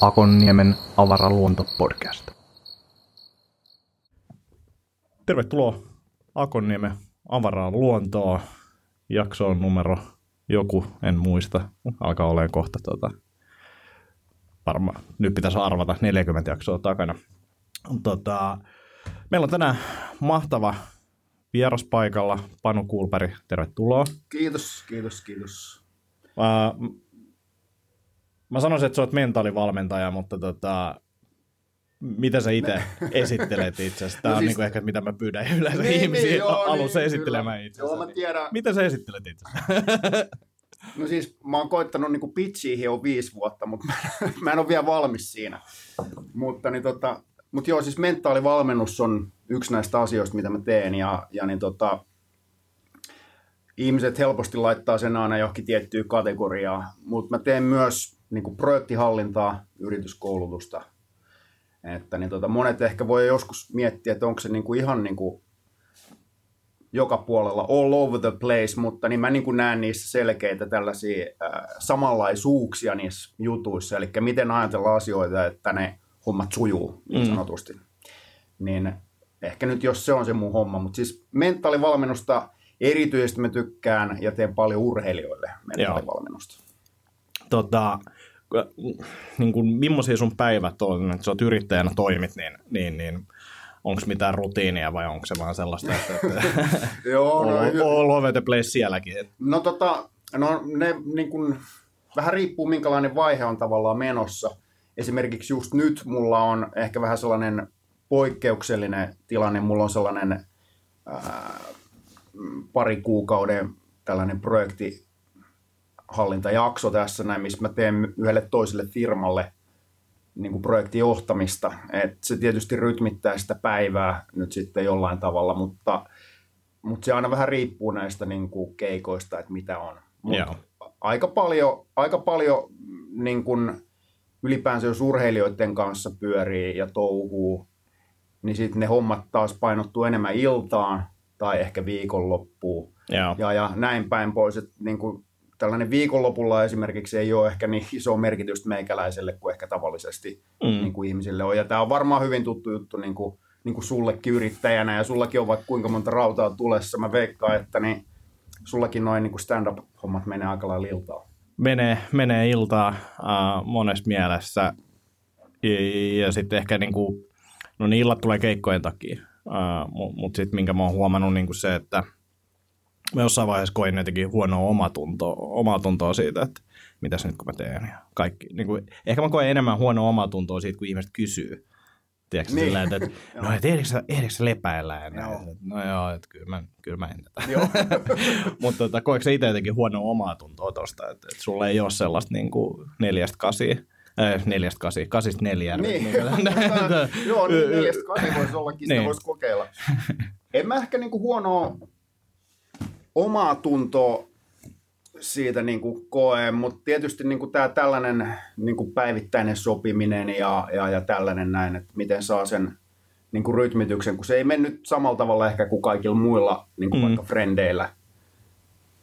Akonniemen avaraluontopodcast. Tervetuloa Akonniemen avaraan luontoa. Jakso on numero joku, en muista. Alkaa olemaan kohta tota, varmaan, nyt pitäisi arvata 40 jaksoa takana. Tota, meillä on tänään mahtava vieras paikalla, Panu Kuulperi, tervetuloa. Kiitos, kiitos, kiitos. Mä, mä sanoisin, että sä oot mentaalivalmentaja, mutta tota, mitä sä itse esittelet itseäsi? Tämä no on siis, niin ehkä, mitä mä pyydän yleensä niin, ihmisiä niin, joo, alussa niin, esittelemään itse. Joo, mä tiedän. Mitä sä esittelet itse? No siis mä oon koittanut niin pitchiä jo viisi vuotta, mutta mä, mä en ole vielä valmis siinä. Mutta niin tota, mut joo, siis mentaalivalmennus on yksi näistä asioista, mitä mä teen. Ja, ja niin tota, ihmiset helposti laittaa sen aina johonkin tiettyyn kategoriaan. Mutta mä teen myös niin kuin projektihallintaa, yrityskoulutusta. Että niin tota, monet ehkä voi joskus miettiä, että onko se niin kuin ihan niin kuin joka puolella all over the place, mutta niin mä niin kuin näen niissä selkeitä tällaisia äh, samanlaisuuksia niissä jutuissa, eli miten ajatella asioita, että ne hommat sujuu niin sanotusti. Mm. Niin ehkä nyt jos se on se mun homma, mutta siis mentaalivalmennusta erityisesti mä tykkään ja teen paljon urheilijoille mentaalivalmennusta. Tota, niin kuin, millaisia sun päivät on, että sä oot yrittäjänä toimit, niin, niin, niin onko mitään rutiinia vai onko se vaan sellaista, että, että Joo, no, all over the place sielläkin? No tota, no ne niin kun, vähän riippuu minkälainen vaihe on tavallaan menossa. Esimerkiksi just nyt mulla on ehkä vähän sellainen poikkeuksellinen tilanne. Mulla on sellainen ää, pari kuukauden tällainen projektihallintajakso tässä näin, missä mä teen yhdelle toiselle firmalle – niin kuin projektin johtamista. Et se tietysti rytmittää sitä päivää nyt sitten jollain tavalla, mutta, mutta se aina vähän riippuu näistä niin kuin keikoista, että mitä on. Mut aika paljon, aika paljon niin kuin ylipäänsä jos urheilijoiden kanssa pyörii ja touhuu, niin sitten ne hommat taas painottuu enemmän iltaan tai ehkä viikonloppuun. Ja, ja näin päin pois. Että niin kuin tällainen viikonlopulla esimerkiksi ei ole ehkä niin iso merkitystä meikäläiselle kuin ehkä tavallisesti mm. niin kuin ihmisille on. Ja tämä on varmaan hyvin tuttu juttu niin kuin, niin kuin sullekin yrittäjänä ja sullakin on vaikka kuinka monta rautaa tulessa. Mä veikkaan, että niin, sullakin noin niin stand-up-hommat menee aika lailla iltaa. Menee, menee iltaa äh, monessa mielessä ja, ja sitten ehkä niin kuin, no niin illat tulee keikkojen takia, äh, mutta mut sitten minkä mä oon huomannut niin kuin se, että – mä jossain vaiheessa koin jotenkin huonoa omatuntoa, omatuntoa siitä, että mitäs nyt kun mä teen. Ja kaikki, niin kuin, ehkä mä koen enemmän huonoa omatuntoa siitä, kun ihmiset kysyy. Tiedätkö, niin. sillä, että, että no, et ehdikö sä, sä lepäillä? Näin. Joo. No joo, että kyllä mä, kyllä mä en tätä. Mutta tota, koetko sä itse jotenkin huonoa omaa tuntoa tosta, että, että sulla ei ole sellaista niin kuin neljästä kasi, äh, neljästä kasi, kasista neljään. Niin. niin joo, niin neljästä kasi voisi ollakin, sitä niin. voisi kokeilla. En mä ehkä niin kuin huonoa omaa tuntoa siitä niin kuin koe, mutta tietysti niin kuin tämä tällainen niin kuin päivittäinen sopiminen ja, ja, ja tällainen näin, että miten saa sen niin kuin rytmityksen, kun se ei mennyt samalla tavalla ehkä kuin kaikilla muilla niin kuin mm. vaikka frendeillä,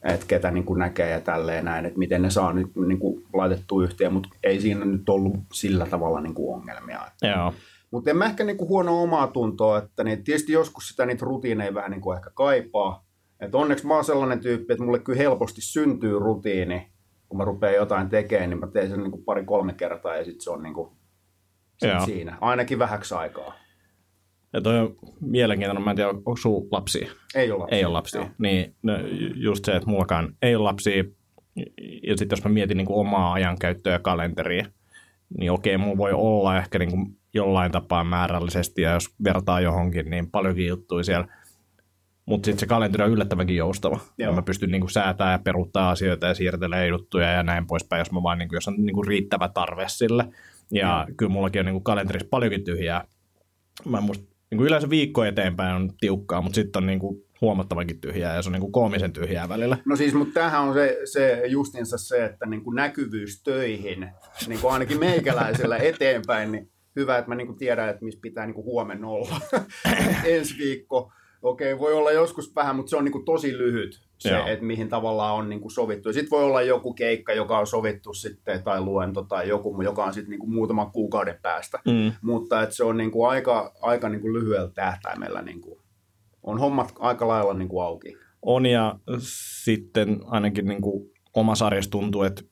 että ketä niin kuin näkee ja tälleen näin, että miten ne saa nyt niin kuin laitettua yhteen, mutta ei siinä nyt ollut sillä tavalla niin kuin ongelmia. Joo. Mutta en mä ehkä niin kuin huono omaa tuntoa, että niin, tietysti joskus sitä niitä rutiineja vähän niin kuin ehkä kaipaa, et onneksi mä oon sellainen tyyppi, että mulle kyllä helposti syntyy rutiini, kun mä rupean jotain tekemään, niin mä teen sen niin kuin pari-kolme kertaa ja sitten se on niin kuin sit siinä. Ainakin vähäksi aikaa. Ja toi on mielenkiintoinen, mä en tiedä, onko sun lapsi? Ei ole lapsia. Ei ole lapsia. Niin no, just se, että mullakaan ei ole lapsia. Ja sitten jos mä mietin niin kuin omaa ajankäyttöä ja kalenteria, niin okei, mulla voi olla ehkä niin kuin jollain tapaa määrällisesti, ja jos vertaa johonkin, niin paljonkin juttuja siellä – mutta sitten se kalenteri on yllättävänkin joustava. Ja mä pystyn niinku säätämään ja peruuttaa asioita ja siirtelemään juttuja ja näin poispäin, jos mä vaan niinku, jos on niinku riittävä tarve sille. Ja mm. kyllä mullakin on niinku kalenterissa paljonkin tyhjää. Mä musta, niinku yleensä viikko eteenpäin on tiukkaa, mutta sitten on niinku huomattavankin tyhjää ja se on niinku koomisen tyhjää välillä. No siis, mutta tämähän on se, se justinsa se, että niinku näkyvyys töihin, niinku ainakin meikäläisellä eteenpäin, niin hyvä, että mä niinku tiedän, että missä pitää niinku huomenna olla. Ensi viikko. Okei, voi olla joskus vähän, mutta se on niinku tosi lyhyt se, että mihin tavallaan on niinku sovittu. Sitten voi olla joku keikka, joka on sovittu sitten, tai luento tai joku, joka on sitten niinku muutaman kuukauden päästä. Mm. Mutta että se on niinku aika, aika niinku lyhyellä tähtäimellä niinku, on hommat aika lailla niinku auki. On ja sitten ainakin niinku oma sarjassa tuntuu, että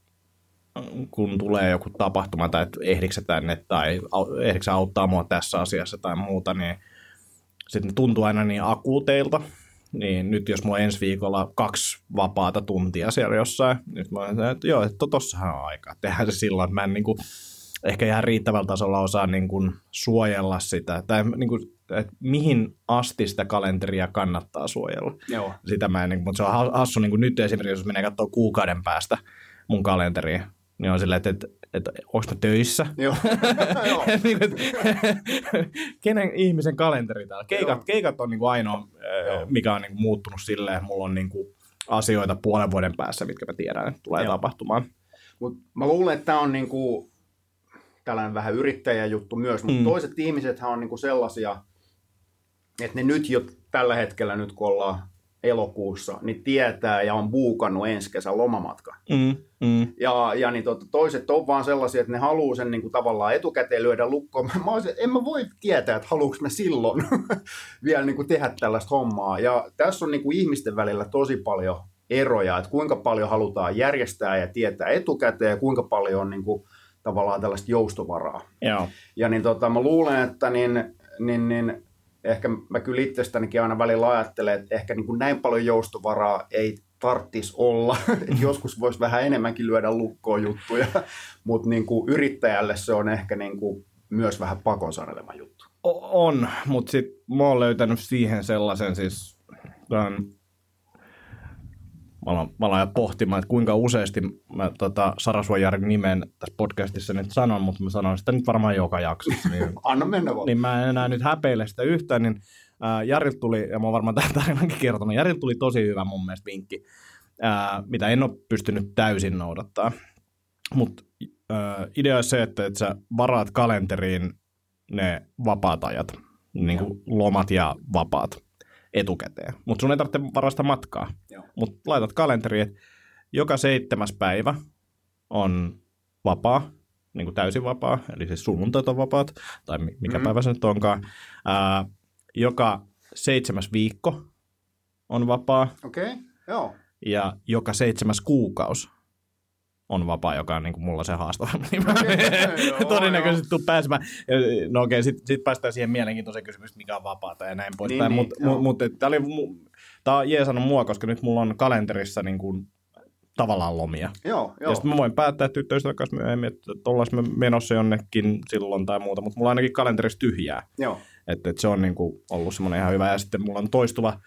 kun tulee joku tapahtuma tai että ehdikö tänne tai ehdikö auttaa mua tässä asiassa tai muuta, niin sitten tuntuu aina niin akuuteilta. Niin nyt jos mulla on ensi viikolla kaksi vapaata tuntia siellä jossain, nyt mä olen, että joo, että tossahan on aikaa. Tehdään se silloin, että mä en niin kuin, ehkä ihan riittävällä tasolla osaa niin kuin, suojella sitä. Tai niin kuin, että mihin asti sitä kalenteria kannattaa suojella. Joo. Sitä mä en, niin, mutta se on hassu niin kuin nyt esimerkiksi, jos menee katsoa kuukauden päästä mun kalenteriin, niin on silleen, että, että, että onko mä töissä? Joo. niin kenen ihmisen kalenteri täällä? Keikat, keikat on niin kuin ainoa, Joo. mikä on niin kuin muuttunut silleen, että mulla on niin kuin asioita puolen vuoden päässä, mitkä mä tiedän, että tulee Joo. tapahtumaan. Mut mä luulen, että tämä on niin kuin tällainen vähän yrittäjäjuttu myös, mutta mm. toiset ihmisethän on niin kuin sellaisia, että ne nyt jo tällä hetkellä, nyt kun ollaan elokuussa, niin tietää ja on buukannut ensi kesän lomamatka. Mm, mm. Ja, ja niin to, toiset on vaan sellaisia, että ne haluaa sen niin kuin tavallaan etukäteen lyödä lukkoon. Mä olisin, en mä voi tietää, että haluuks me silloin vielä niin kuin tehdä tällaista hommaa. Ja tässä on niin kuin ihmisten välillä tosi paljon eroja, että kuinka paljon halutaan järjestää ja tietää etukäteen ja kuinka paljon on niin kuin, tavallaan tällaista joustovaraa. Joo. Ja niin tota, mä luulen, että niin, niin, niin ehkä mä kyllä itsestänikin aina välillä ajattelen, että ehkä niin kuin näin paljon joustovaraa ei tarttis olla. joskus voisi vähän enemmänkin lyödä lukkoon juttuja, mutta niin kuin yrittäjälle se on ehkä niin kuin myös vähän pakon sanelema juttu. On, mutta sitten mä oon löytänyt siihen sellaisen siis, tämän mä aloin, mä aloin pohtimaan, että kuinka useasti mä tota, Sarasuojarin nimen tässä podcastissa nyt sanon, mutta mä sanon sitä nyt varmaan joka jaksossa. Niin, Anna mennä vaan. Niin mä en enää nyt häpeile sitä yhtään, niin äh, Jari tuli, ja mä oon varmaan tämän tarinankin kertonut, Jari tuli tosi hyvä mun mielestä vinkki, äh, mitä en ole pystynyt täysin noudattaa. Mutta äh, idea on se, että, että sä varaat kalenteriin ne vapaat ajat, niin kuin lomat ja vapaat etukäteen. Mutta sun ei tarvitse varasta matkaa. Mutta laitat kalenteriin, että joka seitsemäs päivä on vapaa, niin kuin täysin vapaa, eli siis sunnuntait on vapaat, tai mikä mm-hmm. päivä se nyt onkaan. Ää, joka seitsemäs viikko on vapaa. Okei, okay. joo. Ja joka seitsemäs kuukausi on vapaa, joka on niin kuin mulla se haastava. Niin mä todennäköisesti tuu pääsemään. No okei, okay, sitten sit päästään siihen mielenkiintoiseen kysymykseen, mikä on vapaata ja näin pois. Niin, mutta niin, mut, mut, tämä on jeesannut mua, koska nyt mulla on kalenterissa niin kuin tavallaan lomia. Joo, joo. Ja sitten mä voin päättää tyttöystävän kanssa myöhemmin, että ollaan me menossa jonnekin silloin tai muuta, mutta mulla on ainakin kalenterissa tyhjää. Joo. Että et se on niin kuin ollut semmoinen ihan hyvä. Ja sitten mulla on toistuva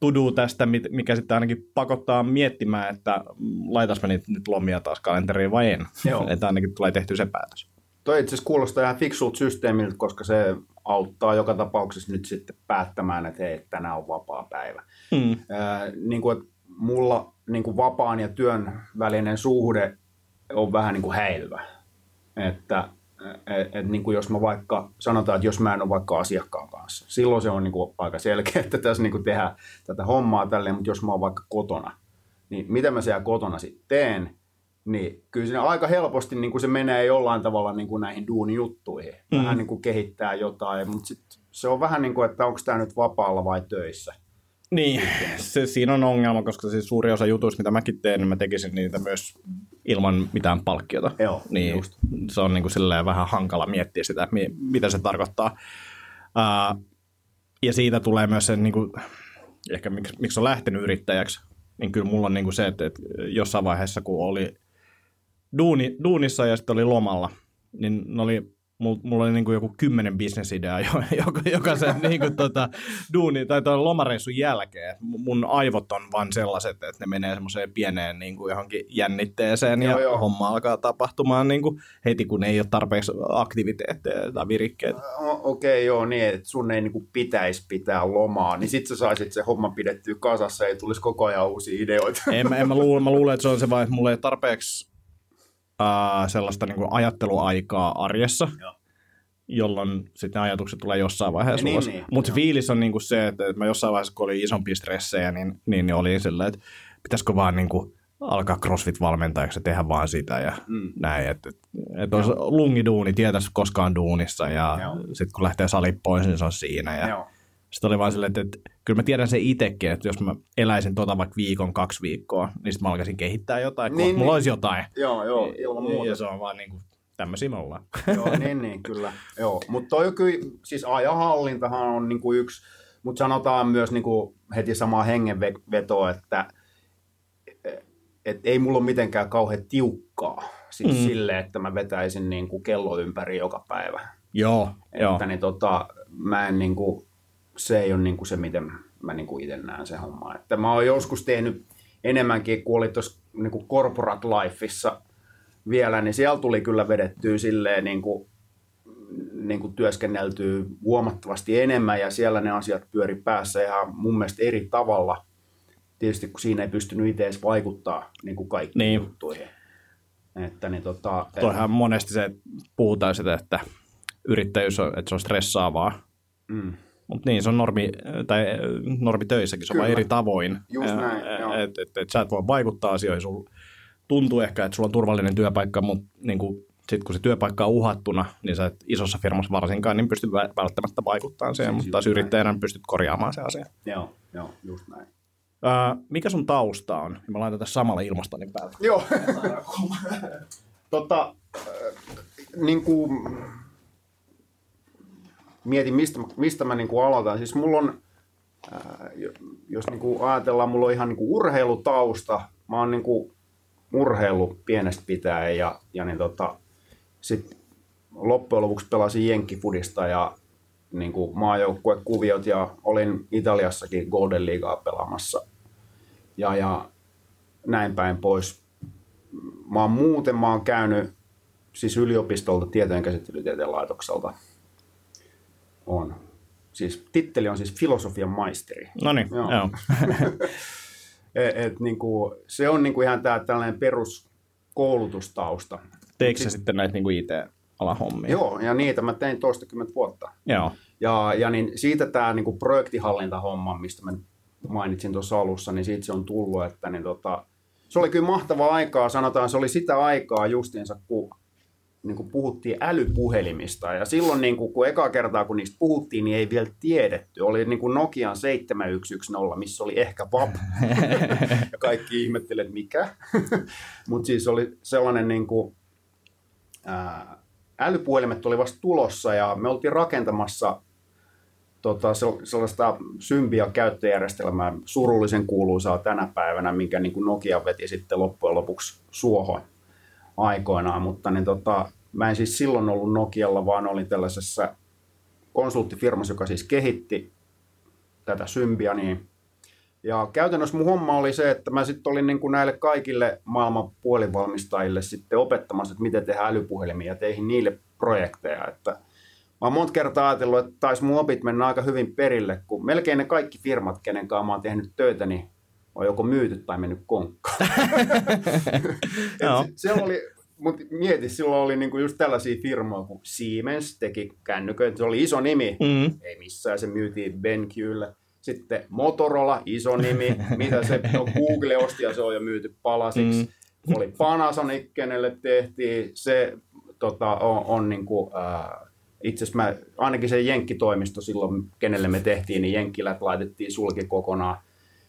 tudu tästä, mikä sitten ainakin pakottaa miettimään, että laitas mä nyt lomia taas kalenteriin vai en. Joo. että ainakin tulee tehty se päätös. Toi itse asiassa kuulostaa ihan fiksulta systeemiltä, koska se auttaa joka tapauksessa nyt sitten päättämään, että hei, tänään on vapaa päivä. Hmm. Äh, niin kuin, että mulla niin kuin vapaan ja työn välinen suhde on vähän niin kuin häilyvä. Että et, et, niin kuin jos mä vaikka, sanotaan, että jos mä en ole vaikka asiakkaan kanssa, silloin se on niin kuin aika selkeä, että tässä niin kuin tehdään tätä hommaa tälleen, mutta jos mä oon vaikka kotona, niin mitä mä siellä kotona sitten teen, niin kyllä siinä aika helposti niin kuin se menee jollain tavalla niin kuin näihin duunijuttuihin. Mm. Vähän niin kuin kehittää jotain, mutta sit se on vähän niin kuin, että onko tämä nyt vapaalla vai töissä. Niin, se, siinä on ongelma, koska siis suuri osa jutuista, mitä mäkin teen, niin mä tekisin niitä myös ilman mitään palkkiota. Joo, niin just. Se on niin kuin vähän hankala miettiä sitä, mitä se tarkoittaa. Uh, ja siitä tulee myös se, niin kuin, ehkä miksi, miksi on lähtenyt yrittäjäksi, niin kyllä mulla on niin kuin se, että, että jossain vaiheessa, kun oli duuni, duunissa ja sitten oli lomalla, niin ne oli mulla oli niin kuin joku kymmenen bisnesidea joka, joka sen niin kuin tota, duuni tai tuon lomareissun jälkeen. Mun aivot on vaan sellaiset, että ne menee semmoiseen pieneen niin kuin johonkin jännitteeseen joo, ja joo. homma alkaa tapahtumaan niin kuin heti, kun ei ole tarpeeksi aktiviteetteja tai virikkeitä. Okei, okay, joo, niin, että sun ei niin kuin pitäisi pitää lomaa, niin sit sä saisit se homma pidettyä kasassa, ei tulisi koko ajan uusia ideoita. En, en mä, luule, mä luulen, että se on se vaan, että mulla ei tarpeeksi uh, sellaista niin kuin ajatteluaikaa arjessa. Joo. jolloin sitten ajatukset tulee jossain vaiheessa Niin, ulos. niin, Mutta fiilis on niinku se, että, että mä jossain vaiheessa, kun oli isompia stressejä, niin, niin, niin oli silleen, että pitäisikö vaan niinku alkaa CrossFit-valmentajaksi ja tehdä vaan sitä ja mm. näin. Että et, et olisi lungiduuni, tietäisi koskaan duunissa ja sitten kun lähtee salit pois, niin se on siinä. Ja sitten oli vaan silleen, että, että kyllä mä tiedän sen itsekin, että jos mä eläisin tota vaikka viikon, kaksi viikkoa, niin sitten mä alkaisin kehittää jotain, kun Niin, mulla niin. olisi jotain. Joo, joo, ilman muuta. Ja se on vaan niinku, tämmöisiä me ollaan. Joo, niin, niin, kyllä. Joo, mutta toi kyllä, siis ajanhallintahan on niinku yksi, mutta sanotaan myös niinku heti samaa hengenvetoa, että et ei mulla ole mitenkään kauhean tiukkaa siis mm. silleen, että mä vetäisin niinku kello ympäri joka päivä. Joo, joo. Että niin tota, mä en niinku, se ei ole niinku se, miten mä niinku itse näen se homma. Että mä oon joskus tehnyt enemmänkin, kun oli tuossa niinku corporate lifeissa vielä, niin siellä tuli kyllä vedettyä silleen niinku, niinku työskenneltyä huomattavasti enemmän ja siellä ne asiat pyöri päässä ihan mun mielestä eri tavalla. Tietysti kun siinä ei pystynyt itse edes vaikuttaa niin kuin kaikkiin Niin. juttuihin. Että niin tota, Toihan monesti se, että puhutaan sitä, että yrittäjyys on, että se on stressaavaa. mm, Mutta niin, se on normi, tai normi töissäkin, se on Kyllä. eri tavoin. Just Ä- näin, ä- joo. et, et, et, sä et voi vaikuttaa asioihin, sul tuntuu ehkä, että sulla on turvallinen työpaikka, mutta niin sitten kun se työpaikka on uhattuna, niin sä et isossa firmassa varsinkaan niin pysty vä- välttämättä vaikuttamaan siihen, Siis mutta taas just näin. yrittäjänä pystyt korjaamaan se asia. joo, joo, just näin. Ää, mikä sun tausta on? Ja mä laitan tässä samalla ilmastonin päälle. Joo. tota, äh, niin kuin, mietin, mistä, mistä mä niin kuin aloitan. Siis mulla on, äh, jo- jos niin kuin ajatellaan, mulla on ihan niin kuin urheilutausta. Mä oon niin kuin urheilu pienestä pitäen ja, ja niin tota, sit loppujen lopuksi pelasin jenkkifudista ja niin kuin maajoukkuekuviot ja olin Italiassakin Golden Leaguea pelaamassa. Ja, ja näin päin pois. Mä oon muuten, mä oon käynyt siis yliopistolta tietojen käsittelytieteen laitokselta. On. Siis titteli on siis filosofian maisteri. No niin, Joo. joo. Et, et, niinku, se on niinku ihan tää tällainen peruskoulutustausta. Teikö sä sitten näitä niin IT-alan hommia? Joo, ja niitä mä tein toistakymmentä vuotta. Joo. Ja, ja niin siitä tämä niinku projektihallintahomma, mistä mä mainitsin tuossa alussa, niin siitä se on tullut, että niin tota, se oli kyllä mahtavaa aikaa, sanotaan se oli sitä aikaa justiinsa, kun niin kuin puhuttiin älypuhelimista. Ja silloin, niin kuin, kun eka kertaa kun niistä puhuttiin, niin ei vielä tiedetty. Oli niin kuin Nokian 7110, missä oli ehkä VAP. ja kaikki ihmettelivät, että mikä. Mutta siis oli sellainen niin kuin, ää, älypuhelimet oli vasta tulossa ja me oltiin rakentamassa tota, sel- sellaista symbia käyttöjärjestelmää, surullisen kuuluisaa tänä päivänä, minkä niin kuin Nokia veti sitten loppujen lopuksi suohon aikoinaan, mutta niin tota, mä en siis silloin ollut Nokialla, vaan olin tällaisessa konsulttifirmassa, joka siis kehitti tätä symbia, niin ja käytännössä mun homma oli se, että mä sitten olin niin kuin näille kaikille maailman puolivalmistajille sitten opettamassa, että miten tehdään älypuhelimia ja teihin niille projekteja. Että mä oon monta kertaa ajatellut, että taisi mun opit mennä aika hyvin perille, kun melkein ne kaikki firmat, kenen kanssa mä oon tehnyt töitä, niin on joko myyty tai mennyt konkkaan. Et se oli, mutta mieti, silloin oli niinku just tällaisia firmoja, kun Siemens teki kännyköitä, se oli iso nimi, Mm. ei missään, se myytiin BenQlle. Sitten Motorola, iso nimi, mitä se, no Google osti ja se on jo myyty palasiksi. Mm. Oli Panasonic, kenelle tehtiin, se tota, on, on niinku, äh, itse asiassa mä, ainakin se Jenkkitoimisto silloin, kenelle me tehtiin, niin Jenkkilät laitettiin sulki kokonaan.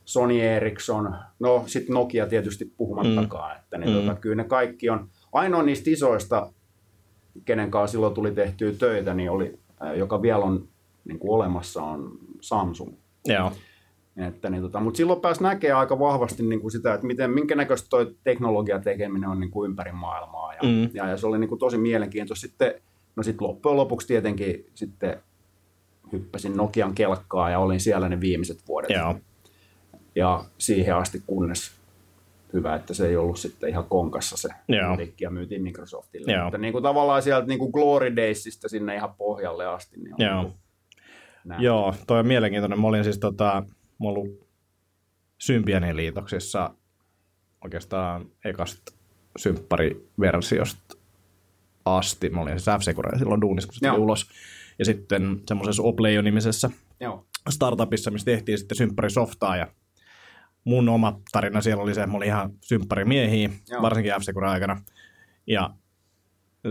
Sony Ericsson, no sitten Nokia tietysti puhumattakaan, mm. että ne, Mm. tota, kyllä ne kaikki on, ainoa niistä isoista, kenen kanssa silloin tuli tehtyä töitä, niin oli, joka vielä on niin kuin olemassa, on Samsung. Joo. Että, niin, tota, mutta silloin pääsi näkemään aika vahvasti niin kuin sitä, että miten, minkä näköistä toi teknologia tekeminen on niin kuin ympäri maailmaa. Ja, Mm. ja, ja se oli niin kuin tosi mielenkiintoista. Sitten, no sitten loppujen lopuksi tietenkin sitten hyppäsin Nokian kelkkaa ja olin siellä ne viimeiset vuodet. Joo. Ja siihen asti kunnes hyvä, että se ei ollut sitten ihan konkassa se musiikki ja myytiin Microsoftille. Joo. Mutta niin kuin tavallaan sieltä niin kuin Glory Daysista sinne ihan pohjalle asti. Niin on Joo. niin kuin. Joo, toi on mielenkiintoinen. Mä olin siis tota, mä ollut Symbianin liitoksissa oikeastaan ekasta symppariversiosta asti. Mä olin siis f silloin duunissa, kun se tuli ulos. Ja sitten semmoisessa Opleio-nimisessä startupissa, missä tehtiin sitten sympärisoftaa ja mun oma tarina siellä oli se, että mä olin ihan symppärimiehiä, Joo. varsinkin f aikana. Ja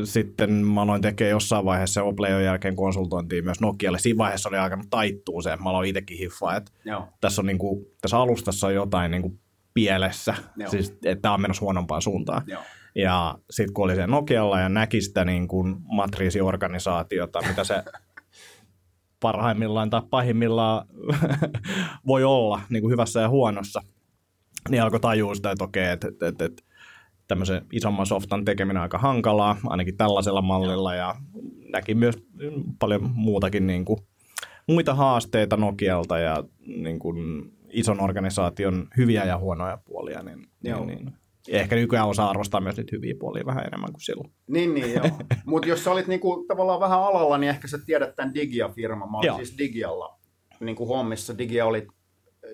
sitten mä aloin tekemään jossain vaiheessa Opleon jälkeen konsultointia myös Nokialle. Siinä vaiheessa oli alkanut taittuu se, mä aloin itsekin hiffaa, että Joo. tässä, on niinku, tässä alustassa on jotain niinku pielessä, Joo. siis, että tämä on menossa huonompaan suuntaan. Joo. Ja sitten kun oli siellä Nokialla ja näki sitä niin kuin matriisiorganisaatiota, mitä se parhaimmillaan tai pahimmillaan voi olla niin kuin hyvässä ja huonossa, niin alkoi tajua sitä, että okei, että, että, että, että tämmöisen isomman softan tekeminen on aika hankalaa, ainakin tällaisella mallilla, ja näki myös paljon muutakin niin kuin, muita haasteita Nokialta ja niin kuin, ison organisaation hyviä ja huonoja puolia, niin, Joo. niin, niin ja ehkä nykyään osaa arvostaa myös niitä hyviä puolia vähän enemmän kuin silloin. Niin, niin joo. Mutta jos sä olit niinku tavallaan vähän alalla, niin ehkä sä tiedät tämän Digia-firman. Mä olin Joo. siis Digialla niinku hommissa. Digia oli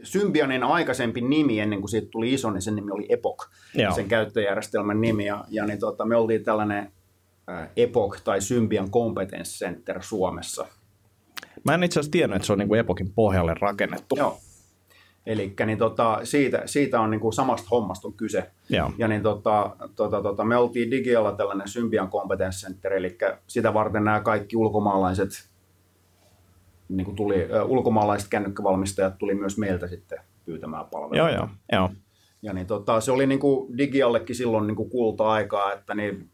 Symbianin aikaisempi nimi ennen kuin siitä tuli iso, niin sen nimi oli Epoch, Joo. sen käyttöjärjestelmän nimi. Ja, ja niin tota, me oltiin tällainen äh, Epoch tai Symbian Competence Center Suomessa. Mä en itse asiassa tiennyt, että se on niin kuin Epokin pohjalle rakennettu. Joo. Eli niin tota, siitä, siitä on niinku samasta hommasta on kyse. Joo. Ja niin tota, tota, tota, me oltiin Digialla tällainen Symbian Competence Center, eli sitä varten nämä kaikki ulkomaalaiset, niin kuin tuli, ulkomaalaiset kännykkävalmistajat tuli myös meiltä sitten pyytämään palvelua. Joo, joo, joo. Ja niin tota, se oli niin kuin Digiallekin silloin niin kuin kulta-aikaa, että niin,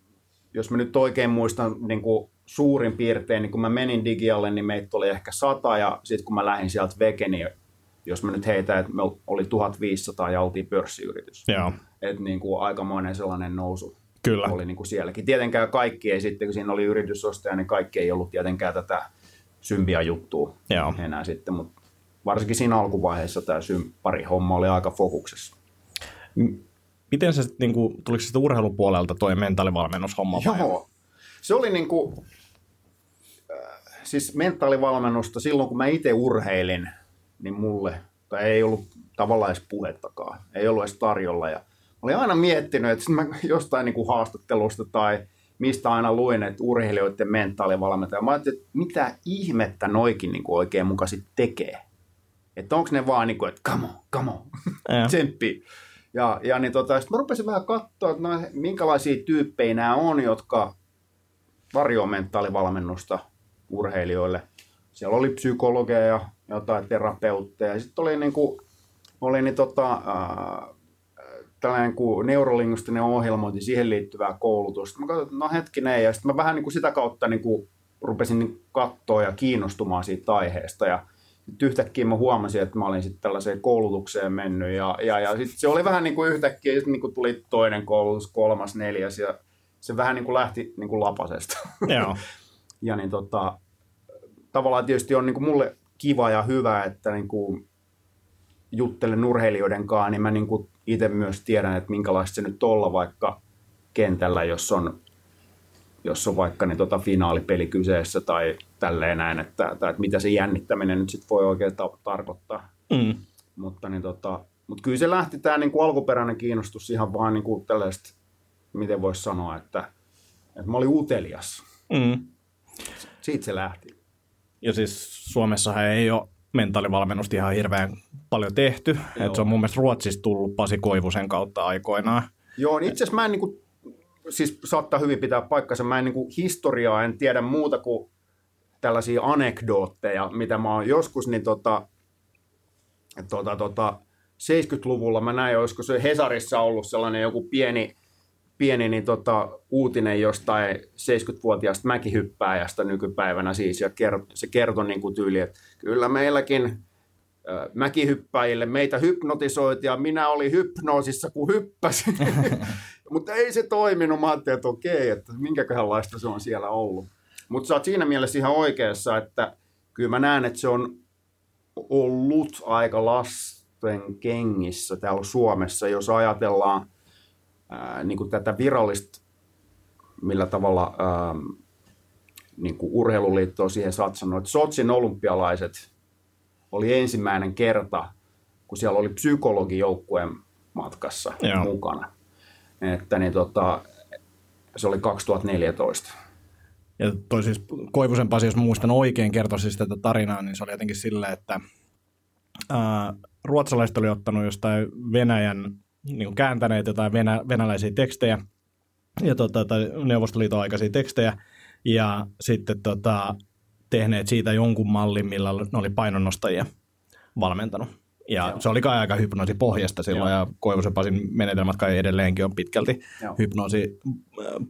jos mä nyt oikein muistan niin kuin suurin piirtein, niin kun mä menin Digialle, niin meitä oli ehkä sata, ja sitten kun mä lähdin sieltä veke, niin jos mä nyt heitän, että me oli 1500 ja oltiin pörssiyritys. Joo, Että niin kuin aikamoinen sellainen nousu kyllä. oli niin kuin sielläkin. Tietenkään kaikki ei sitten, kun siinä oli yritysostaja, niin kaikki ei ollut tietenkään tätä symbia juttua Joo. enää sitten, mutta varsinkin siinä alkuvaiheessa tämä symppari homma oli aika fokuksessa. Miten se sitten, niin kuin, tuliko se sitten urheilupuolelta toi mentaalivalmennushomma vai? Joo, se oli niin kuin, äh, siis mentaalivalmennusta silloin, kun mä itse urheilin, niin mulle, tai ei ollut tavallaan edes puhettakaan, ei ollut edes tarjolla. Ja mä olin aina miettinyt, että mä jostain niin kuin haastattelusta tai mistä aina luin, että urheilijoiden mentaalivalmentaja. Mä ajattelin, että mitä ihmettä noikin niin kuin oikein muka sit tekee. Että onko ne vaan niin kuin, että come on, come on, tsemppi. Ja, ja niin tota, sitten mä rupesin vähän katsoa, että no, minkälaisia tyyppejä nämä on, jotka tarjoaa mentaalivalmennusta urheilijoille. Siellä oli psykologeja ja jotain terapeutteja. Sitten oli, niin kuin, oli niin tota, äh, tällainen kuin neurolingustinen ohjelmointi, siihen liittyvää koulutusta. Mä katsoin, että no hetkinen, ja sitten mä vähän niin kuin sitä kautta niin kuin rupesin niin katsoa ja kiinnostumaan siitä aiheesta. Ja sitten yhtäkkiä mä huomasin, että mä olin sitten tällaiseen koulutukseen mennyt, ja, ja, ja sitten se oli vähän niin kuin yhtäkkiä, sitten niin kuin tuli toinen koulutus, kolmas, neljäs, ja se vähän niin kuin lähti niin kuin lapasesta. Joo. ja niin tota, tavallaan tietysti on niin kuin mulle kiva ja hyvä, että niin kuin juttelen urheilijoiden kanssa, niin mä niin kuin itse myös tiedän, että minkälaista se nyt olla vaikka kentällä, jos on, jos on vaikka niin tota finaalipeli kyseessä tai tälleen näin, että, että, että mitä se jännittäminen nyt sitten voi oikein ta- tarkoittaa. Mm. Mutta niin tota, mut kyllä se lähti tämä niinku alkuperäinen kiinnostus ihan vaan niinku tällaista, miten voisi sanoa, että, että mä olin utelias. Mm. Siitä se lähti. Ja siis Suomessahan ei ole mentaalivalmennusta ihan hirveän paljon tehty. Et se on mun mielestä Ruotsista tullut Pasi Koivusen kautta aikoinaan. Joo, niin itse asiassa mä en niinku, siis saattaa hyvin pitää paikkansa, mä en niinku historiaa en tiedä muuta kuin tällaisia anekdootteja, mitä mä oon joskus, niin tota, tota, tota, 70-luvulla mä näin, olisiko se Hesarissa ollut sellainen joku pieni, pieni niin tota, uutinen jostain 70-vuotiaasta mäkihyppääjästä nykypäivänä siis, ja ker- se kertoi niin kuin tyyli, että kyllä meilläkin ö, mäkihyppäjille meitä hypnotisoitiin ja minä olin hypnoosissa, kun hyppäsin. Mutta ei se toiminut. Mä ajattelin, että okei, että minkäköhänlaista se on siellä ollut. Mutta sä oot siinä mielessä ihan oikeassa, että kyllä mä näen, että se on ollut aika lasten kengissä täällä Suomessa, jos ajatellaan ää, niin kuin tätä virallista, millä tavalla ää, niin kuin urheiluliitto on siihen satsannut. Että Sotsin olympialaiset oli ensimmäinen kerta, kun siellä oli psykologi joukkueen matkassa Joo. mukana. Että niin tota, se oli 2014. Ja toi siis Koivusen Pasi, jos muistan oikein, kertoi siis tätä tarinaa, niin se oli jotenkin silleen, että ää, ruotsalaiset oli ottanut jostain Venäjän, niin kuin kääntäneet jotain venä, venäläisiä tekstejä, ja tota, tai Neuvostoliiton aikaisia tekstejä, ja sitten tota, tehneet siitä jonkun mallin, millä ne oli painonnostajia valmentanut. Ja Joo. se oli kai aika hypnoosi pohjasta silloin, Joo. ja Koivusen Pasin menetelmät kai edelleenkin on pitkälti Joo. hypnoosi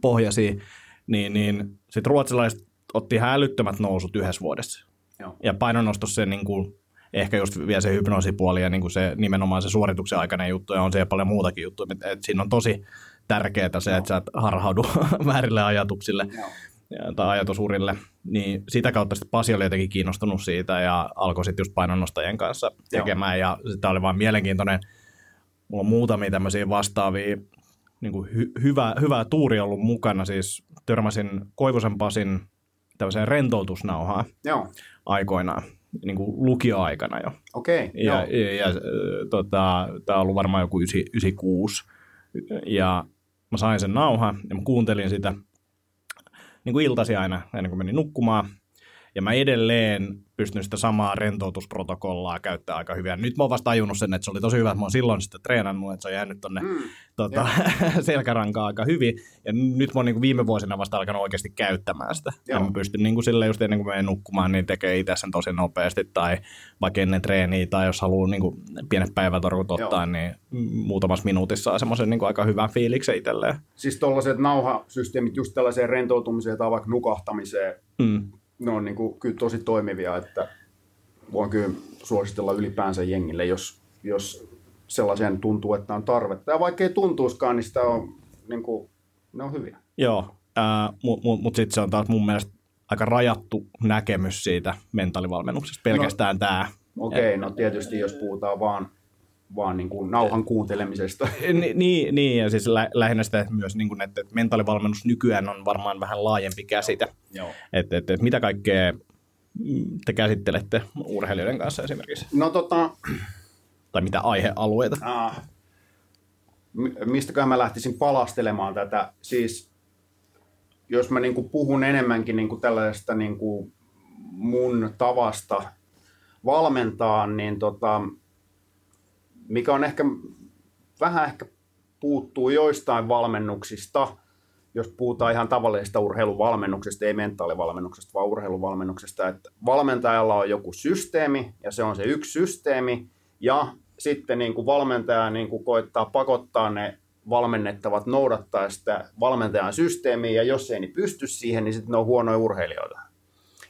pohjasi. Niin, niin sitten ruotsalaiset otti hälyttömät nousut yhdessä vuodessa. Joo. Ja painonnostossa se niin kuin, ehkä just vielä se hypnoosipuoli ja niin kuin se nimenomaan se suorituksen aikainen juttu, ja on siellä paljon muutakin juttuja. Et siinä on tosi tärkeää se, että sä et harhaudu väärille ajatuksille. Joo tai ajatusurille, niin sitä kautta sitten Pasi oli jotenkin kiinnostunut siitä ja alkoi sitten just painonnostajien kanssa tekemään Joo. ja sitä oli vaan mielenkiintoinen, mulla on muutamia tämmöisiä vastaavia niin kuin hy- hyvä, hyvä tuuri ollut mukana, siis törmäsin Koivusen Pasin tämmöiseen rentoutusnauhaan Joo. aikoinaan, niin kuin lukioaikana jo. Okei, okay, ja, ja, ja, tota, tämä on ollut varmaan joku 96, ja mä sain sen nauhan ja mä kuuntelin sitä – niin kuin iltasi aina ennen kuin menin nukkumaan. Ja mä edelleen pystyn sitä samaa rentoutusprotokollaa käyttää aika hyvin. Ja nyt mä oon vasta tajunnut sen, että se oli tosi hyvä, että mä oon silloin sitten treenannut, että se on jäänyt tonne mm, tota, selkärankaan aika hyvin. Ja nyt mä oon niin viime vuosina vasta alkanut oikeasti käyttämään sitä. Joo. Ja mä pystyn niin kuin sille just ennen kuin menen nukkumaan, niin tekee itse sen tosi nopeasti. Tai vaikka ennen treeniä, tai jos haluaa niin kuin pienet päivätorkut ottaa, Joo. niin muutamassa minuutissa saa semmoisen niin aika hyvän fiiliksen itselleen. Siis tuollaiset nauhasysteemit just tällaiseen rentoutumiseen tai vaikka nukahtamiseen, mm ne on niin kuin, kyllä tosi toimivia, että voin kyllä suositella ylipäänsä jengille, jos, jos sellaiseen tuntuu, että on tarvetta. Ja vaikka ei tuntuiskaan, niin sitä on, niin kuin, ne on hyviä. Joo, äh, mutta mut, mut sitten se on taas mun mielestä aika rajattu näkemys siitä mentaalivalmennuksesta, pelkästään no, tämä. Okei, okay, no tietysti jos puhutaan vaan vaan niin kuin nauhan kuuntelemisesta. Ni, niin, niin, ja siis lä, lähinnä sitä myös, niin kuin, että, mentaalivalmennus nykyään on varmaan vähän laajempi käsite. Joo. Että, että, että mitä kaikkea te käsittelette urheilijoiden kanssa esimerkiksi? No tota... Tai mitä aihealueita? Äh, mistäkään mä lähtisin palastelemaan tätä. Siis jos mä niin kuin puhun enemmänkin niin kuin tällaisesta niin kuin mun tavasta valmentaa, niin tota, mikä on ehkä vähän ehkä puuttuu joistain valmennuksista, jos puhutaan ihan tavallisesta urheiluvalmennuksesta, ei mentaalivalmennuksesta, vaan urheiluvalmennuksesta, että valmentajalla on joku systeemi, ja se on se yksi systeemi, ja sitten niin kuin valmentaja niin kuin koittaa pakottaa ne valmennettavat noudattaa sitä valmentajan systeemiä, ja jos ei niin pysty siihen, niin sitten ne on huonoja urheilijoita.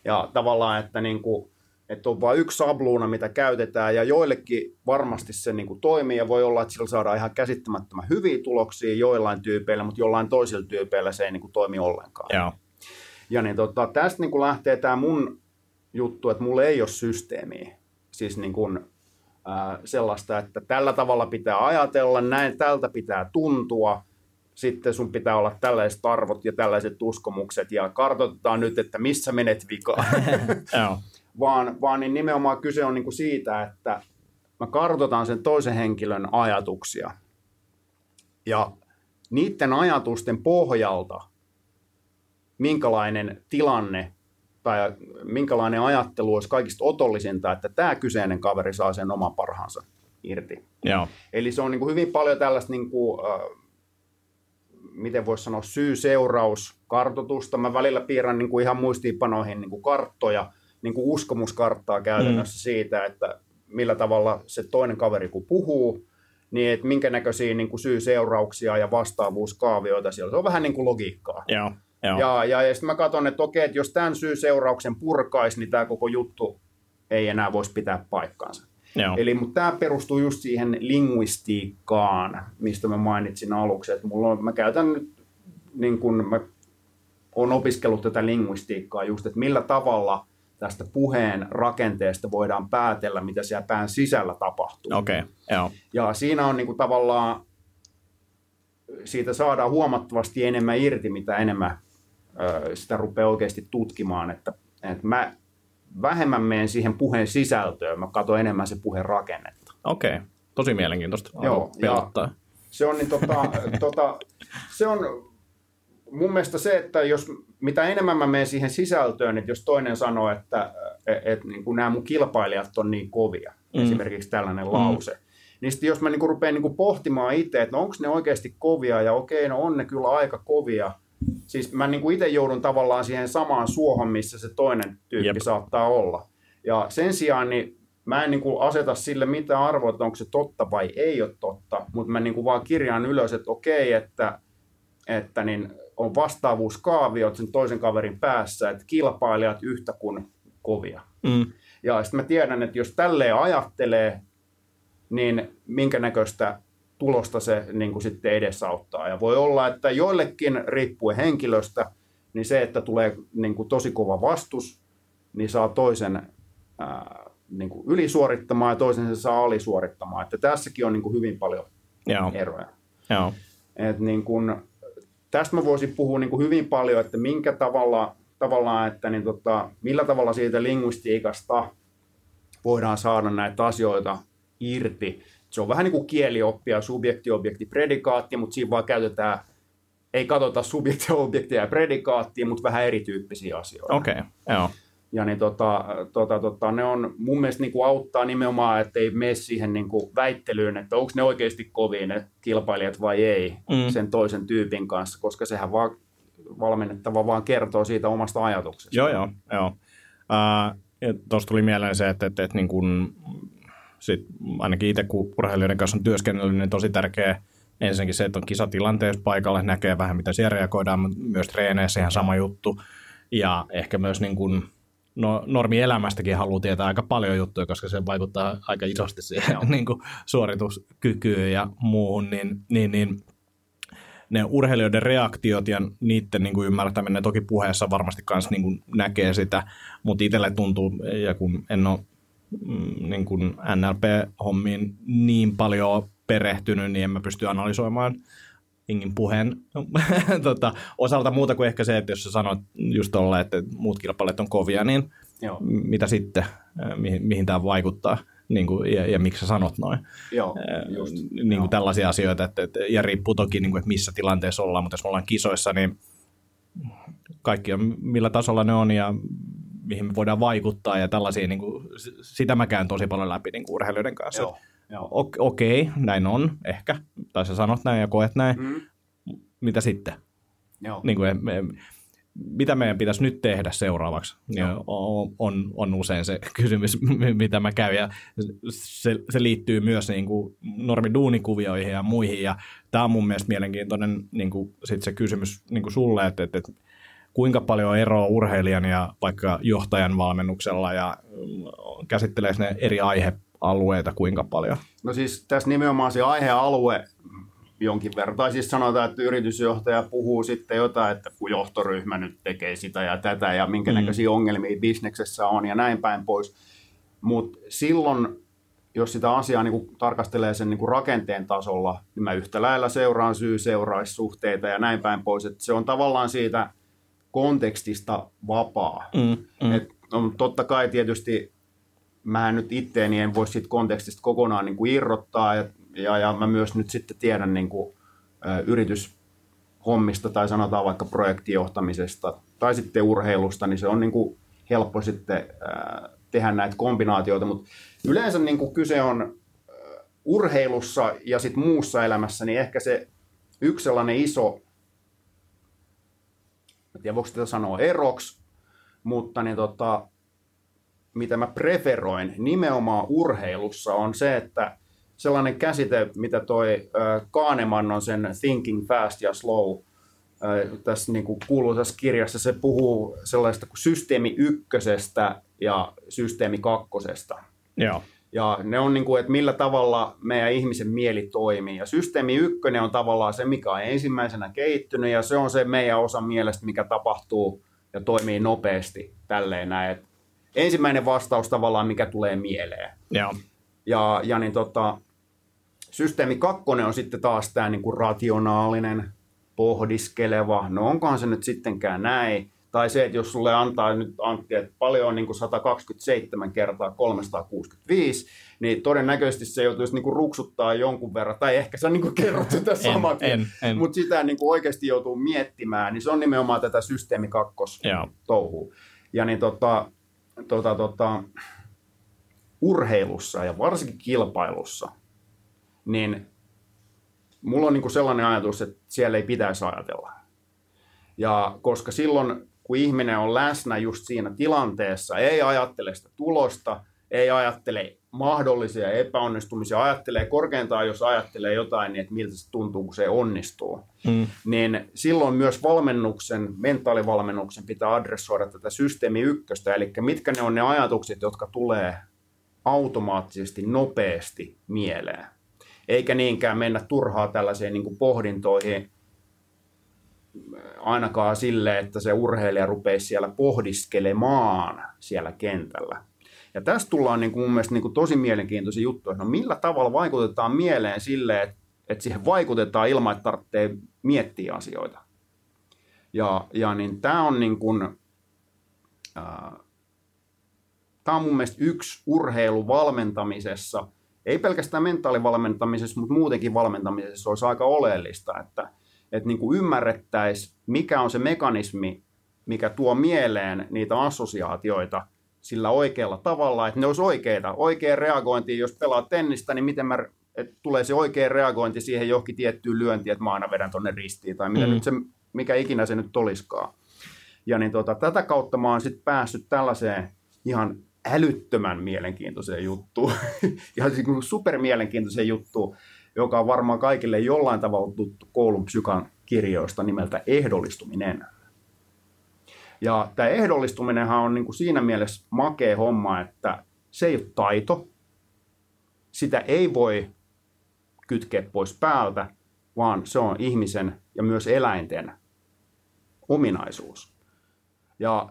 Ja tavallaan, että niin kuin että on vain yksi sabluuna, mitä käytetään, ja joillekin varmasti se niin kuin toimii, ja voi olla, että sillä saadaan ihan käsittämättömän hyviä tuloksia joillain tyypeillä, mutta jollain toisilla tyypeillä se ei niin kuin toimi ollenkaan. Joo. Ja niin tota, tästä niin kuin lähtee tämä mun juttu, että mulla ei ole systeemiä. Siis niin kuin, äh, sellaista, että tällä tavalla pitää ajatella, näin tältä pitää tuntua, sitten sun pitää olla tällaiset arvot ja tällaiset uskomukset, ja kartoitetaan nyt, että missä menet vikaan. vaan, vaan niin nimenomaan kyse on niin kuin siitä, että mä kartoitan sen toisen henkilön ajatuksia. Ja niiden ajatusten pohjalta, minkälainen tilanne tai minkälainen ajattelu olisi kaikista otollisinta, että tämä kyseinen kaveri saa sen oman parhaansa irti. Joo. Eli se on niin kuin hyvin paljon tällaista, niin kuin, äh, miten voisi sanoa, syy-seuraus-kartoitusta. Mä välillä piirrän niin kuin ihan muistiinpanoihin niin kuin karttoja, niin kuin uskomuskarttaa käytännössä mm. siitä, että millä tavalla se toinen kaveri kun puhuu, niin että minkä näköisiä niin kuin syy-seurauksia ja vastaavuuskaavioita siellä. Se on vähän niin kuin logiikkaa. Joo, joo. Ja, ja, ja sitten mä katson, että okei, että jos tämän syy-seurauksen purkaisi, niin tämä koko juttu ei enää voisi pitää paikkaansa. Joo. Eli mutta tämä perustuu just siihen linguistiikkaan, mistä mä mainitsin aluksi. Että mulla on, mä käytän nyt, niin kun mä olen opiskellut tätä linguistiikkaa just, että millä tavalla – tästä puheen rakenteesta voidaan päätellä, mitä siellä pään sisällä tapahtuu. Okei, okay, joo. Ja siinä on niin kuin tavallaan, siitä saadaan huomattavasti enemmän irti, mitä enemmän ö, sitä rupeaa oikeasti tutkimaan, että, että mä vähemmän menen siihen puheen sisältöön, mä katson enemmän se puheen rakennetta. Okei, okay. tosi mielenkiintoista. Joo, ja se on, niin tota, tota, se on mun mielestä se, että jos mitä enemmän mä menen siihen sisältöön, että jos toinen sanoo, että et, et, niin kuin nämä mun kilpailijat on niin kovia, mm. esimerkiksi tällainen mm. lause, niin sitten jos mä niin kuin rupean niin kuin pohtimaan itse, että no onko ne oikeasti kovia, ja okei, no on ne kyllä aika kovia, siis mä niin kuin itse joudun tavallaan siihen samaan suohon, missä se toinen tyyppi Jep. saattaa olla. Ja sen sijaan niin mä en niin kuin aseta sille mitään arvoa, että onko se totta vai ei ole totta, mutta mä niin kuin vaan kirjaan ylös, että okei, että, että niin on vastaavuuskaaviot sen toisen kaverin päässä, että kilpailijat yhtä kuin kovia. Mm. Ja sitten mä tiedän, että jos tälleen ajattelee, niin minkä näköistä tulosta se niin kuin sitten edesauttaa. Ja voi olla, että joillekin riippuen henkilöstä, niin se, että tulee niin kuin tosi kova vastus, niin saa toisen ää, niin kuin ylisuorittamaan ja toisen se saa alisuorittamaan. Että tässäkin on niin kuin hyvin paljon Joo. eroja. Joo. Et niin kuin, tästä mä voisin puhua niin kuin hyvin paljon, että minkä tavalla, tavallaan, että niin tota, millä tavalla siitä linguistiikasta voidaan saada näitä asioita irti. Se on vähän niin kuin kielioppia, subjekti, objekti, predikaatti, mutta siinä vaan käytetään, ei katsota subjektia, objektia ja predikaattia, mutta vähän erityyppisiä asioita. Okei, okay, joo. Ja niin tota, tota, tota, ne on mun mielestä niin kuin auttaa nimenomaan, että ei mene siihen niin kuin väittelyyn, että onko ne oikeasti kovin ne kilpailijat vai ei mm. sen toisen tyypin kanssa, koska sehän vaan valmennettava vaan kertoo siitä omasta ajatuksesta. Joo, joo. joo. Uh, Tuossa tuli mieleen se, että, että, että niin kun, sit ainakin itse kun urheilijoiden kanssa on työskennellyt, niin tosi tärkeä ensinnäkin se, että on kisatilanteessa paikalla, näkee vähän mitä siellä reagoidaan, mutta myös treeneissä ihan sama juttu. Ja ehkä myös niin kun, no, normielämästäkin haluaa tietää aika paljon juttuja, koska se vaikuttaa aika isosti siihen niin kuin suorituskykyyn ja muuhun, niin, niin, niin ne urheilijoiden reaktiot ja niiden niin kuin ymmärtäminen, toki puheessa varmasti myös niin kuin näkee sitä, mutta itselle tuntuu, ja kun en ole mm, niin kuin NLP-hommiin niin paljon perehtynyt, niin en mä pysty analysoimaan Ingin puheen tota, osalta muuta kuin ehkä se, että jos sä sanoit just tolle, että muut kilpailijat on kovia, niin Joo. mitä sitten, mihin, mihin tämä vaikuttaa niin kuin, ja, ja miksi sä sanot noin. Joo, just. Niin kuin Joo. tällaisia asioita, että, että, ja riippuu toki, niin kuin, että missä tilanteessa ollaan, mutta jos me ollaan kisoissa, niin kaikki on millä tasolla ne on ja mihin me voidaan vaikuttaa ja tällaisia, niin kuin, sitä mä käyn tosi paljon läpi niin kuin urheilijoiden kanssa. Joo. Okei, okay, näin on, ehkä. Tai sä sanot näin ja koet näin. Mm. Mitä sitten? Joo. Niin kuin, me, mitä meidän pitäisi nyt tehdä seuraavaksi, niin on, on, on usein se kysymys, mitä mä käyn. Ja se, se liittyy myös niin kuin normiduunikuvioihin ja muihin. Ja tämä on mun mielestä mielenkiintoinen niin kuin sit se kysymys niin kuin sulle, että, että, että kuinka paljon eroa urheilijan ja vaikka johtajan valmennuksella ja käsittelee ne eri aihe alueita kuinka paljon? No siis tässä nimenomaan se aihealue jonkin verran. Tai siis sanotaan, että yritysjohtaja puhuu sitten jotain, että kun johtoryhmä nyt tekee sitä ja tätä ja minkä mm. näköisiä ongelmia bisneksessä on ja näin päin pois. Mutta silloin, jos sitä asiaa niin kuin tarkastelee sen niin kuin rakenteen tasolla, niin mä yhtä lailla seuraan syy-seuraissuhteita ja näin päin pois. Että se on tavallaan siitä kontekstista vapaa. Mm, mm. Et on totta kai tietysti mä nyt itteeni en voi siitä kontekstista kokonaan niin kuin irrottaa ja, ja, ja mä myös nyt sitten tiedän niin kuin, ä, yrityshommista tai sanotaan vaikka projektijohtamisesta tai sitten urheilusta, niin se on niin kuin helppo sitten ä, tehdä näitä kombinaatioita, mutta yleensä niin kuin kyse on urheilussa ja sitten muussa elämässä, niin ehkä se yksi sellainen iso, en tiedä voiko sitä sanoa eroksi, mutta niin tota, mitä mä preferoin nimenomaan urheilussa, on se, että sellainen käsite, mitä toi Kahneman on sen Thinking Fast ja Slow tässä niin kuin kuuluisessa kirjassa, se puhuu sellaista kuin systeemi ykkösestä ja systeemi kakkosesta. Joo. Ja ne on niin kuin, että millä tavalla meidän ihmisen mieli toimii. Ja systeemi ykkönen on tavallaan se, mikä on ensimmäisenä kehittynyt, ja se on se meidän osa mielestä, mikä tapahtuu ja toimii nopeasti tälleen näin. Että ensimmäinen vastaus tavallaan, mikä tulee mieleen. Joo. Ja, ja niin tota, systeemi kakkonen on sitten taas tämä niin kuin rationaalinen, pohdiskeleva, no onkohan se nyt sittenkään näin, Tai se, että jos sulle antaa nyt Antti, että paljon on niin kuin 127 kertaa 365, niin todennäköisesti se joutuisi niin kuin ruksuttaa jonkun verran, tai ehkä sä niin kuin kerrot sitä samakin, mutta sitä niin kuin oikeasti joutuu miettimään, niin se on nimenomaan tätä systeemi kakkos Joo. touhua. Ja niin tota, tota, tota, urheilussa ja varsinkin kilpailussa, niin mulla on niin kuin sellainen ajatus, että siellä ei pitäisi ajatella. Ja koska silloin, kun ihminen on läsnä just siinä tilanteessa, ei ajattele sitä tulosta, ei ajattele mahdollisia epäonnistumisia, ajattelee korkeintaan, jos ajattelee jotain, niin että miltä se tuntuu, kun se onnistuu. Mm. Niin silloin myös valmennuksen, mentaalivalmennuksen pitää adressoida tätä systeemi ykköstä, eli mitkä ne on ne ajatukset, jotka tulee automaattisesti, nopeasti mieleen. Eikä niinkään mennä turhaa tällaiseen niin pohdintoihin, ainakaan sille, että se urheilija rupeisi siellä pohdiskelemaan siellä kentällä. Ja tästä tullaan niin kuin mun mielestä niin kuin tosi mielenkiintoisia juttuja. No millä tavalla vaikutetaan mieleen sille, että, että siihen vaikutetaan ilman, että tarvitsee miettiä asioita. Ja, ja niin tämä on niin kuin, ää, tämä on mun mielestä yksi urheilu valmentamisessa, ei pelkästään mentaalivalmentamisessa, mutta muutenkin valmentamisessa olisi aika oleellista, että, että niin kuin ymmärrettäisiin, mikä on se mekanismi, mikä tuo mieleen niitä assosiaatioita sillä oikealla tavalla, että ne olisi oikeita. Oikea reagointi, jos pelaat tennistä, niin miten mä, että tulee se oikea reagointi siihen johonkin tiettyyn lyöntiin, että mä aina vedän tonne ristiin, tai mitä mm. nyt se, mikä ikinä se nyt olisikaan. Ja niin tota, tätä kautta mä oon sitten päässyt tällaiseen ihan älyttömän mielenkiintoiseen juttuun, ihan siis super mielenkiintoiseen juttuun, joka on varmaan kaikille jollain tavalla tuttu koulun psykan kirjoista nimeltä ehdollistuminen. Ja tämä ehdollistuminenhan on niin kuin siinä mielessä makea homma, että se ei ole taito, sitä ei voi kytkeä pois päältä, vaan se on ihmisen ja myös eläinten ominaisuus. Ja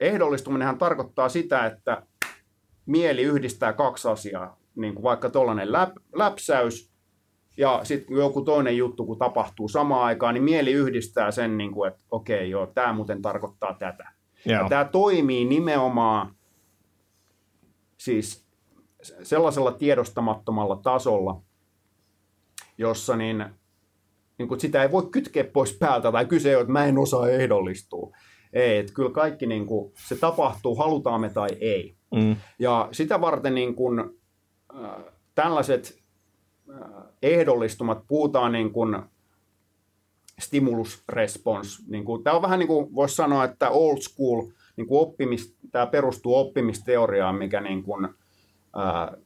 ehdollistuminenhan tarkoittaa sitä, että mieli yhdistää kaksi asiaa, niin kuin vaikka tuollainen läp, läpsäys ja sitten joku toinen juttu, kun tapahtuu samaan aikaan, niin mieli yhdistää sen, niin kuin, että okei, joo, tämä muuten tarkoittaa tätä. Joo. Ja tämä toimii nimenomaan siis sellaisella tiedostamattomalla tasolla, jossa niin, niin kuin sitä ei voi kytkeä pois päältä, tai kyse on, että mä en osaa ehdollistua. Ei, että kyllä kaikki niin kuin, se tapahtuu, halutaan me tai ei. Mm. Ja sitä varten niin kuin, äh, tällaiset ehdollistumat, puhutaan niin kuin stimulus response. Niin kuin, tämä on vähän niin kuin voisi sanoa, että old school niin kuin oppimis, tämä perustuu oppimisteoriaan, mikä niin kuin, ää,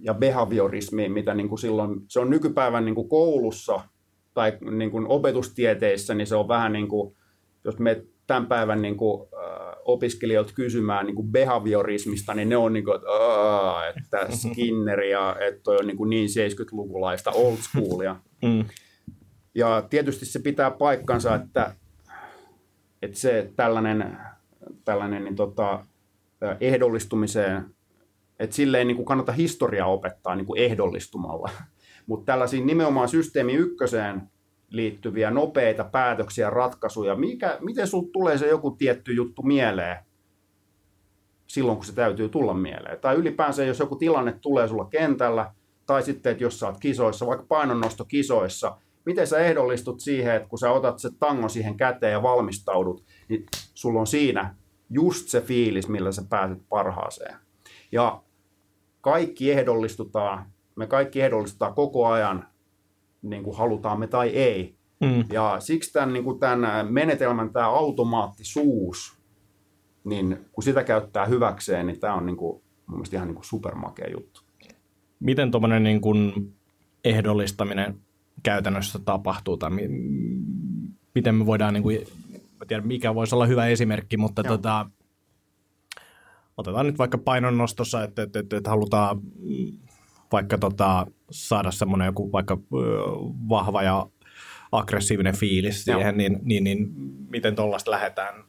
ja behaviorismiin, mitä niin kuin silloin, se on nykypäivän niin kuin koulussa tai niin kuin opetustieteissä, niin se on vähän niin kuin, jos me tämän päivän niin kuin, äh, opiskelijoilta kysymään niin kuin behaviorismista, niin ne on niin kuin, että, että Skinner ja että toi on niin, kuin niin 70-lukulaista old schoolia. Mm. Ja tietysti se pitää paikkansa, että, että se tällainen, tällainen niin tota, ehdollistumiseen, että sille ei niin kuin kannata historiaa opettaa niin kuin ehdollistumalla. Mutta tällaisiin nimenomaan systeemi ykköseen liittyviä nopeita päätöksiä, ratkaisuja. Mikä, miten sinulle tulee se joku tietty juttu mieleen silloin, kun se täytyy tulla mieleen? Tai ylipäänsä, jos joku tilanne tulee sulla kentällä, tai sitten, että jos sä oot kisoissa, vaikka painonnostokisoissa, miten sä ehdollistut siihen, että kun sä otat se tango siihen käteen ja valmistaudut, niin sulla on siinä just se fiilis, millä sä pääset parhaaseen. Ja kaikki ehdollistutaan, me kaikki ehdollistutaan koko ajan niin kuin halutaan me tai ei. Mm. Ja siksi tämän, niin kuin tämän menetelmän tämä automaattisuus, niin kun sitä käyttää hyväkseen, niin tämä on niin kuin, mun mielestä ihan niin kuin supermakea juttu. Miten tuommoinen niin kuin ehdollistaminen käytännössä tapahtuu, tai mi- miten me voidaan, niin kuin, mä tiedän mikä voisi olla hyvä esimerkki, mutta tota, otetaan nyt vaikka painonnostossa, että, että, että, että halutaan vaikka tota, saada semmoinen joku vaikka vahva ja aggressiivinen fiilis siihen, niin, niin, niin miten tuollaista lähdetään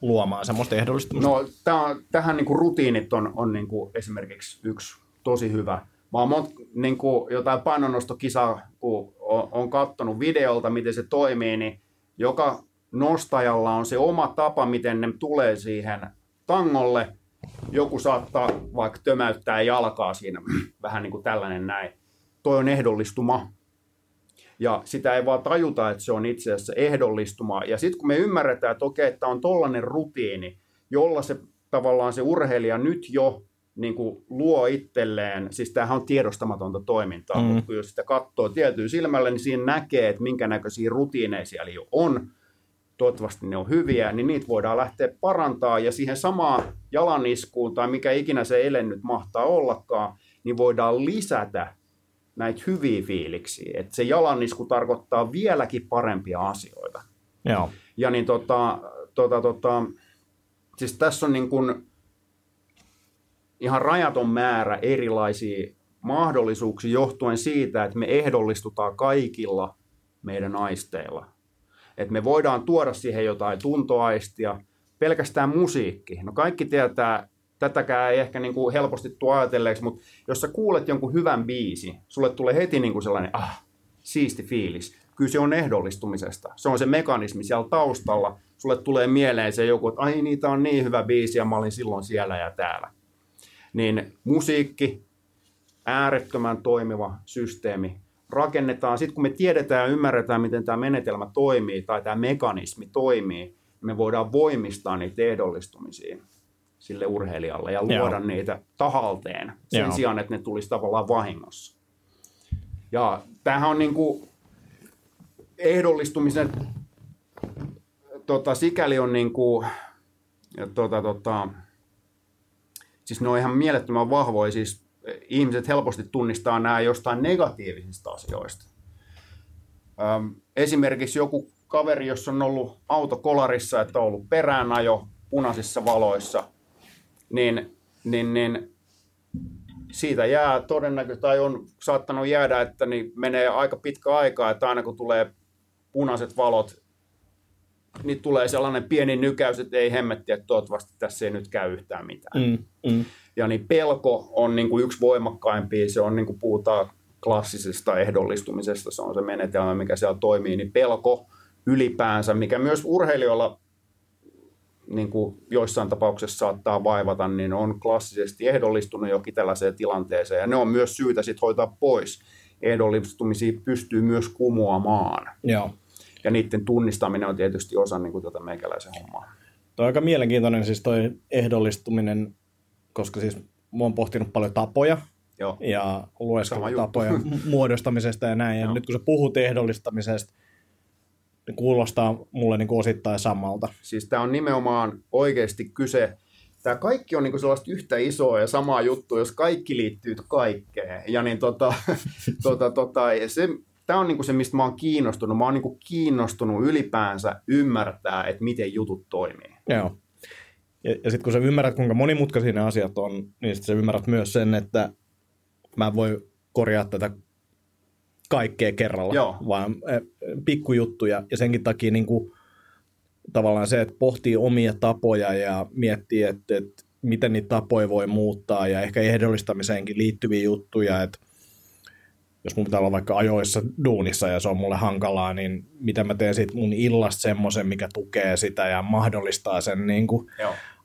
luomaan semmoista ehdollistumista? No täh, tähän niin kuin rutiinit on, on niin kuin esimerkiksi yksi tosi hyvä. Mä oon niin kuin jotain painonnostokisaa, kun on, on katsonut videolta, miten se toimii, niin joka nostajalla on se oma tapa, miten ne tulee siihen tangolle. Joku saattaa vaikka tömäyttää jalkaa siinä, vähän niin kuin tällainen näin. Toi on ehdollistuma. Ja sitä ei vaan tajuta, että se on itse asiassa ehdollistuma. Ja sitten kun me ymmärretään, että okei, että on tollainen rutiini, jolla se tavallaan se urheilija nyt jo niin kuin luo itselleen, siis tämähän on tiedostamatonta toimintaa, mm. mutta kun jos sitä katsoo tietyllä silmällä, niin siinä näkee, että minkä näköisiä rutiineja siellä jo on, toivottavasti ne on hyviä, niin niitä voidaan lähteä parantaa ja siihen samaan jalaniskuun tai mikä ikinä se ele nyt mahtaa ollakaan, niin voidaan lisätä näitä hyviä fiiliksiä. Että se jalanisku tarkoittaa vieläkin parempia asioita. Joo. Ja niin tota, tota, tota, siis tässä on niin kuin ihan rajaton määrä erilaisia mahdollisuuksia johtuen siitä, että me ehdollistutaan kaikilla meidän aisteilla. Että me voidaan tuoda siihen jotain tuntoaistia, pelkästään musiikki. No kaikki tietää, tätäkään ei ehkä niin kuin helposti tuo ajatelleeksi, mutta jos sä kuulet jonkun hyvän biisi, sulle tulee heti niin kuin sellainen, ah, siisti fiilis. Kyllä se on ehdollistumisesta. Se on se mekanismi siellä taustalla. Sulle tulee mieleen se joku, että ai niitä on niin hyvä biisi ja mä olin silloin siellä ja täällä niin musiikki, äärettömän toimiva systeemi, rakennetaan. Sitten kun me tiedetään ja ymmärretään, miten tämä menetelmä toimii tai tämä mekanismi toimii, me voidaan voimistaa niitä ehdollistumisia sille urheilijalle ja luoda Joo. niitä tahalteen sen Joo. sijaan, että ne tulisi tavallaan vahingossa. Ja tämähän on niin kuin ehdollistumisen tota, sikäli on niin kuin, tota, tota, siis ne on ihan mielettömän vahvoja, siis ihmiset helposti tunnistaa nämä jostain negatiivisista asioista. Öm, esimerkiksi joku kaveri, jos on ollut auto kolarissa, että on ollut peräänajo punaisissa valoissa, niin, niin, niin siitä jää todennäköisesti, tai on saattanut jäädä, että niin menee aika pitkä aikaa, että aina kun tulee punaiset valot, niin tulee sellainen pieni nykäys, että ei hemmetti, että toivottavasti tässä ei nyt käy yhtään mitään. Mm, mm. Ja niin pelko on niin kuin yksi voimakkaimpia, se on niin kuin puhutaan klassisesta ehdollistumisesta, se on se menetelmä, mikä siellä toimii, niin pelko ylipäänsä, mikä myös urheilijoilla niin kuin joissain tapauksissa saattaa vaivata, niin on klassisesti ehdollistunut jokin tällaiseen tilanteeseen, ja ne on myös syytä sitten hoitaa pois. Ehdollistumisia pystyy myös kumoamaan. Joo ja niiden tunnistaminen on tietysti osa niin kuin tuota meikäläisen hommaa. Tuo on aika mielenkiintoinen siis toi ehdollistuminen, koska siis mä oon pohtinut paljon tapoja Joo. ja tapoja muodostamisesta ja näin. Ja Joo. nyt kun sä puhut ehdollistamisesta, niin kuulostaa mulle niin kuin osittain samalta. Siis tämä on nimenomaan oikeasti kyse, tämä kaikki on niin sellaista yhtä isoa ja samaa juttua, jos kaikki liittyy kaikkeen. Ja niin tota, tota, tota, ja se, tämä on niinku se, mistä mä oon kiinnostunut. Mä oon niinku kiinnostunut ylipäänsä ymmärtää, että miten jutut toimii. Joo. Ja, ja sitten kun sä ymmärrät, kuinka monimutkaisia ne asiat on, niin sitten sä ymmärrät myös sen, että mä voi korjaa tätä kaikkea kerralla, Joo. vaan pikkujuttuja. Ja senkin takia niin kuin, tavallaan se, että pohtii omia tapoja ja miettii, että, että miten niitä tapoja voi muuttaa ja ehkä ehdollistamiseenkin liittyviä juttuja, että jos mun pitää olla vaikka ajoissa duunissa ja se on mulle hankalaa, niin mitä mä teen sitten mun illasta semmoisen, mikä tukee sitä ja mahdollistaa sen niin kuin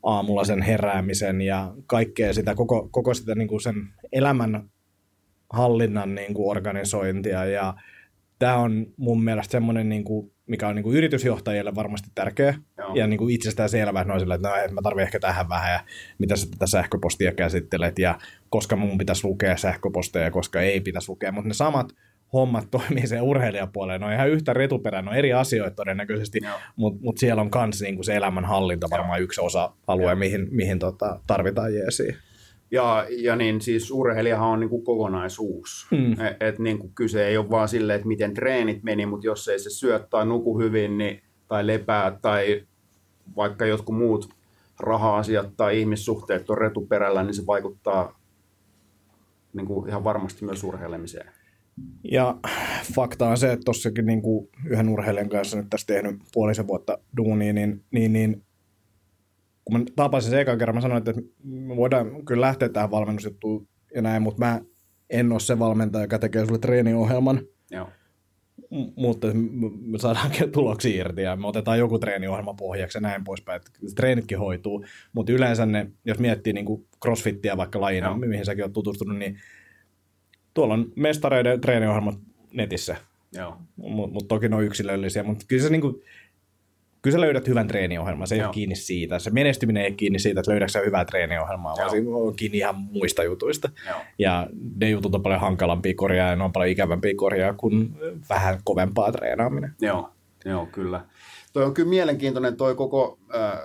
aamulla sen heräämisen ja kaikkea sitä, koko, koko sitä niin kuin sen elämän hallinnan niin kuin organisointia ja tämä on mun mielestä semmoinen, niin kuin, mikä on niin kuin yritysjohtajille varmasti tärkeä Joo. ja niin kuin itsestään selvä, että, no sille, että no, mä tarvitsen ehkä tähän vähän ja mitä sä tätä sähköpostia käsittelet ja koska mun pitäisi lukea sähköposteja, koska ei pitäisi lukea, mutta ne samat hommat toimii sen urheilijapuoleen. Ne on ihan yhtä retuperä, ne on eri asioita todennäköisesti, mutta mut siellä on myös niinku se elämänhallinta varmaan Joo. yksi osa-alue, Joo. mihin, mihin tota, tarvitaan jeesiä. Ja, ja niin siis urheilijahan on niin kuin kokonaisuus. Mm. Et, et niin kuin kyse ei ole vaan silleen, että miten treenit meni, mutta jos ei se syö tai nuku hyvin niin, tai lepää tai vaikka jotkut muut raha-asiat tai ihmissuhteet on retuperällä, niin se vaikuttaa niin kuin ihan varmasti myös urheilemiseen. Ja fakta on se, että tuossakin niin kuin yhden urheilijan kanssa nyt tässä tehnyt puolisen vuotta duunia, niin, niin, niin kun mä tapasin sen ekan kerran, mä sanoin, että me voidaan kyllä lähteä tähän valmennusjuttuun ja näin, mutta mä en ole se valmentaja, joka tekee sulle treeniohjelman. Joo. M- mutta me saadaan tuloksia irti ja me otetaan joku treeniohjelma pohjaksi ja näin poispäin, että treenitkin hoituu, mutta yleensä ne, jos miettii niin kuin crossfittiä vaikka lajina, Joo. mihin säkin oot tutustunut, niin tuolla on mestareiden treeniohjelmat netissä, mutta mut toki ne on yksilöllisiä, mutta kyllä, se niinku, kyllä sä löydät hyvän treeniohjelman, se ei Joo. ole kiinni siitä. Se menestyminen ei ole kiinni siitä, että löydätkö sä hyvää treeniohjelmaa, Joo. vaan se on kiinni ihan muista jutuista. Joo. Ja ne jutut on paljon hankalampia korjaa ja ne on paljon ikävämpiä korjaa kuin vähän kovempaa treenaaminen. Joo, joo, kyllä. Toi on kyllä mielenkiintoinen toi koko äh,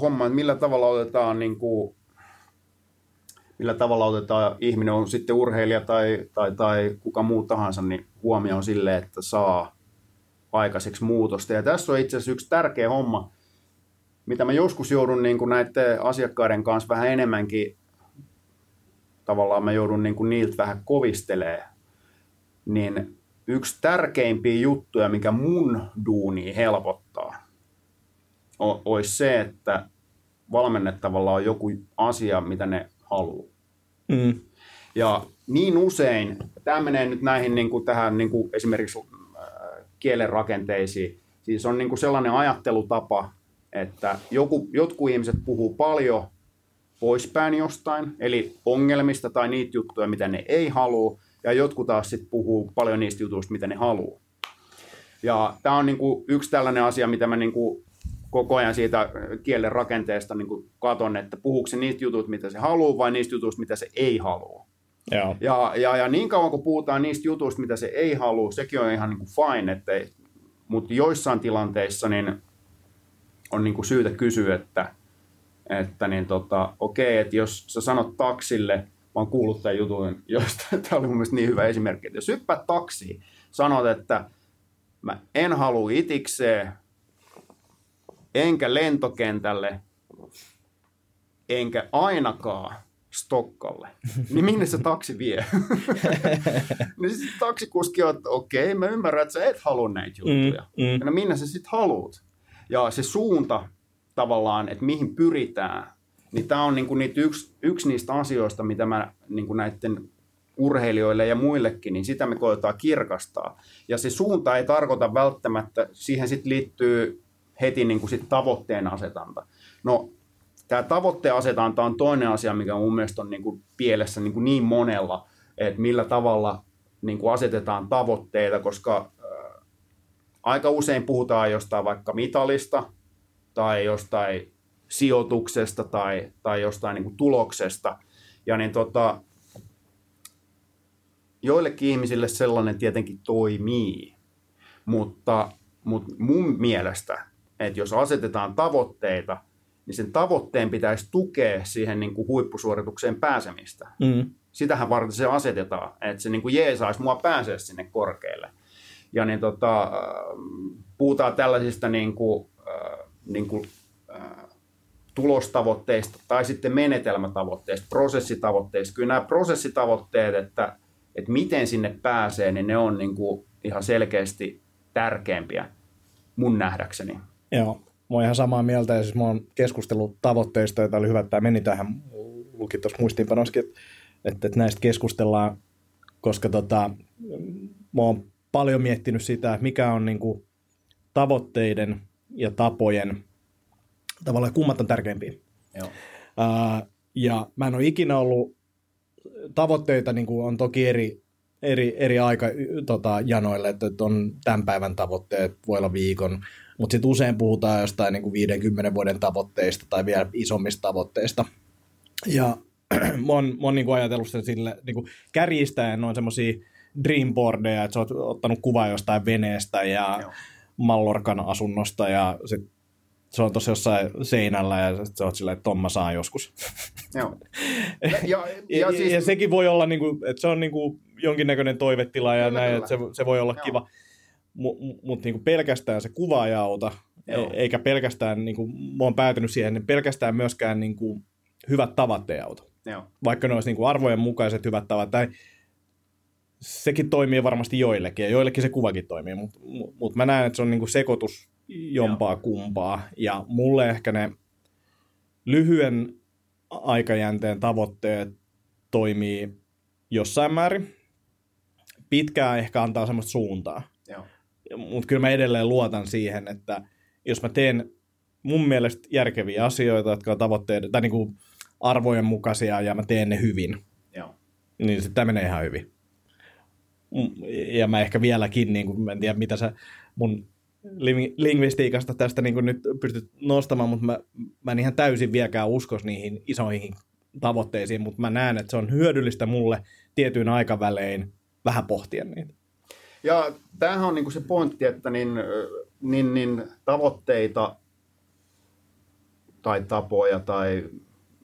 homma, että millä tavalla otetaan niin kuin, millä tavalla otetaan ihminen on sitten urheilija tai, tai, tai kuka muu tahansa, niin huomioon sille, että saa aikaiseksi muutosta. Ja tässä on itse asiassa yksi tärkeä homma, mitä mä joskus joudun niin kuin näiden asiakkaiden kanssa vähän enemmänkin, tavallaan mä joudun niin kuin niiltä vähän kovistelee, niin yksi tärkeimpiä juttuja, mikä mun duuni helpottaa, o- olisi se, että valmennettavalla on joku asia, mitä ne haluaa. Mm. Ja niin usein, tämä menee nyt näihin niin kuin tähän niin kuin esimerkiksi kielen rakenteisiin, siis on niin kuin sellainen ajattelutapa, että joku, jotkut ihmiset puhuu paljon poispäin jostain, eli ongelmista tai niitä juttuja, mitä ne ei halua, ja jotkut taas sitten puhuu paljon niistä jutuista, mitä ne haluaa. Ja tämä on niinku yksi tällainen asia, mitä mä niinku koko ajan siitä kielen rakenteesta niinku katon, että puhuuko se niistä jutuista, mitä se haluaa, vai niistä jutuista, mitä se ei halua. Joo. Ja, ja, ja niin kauan kun puhutaan niistä jutuista, mitä se ei halua, sekin on ihan niinku fine, että mutta joissain tilanteissa niin on niinku syytä kysyä, että, että niin tota, okei, että jos sä sanot taksille, mä oon kuullut tämän jutun, josta tämä oli mun mielestä niin hyvä esimerkki, että jos hyppäät taksiin, sanot, että mä en halua itikseen, enkä lentokentälle, enkä ainakaan Stokkalle, niin minne se taksi vie? niin sitten taksikuski on, että okei, mä ymmärrän, että sä et halua näitä juttuja. Mm, mm. No minne sä sitten haluat? Ja se suunta tavallaan, että mihin pyritään, niin tämä on niinku niitä yksi, yksi niistä asioista, mitä mä niinku näiden urheilijoille ja muillekin, niin sitä me koetaan kirkastaa. Ja se suunta ei tarkoita välttämättä, siihen sitten liittyy heti niinku sit tavoitteen asetanta. No, tämä tavoitteen asetanta on toinen asia, mikä mun mielestä on niinku pielessä niinku niin monella, että millä tavalla niinku asetetaan tavoitteita, koska äh, aika usein puhutaan jostain vaikka mitalista tai jostain sijoituksesta tai, tai jostain niinku tuloksesta. Ja niin tota, joillekin ihmisille sellainen tietenkin toimii, mutta, mutta mun mielestä, että jos asetetaan tavoitteita, niin sen tavoitteen pitäisi tukea siihen niin kuin huippusuoritukseen pääsemistä. Mm. Sitähän varten se asetetaan, että se niin kuin jeesaisi mua pääsee sinne korkealle. Ja niin tota, puhutaan tällaisista niin kuin, äh, niin kuin, äh, tulostavoitteista tai sitten menetelmätavoitteista, prosessitavoitteista. Kyllä nämä prosessitavoitteet, että, että miten sinne pääsee, niin ne on niin kuin ihan selkeästi tärkeämpiä mun nähdäkseni. Joo, mä oon ihan samaa mieltä ja siis mä oon keskustellut tavoitteista, joita oli hyvä, että tämä meni tähän, luki tuossa muistiinpanoskin, että, että, että näistä keskustellaan, koska tota, mä oon paljon miettinyt sitä, että mikä on niin kuin tavoitteiden ja tapojen tavallaan kummat on tärkeimpiä. Joo. Ää, ja mä en ole ikinä ollut, tavoitteita niin kuin on toki eri, eri, eri aika tota, janoille, että että on tämän päivän tavoitteet, voi olla viikon, mutta sitten usein puhutaan jostain niin kuin 50 vuoden tavoitteista tai vielä isommista tavoitteista. Ja mä oon, mä oon niin kuin ajatellut sen sille niin kuin kärjistäen noin semmoisia dreamboardeja, että sä oot ottanut kuva jostain veneestä ja Joo. Mallorcan asunnosta ja sit se on tuossa jossain seinällä ja sit sä oot silleen, että ton mä saan joskus. Joo. Ja, ja, Ja, ja, ja, siis, ja sekin voi olla, niin kuin, että se on niin kuin jonkinnäköinen toivetila ja Kyllä, näin, kyllä. että se, se voi olla Joo. kiva. Mutta mut niin kuin pelkästään se kuva ei auta, Joo. e- eikä pelkästään, niin kuin, mä oon päätynyt siihen, niin pelkästään myöskään niin kuin, hyvät tavat ei auta. joo. Vaikka ne olisi niin kuin arvojen mukaiset hyvät tavat, tai sekin toimii varmasti joillekin, ja joillekin se kuvakin toimii, mutta mut, mut mä näen, että se on niin kuin sekoitus jompaa kumpaa, ja mulle ehkä ne lyhyen aikajänteen tavoitteet toimii jossain määrin. Pitkään ehkä antaa semmoista suuntaa. Mutta kyllä mä edelleen luotan siihen, että jos mä teen mun mielestä järkeviä asioita, jotka on tavoitteiden tai niin kuin arvojen mukaisia ja mä teen ne hyvin, Joo. niin sitten tämä menee ihan hyvin. Mm, Ja mä ehkä vieläkin, niin kuin, mä en tiedä mitä sä mun ling- lingvistiikasta tästä niin kuin nyt pystyt nostamaan, mutta mä, mä en ihan täysin vieläkään uskos niihin isoihin tavoitteisiin, mutta mä näen, että se on hyödyllistä mulle tietyin aikavälein vähän pohtia niitä. Ja tämähän on niinku se pointti, että niin, niin, niin tavoitteita tai tapoja tai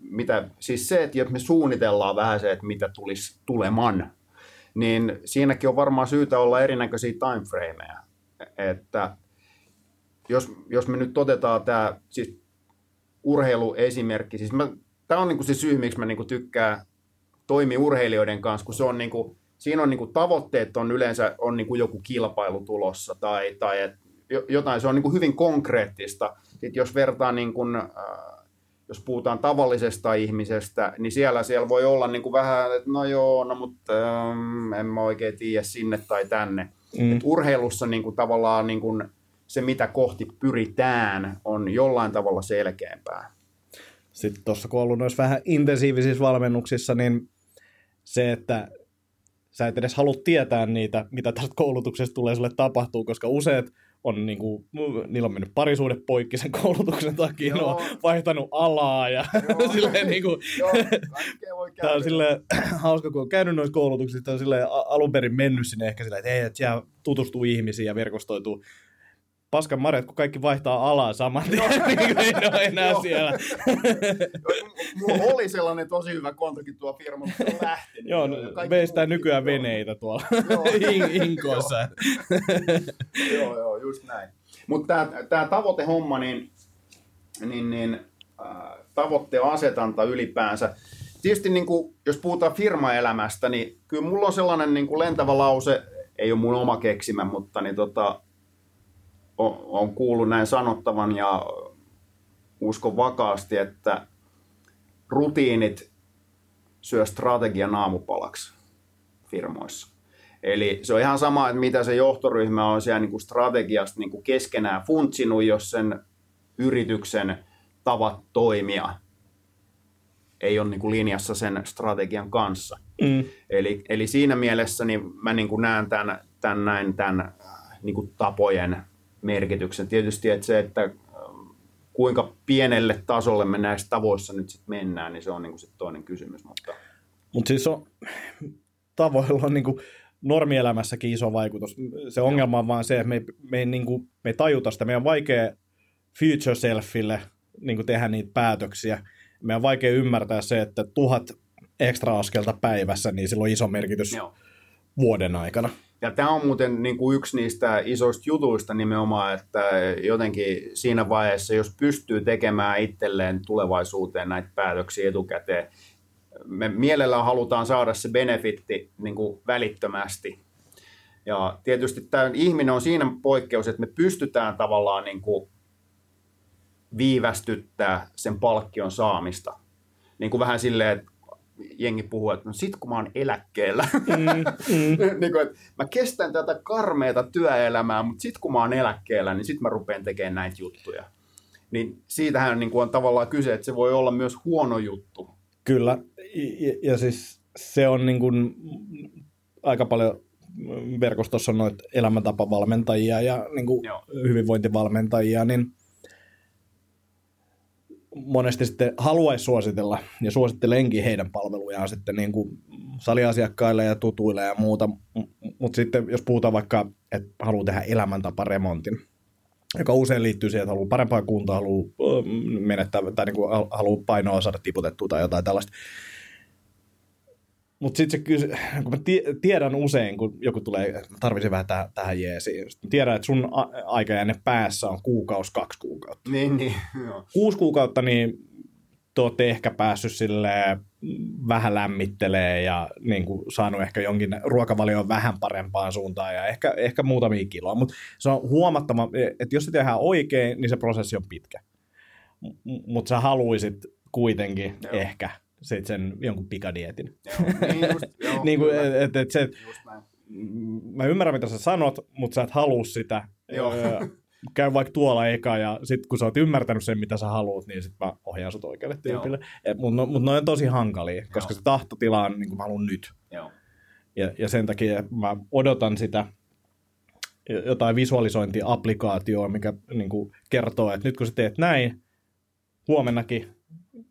mitä, siis se, että jos me suunnitellaan vähän se, että mitä tulisi tuleman, niin siinäkin on varmaan syytä olla erinäköisiä timeframeja. Että jos, jos me nyt otetaan tämä siis urheiluesimerkki, siis mä, tämä on niinku se syy, miksi mä niinku tykkään toimia urheilijoiden kanssa, kun se on niinku, siinä on niinku tavoitteet on yleensä on niinku joku kilpailu tulossa tai, tai et jo- jotain, se on niinku hyvin konkreettista. Sitten jos vertaa niin kuin, äh, jos puhutaan tavallisesta ihmisestä, niin siellä, siellä voi olla niin kuin vähän, että no joo, no mutta ähm, en mä oikein tiedä sinne tai tänne. Mm. Et urheilussa niin kuin, tavallaan niin kuin, se, mitä kohti pyritään, on jollain tavalla selkeämpää. Sitten tuossa kun on ollut noissa vähän intensiivisissä valmennuksissa, niin se, että sä et edes halua tietää niitä, mitä tästä koulutuksesta tulee sulle tapahtuu, koska useat on niin kuin, niillä on mennyt parisuude poikki sen koulutuksen takia, ne on Joo. vaihtanut alaa ja Joo. silleen niin kuin, Joo, voi Tämä on silleen, hauska, kun on käynyt noissa koulutuksissa, on silleen alun perin mennyt sinne ehkä silleen, että ei, että siellä tutustuu ihmisiin ja verkostoituu. Paskan marjat, kun kaikki vaihtaa alaa saman tien, niin kuin ei ole enää Joo. siellä. Mulla oli sellainen tosi hyvä kontakti tuo firma, mutta on lähtenyt. Joo, muutkin- nykyään veneitä tuolla Joo. In- Inkoossa. joo, joo, just näin. Mutta tämä tavoitehomma, niin, niin, niin äh, tavoitteen asetanta ylipäänsä. Tietysti niin kuin, jos puhutaan firmaelämästä, niin kyllä mulla on sellainen niin kuin lentävä lause, ei ole mun oma keksimä, mutta niin tota, on, kuullut näin sanottavan ja uskon vakaasti, että rutiinit syö strategian aamupalaksi firmoissa. Eli se on ihan sama, että mitä se johtoryhmä on siellä niin kuin strategiasta niin kuin keskenään funtsinut, jos sen yrityksen tavat toimia ei ole niin kuin linjassa sen strategian kanssa. Mm. Eli, eli siinä mielessä niin mä niin kuin näen tämän, tämän, näin, tämän äh, niin kuin tapojen merkityksen. Tietysti että se, että äh, kuinka pienelle tasolle me näissä tavoissa nyt sit mennään, niin se on niin kuin sit toinen kysymys. Mutta Mutta siis on, tavoilla on niinku normielämässäkin iso vaikutus. Se ongelma on vaan se, että me, me, niinku, me ei tajuta sitä. Meidän on vaikea future selfille niinku tehdä niitä päätöksiä. Meidän on vaikea ymmärtää se, että tuhat ekstra askelta päivässä, niin sillä on iso merkitys joo. vuoden aikana. Ja tämä on muuten niin kuin yksi niistä isoista jutuista nimenomaan, että jotenkin siinä vaiheessa, jos pystyy tekemään itselleen tulevaisuuteen näitä päätöksiä etukäteen, me mielellään halutaan saada se benefitti niin kuin välittömästi. Ja tietysti tämä ihminen on siinä poikkeus, että me pystytään tavallaan niin kuin viivästyttää sen palkkion saamista. Niin kuin vähän silleen, että jengi puhuu, että no sit kun mä oon eläkkeellä, Mm, mm. niin kuin, että mä kestän tätä karmeita työelämää, mutta sitten kun mä oon eläkkeellä, niin sitten mä rupean tekemään näitä juttuja. Niin siitähän niin kuin on tavallaan kyse, että se voi olla myös huono juttu. Kyllä, ja, ja siis se on niin kuin aika paljon verkostossa on noita elämäntapavalmentajia ja niin kuin Joo. hyvinvointivalmentajia, niin monesti sitten haluaisi suositella ja suosittelenkin heidän palvelujaan sitten niin kuin saliasiakkaille ja tutuille ja muuta, mutta sitten jos puhutaan vaikka, että haluaa tehdä elämäntaparemontin, joka usein liittyy siihen, että haluaa parempaa kuntoa, haluaa menettää tai niin kuin haluaa painoa saada tiputettua tai jotain tällaista. Mutta sitten kun mä tie- tiedän usein, kun joku tulee, mä tarvitsen vähän tähän, tähän jeesiin. Sitten tiedän, että sun a- aikajänne päässä on kuukausi, kaksi kuukautta. Niin, niin. Joo. Kuusi kuukautta, niin te olette ehkä päässyt sille vähän lämmittelee ja niin kuin saanut ehkä jonkin ruokavalion vähän parempaan suuntaan ja ehkä, ehkä muutamia kiloa. Mutta se on huomattava, että jos se tehdään oikein, niin se prosessi on pitkä. Mutta sä haluisit kuitenkin Joo. ehkä sit sen jonkun pikadietin. Joo. Niin, just, joo, niin kuin, et, et, et se, Just näin. mä ymmärrän mitä sä sanot, mutta sä et halua sitä. Joo. Käy vaikka tuolla eka ja sitten kun sä oot ymmärtänyt sen, mitä sä haluat, niin sitten mä ohjaan sut oikealle tyypille. Mutta no, mut ne on tosi hankalia, koska Joo. se tahtotila on niin kuin mä haluan nyt. Joo. Ja, ja sen takia mä odotan sitä jotain visualisointiaplikaatioa, mikä niin kuin kertoo, että nyt kun sä teet näin, huomennakin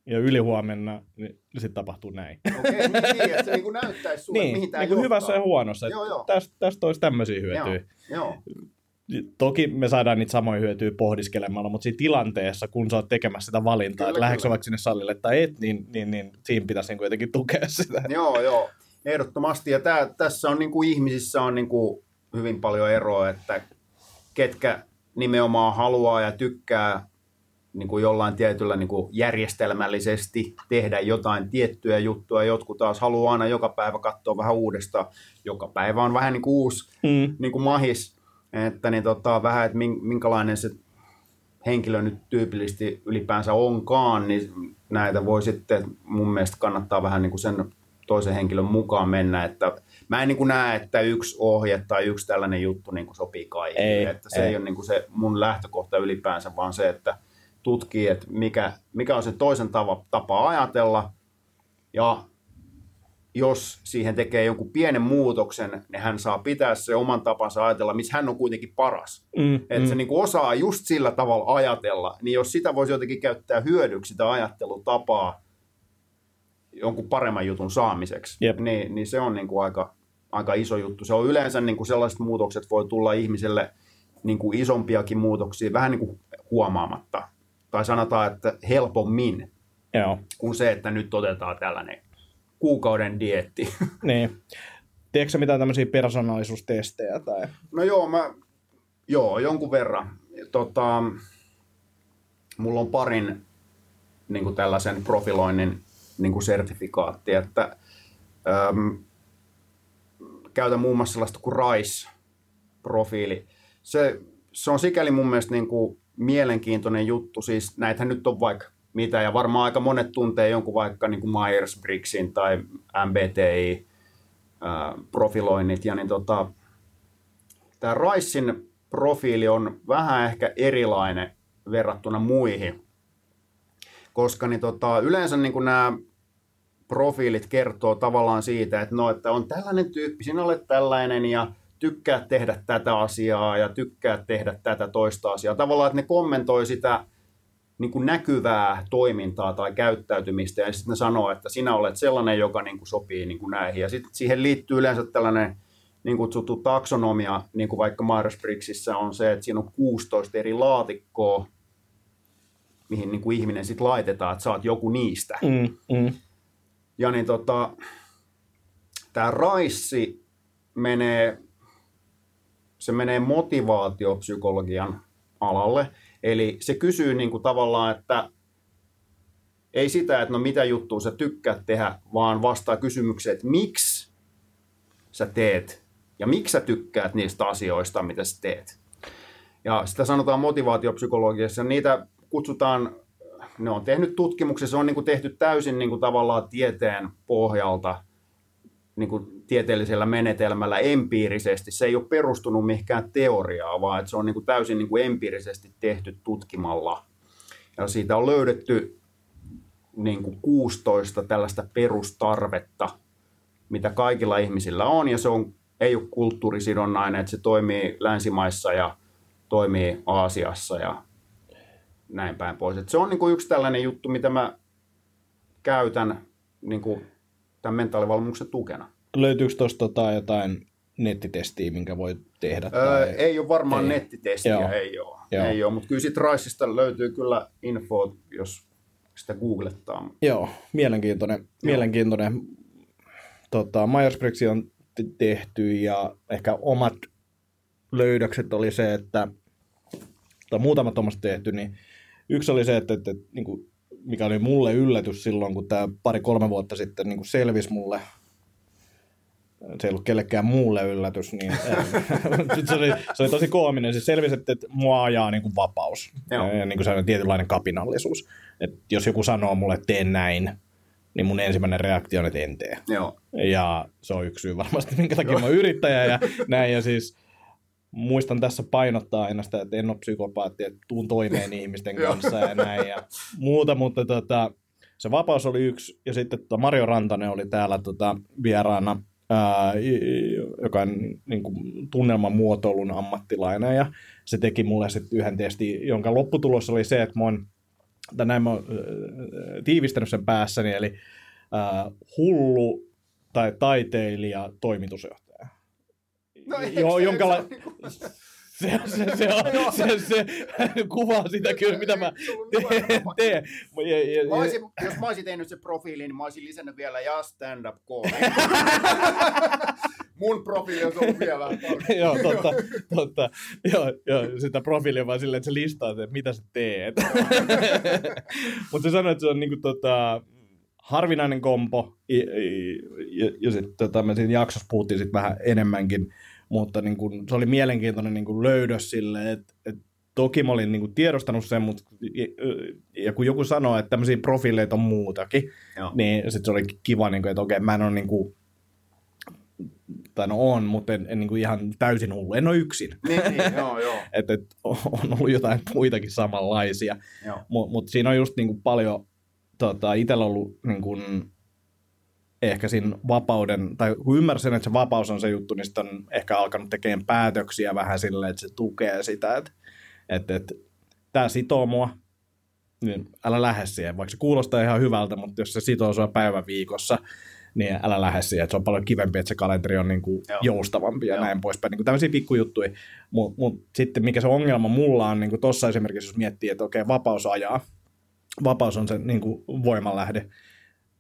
ja ylihuomenna, niin sitten tapahtuu näin. Okei, niin, niin, että se niin näyttäisi sulle, niin, mihin tämä niin hyvässä ja huonossa. Joo, joo. Tästä, tästä olisi tämmöisiä hyötyjä. Joo, joo. Toki me saadaan niitä samoja hyötyjä pohdiskelemalla, mutta siinä tilanteessa, kun sä oot tekemässä sitä valintaa, Kyllä, että vaikka sinne salille tai et, niin, niin, niin siinä pitäisi niin jotenkin tukea sitä. Joo, joo. Ehdottomasti. Ja tää, tässä on niin kuin ihmisissä on niin kuin hyvin paljon eroa, että ketkä nimenomaan haluaa ja tykkää niin kuin jollain tietyllä niin kuin järjestelmällisesti tehdä jotain tiettyjä juttuja. Jotkut taas haluaa aina joka päivä katsoa vähän uudestaan. Joka päivä on vähän niin kuin uusi Mm. niin kuin mahis, että niin tota, vähän, että min- minkälainen se henkilö nyt tyypillisesti ylipäänsä onkaan, niin näitä voi sitten, mun mielestä kannattaa vähän niin kuin sen toisen henkilön mukaan mennä, että mä en niin kuin näe, että yksi ohje tai yksi tällainen juttu niin kuin sopii kaikille, Ei, että se ei, ei. ei ole niin kuin se mun lähtökohta ylipäänsä, vaan se, että tutkii, että mikä, mikä on se toisen tapa, tapa ajatella, ja jos siihen tekee jonkun pienen muutoksen, niin hän saa pitää se oman tapansa ajatella, missä hän on kuitenkin paras. Mm, Että mm. se niinku osaa just sillä tavalla ajatella, niin jos sitä voisi jotenkin käyttää hyödyksi, sitä ajattelutapaa jonkun paremman jutun saamiseksi, Jep. niin, niin se on niinku aika, aika iso juttu. Se on yleensä niinku sellaiset muutokset voi tulla ihmiselle niinku isompiakin muutoksia vähän niinku huomaamatta. Tai sanotaan, että helpommin Joo, kuin se, että nyt otetaan tällainen kuukauden dietti. niin. Tiedätkö sä mitään tämmöisiä persoonallisuustestejä? Tai... No joo, mä, joo, jonkun verran. Tota, mulla on parin niin kuin tällaisen profiloinnin niin kuin sertifikaatti, että äm, käytän muun muassa sellaista kuin RISE-profiili. Se, se on sikäli mun mielestä niin kuin mielenkiintoinen juttu, siis näitähän nyt on vaikka mitä, ja varmaan aika monet tuntee jonkun vaikka niin kuin Myers-Briggsin tai MBTI, ää, profiloinnit, ja niin tota, tämä Ricein profiili on vähän ehkä erilainen verrattuna muihin, koska niin tota, yleensä niin nämä profiilit kertoo tavallaan siitä, että, no, että on tällainen tyyppi, sinä olet tällainen ja tykkää tehdä tätä asiaa ja tykkää tehdä tätä toista asiaa. Tavallaan, että ne kommentoi sitä niin kuin näkyvää toimintaa tai käyttäytymistä ja sitten ne sanoo, että sinä olet sellainen, joka niin kuin sopii niin kuin näihin. Ja sitten siihen liittyy yleensä tällainen niin kutsuttu taksonomia, niin kuin vaikka Myers-Briggsissa on se, että siinä on 16 eri laatikkoa, mihin niin kuin ihminen sitten laitetaan, että saat joku niistä. Mm, mm. Ja niin tota, tämä raissi menee, se menee motivaatiopsykologian alalle. Eli se kysyy niin kuin tavallaan, että ei sitä, että no mitä juttua sä tykkäät tehdä, vaan vastaa kysymykseen, että miksi sä teet ja miksi sä tykkäät niistä asioista, mitä sä teet. Ja sitä sanotaan motivaatiopsykologiassa. Niitä kutsutaan, ne on tehnyt tutkimuksia, se on niin kuin tehty täysin niin kuin tavallaan tieteen pohjalta, niin kuin tieteellisellä menetelmällä empiirisesti. Se ei ole perustunut mihinkään teoriaan, vaan että se on niin kuin täysin niin kuin empiirisesti tehty tutkimalla. Ja siitä on löydetty niin kuin 16 tällaista perustarvetta, mitä kaikilla ihmisillä on, ja se on, ei ole kulttuurisidonnainen, että se toimii länsimaissa ja toimii Aasiassa ja näin päin pois. Et se on niin kuin yksi tällainen juttu, mitä mä käytän niin kuin tämän mentaalivalmennuksen tukena. Löytyykö tuosta tota jotain nettitestiä, minkä voi tehdä? Öö, Tai... ei ole varmaan Ei. nettitestiä, Joo. ei ole. Joo. Ei ole. mutta kyllä siitä Raisista löytyy kyllä info, jos sitä googlettaa. Joo, mielenkiintoinen. mielenkiintoinen. Tota, myers on tehty ja ehkä omat löydökset oli se, että tai muutamat omasta tehty, niin yksi oli se, että, että, että niin kuin, mikä oli mulle yllätys silloin, kun tämä pari-kolme vuotta sitten niin kuin selvisi mulle, se ei ollut kellekään muulle yllätys, niin se, oli, se oli tosi koominen. Se selvisi, että, että mua ajaa niin kuin vapaus Joo. ja niin kuin sellainen tietynlainen kapinallisuus. Että jos joku sanoo mulle, että teen näin, niin mun ensimmäinen reaktio on, että en tee. Joo. Ja se on yksi syy varmasti, minkä takia mä oon yrittäjä ja näin. Ja siis muistan tässä painottaa aina sitä, että en ole psykopaatti, että tuun toimeen ihmisten kanssa ja näin ja muuta, mutta tota, se vapaus oli yksi, ja sitten tota Mario Rantanen oli täällä tota, vieraana, ää, joka on niin kuin, tunnelman muotoilun ammattilainen, ja se teki mulle sitten yhden testin, jonka lopputulos oli se, että mä oon, tai näin mä oon äh, tiivistänyt sen päässäni, eli äh, hullu tai taiteilija toimitusjohtaja. No, Jo, se- jonka se la- on niinku- se, se, se, on, se, se, kuvaa sitä kyllä, mitä mä teen. Mä olisin, jos mä olisin tehnyt se profiilin, niin mä olisin lisännyt vielä ja stand-up comedy. Mun profiili on ollut vielä vähän joo, totta, totta. Joo, joo, sitä profiilia vaan silleen, että se listaa, että mitä sä teet. Mutta se sanoi, että se on niinku tota, harvinainen kompo, ja, ja, ja sitten tota, me siinä jaksossa puhuttiin sit vähän enemmänkin, mutta niinku, se oli mielenkiintoinen niinku löydös sille, että et, toki mä olin niinku tiedostanut sen, mutta ja, kun joku sanoo, että tämmöisiä profiileita on muutakin, Joo. niin sitten se oli kiva, niinku, että okei, mä en ole niinku, tai no on, mutta en, en niinku ihan täysin hullu. En ole yksin. Niin, niin, joo, joo. Että et, on ollut jotain muitakin samanlaisia. Mutta mut siinä on just niinku paljon, tota, itsellä ollut niinku, ehkä siinä vapauden, tai kun ymmärsin, että se vapaus on se juttu, niin sitten on ehkä alkanut tekemään päätöksiä vähän silleen, että se tukee sitä, että et, et, tämä sitoo mua, niin älä lähde siihen, vaikka se kuulostaa ihan hyvältä, mutta jos se sitoo sua päivän viikossa, niin älä lähde siihen, että se on paljon kivempi, että se kalenteri on niin kuin Joo. joustavampi ja Joo. näin poispäin. Niin kuin tämmöisiä pikkujuttuja. Mutta mut sitten mikä se ongelma mulla on, niin kuin tuossa esimerkiksi, jos miettii, että okei, vapaus ajaa, vapaus on se niin kuin voimanlähde,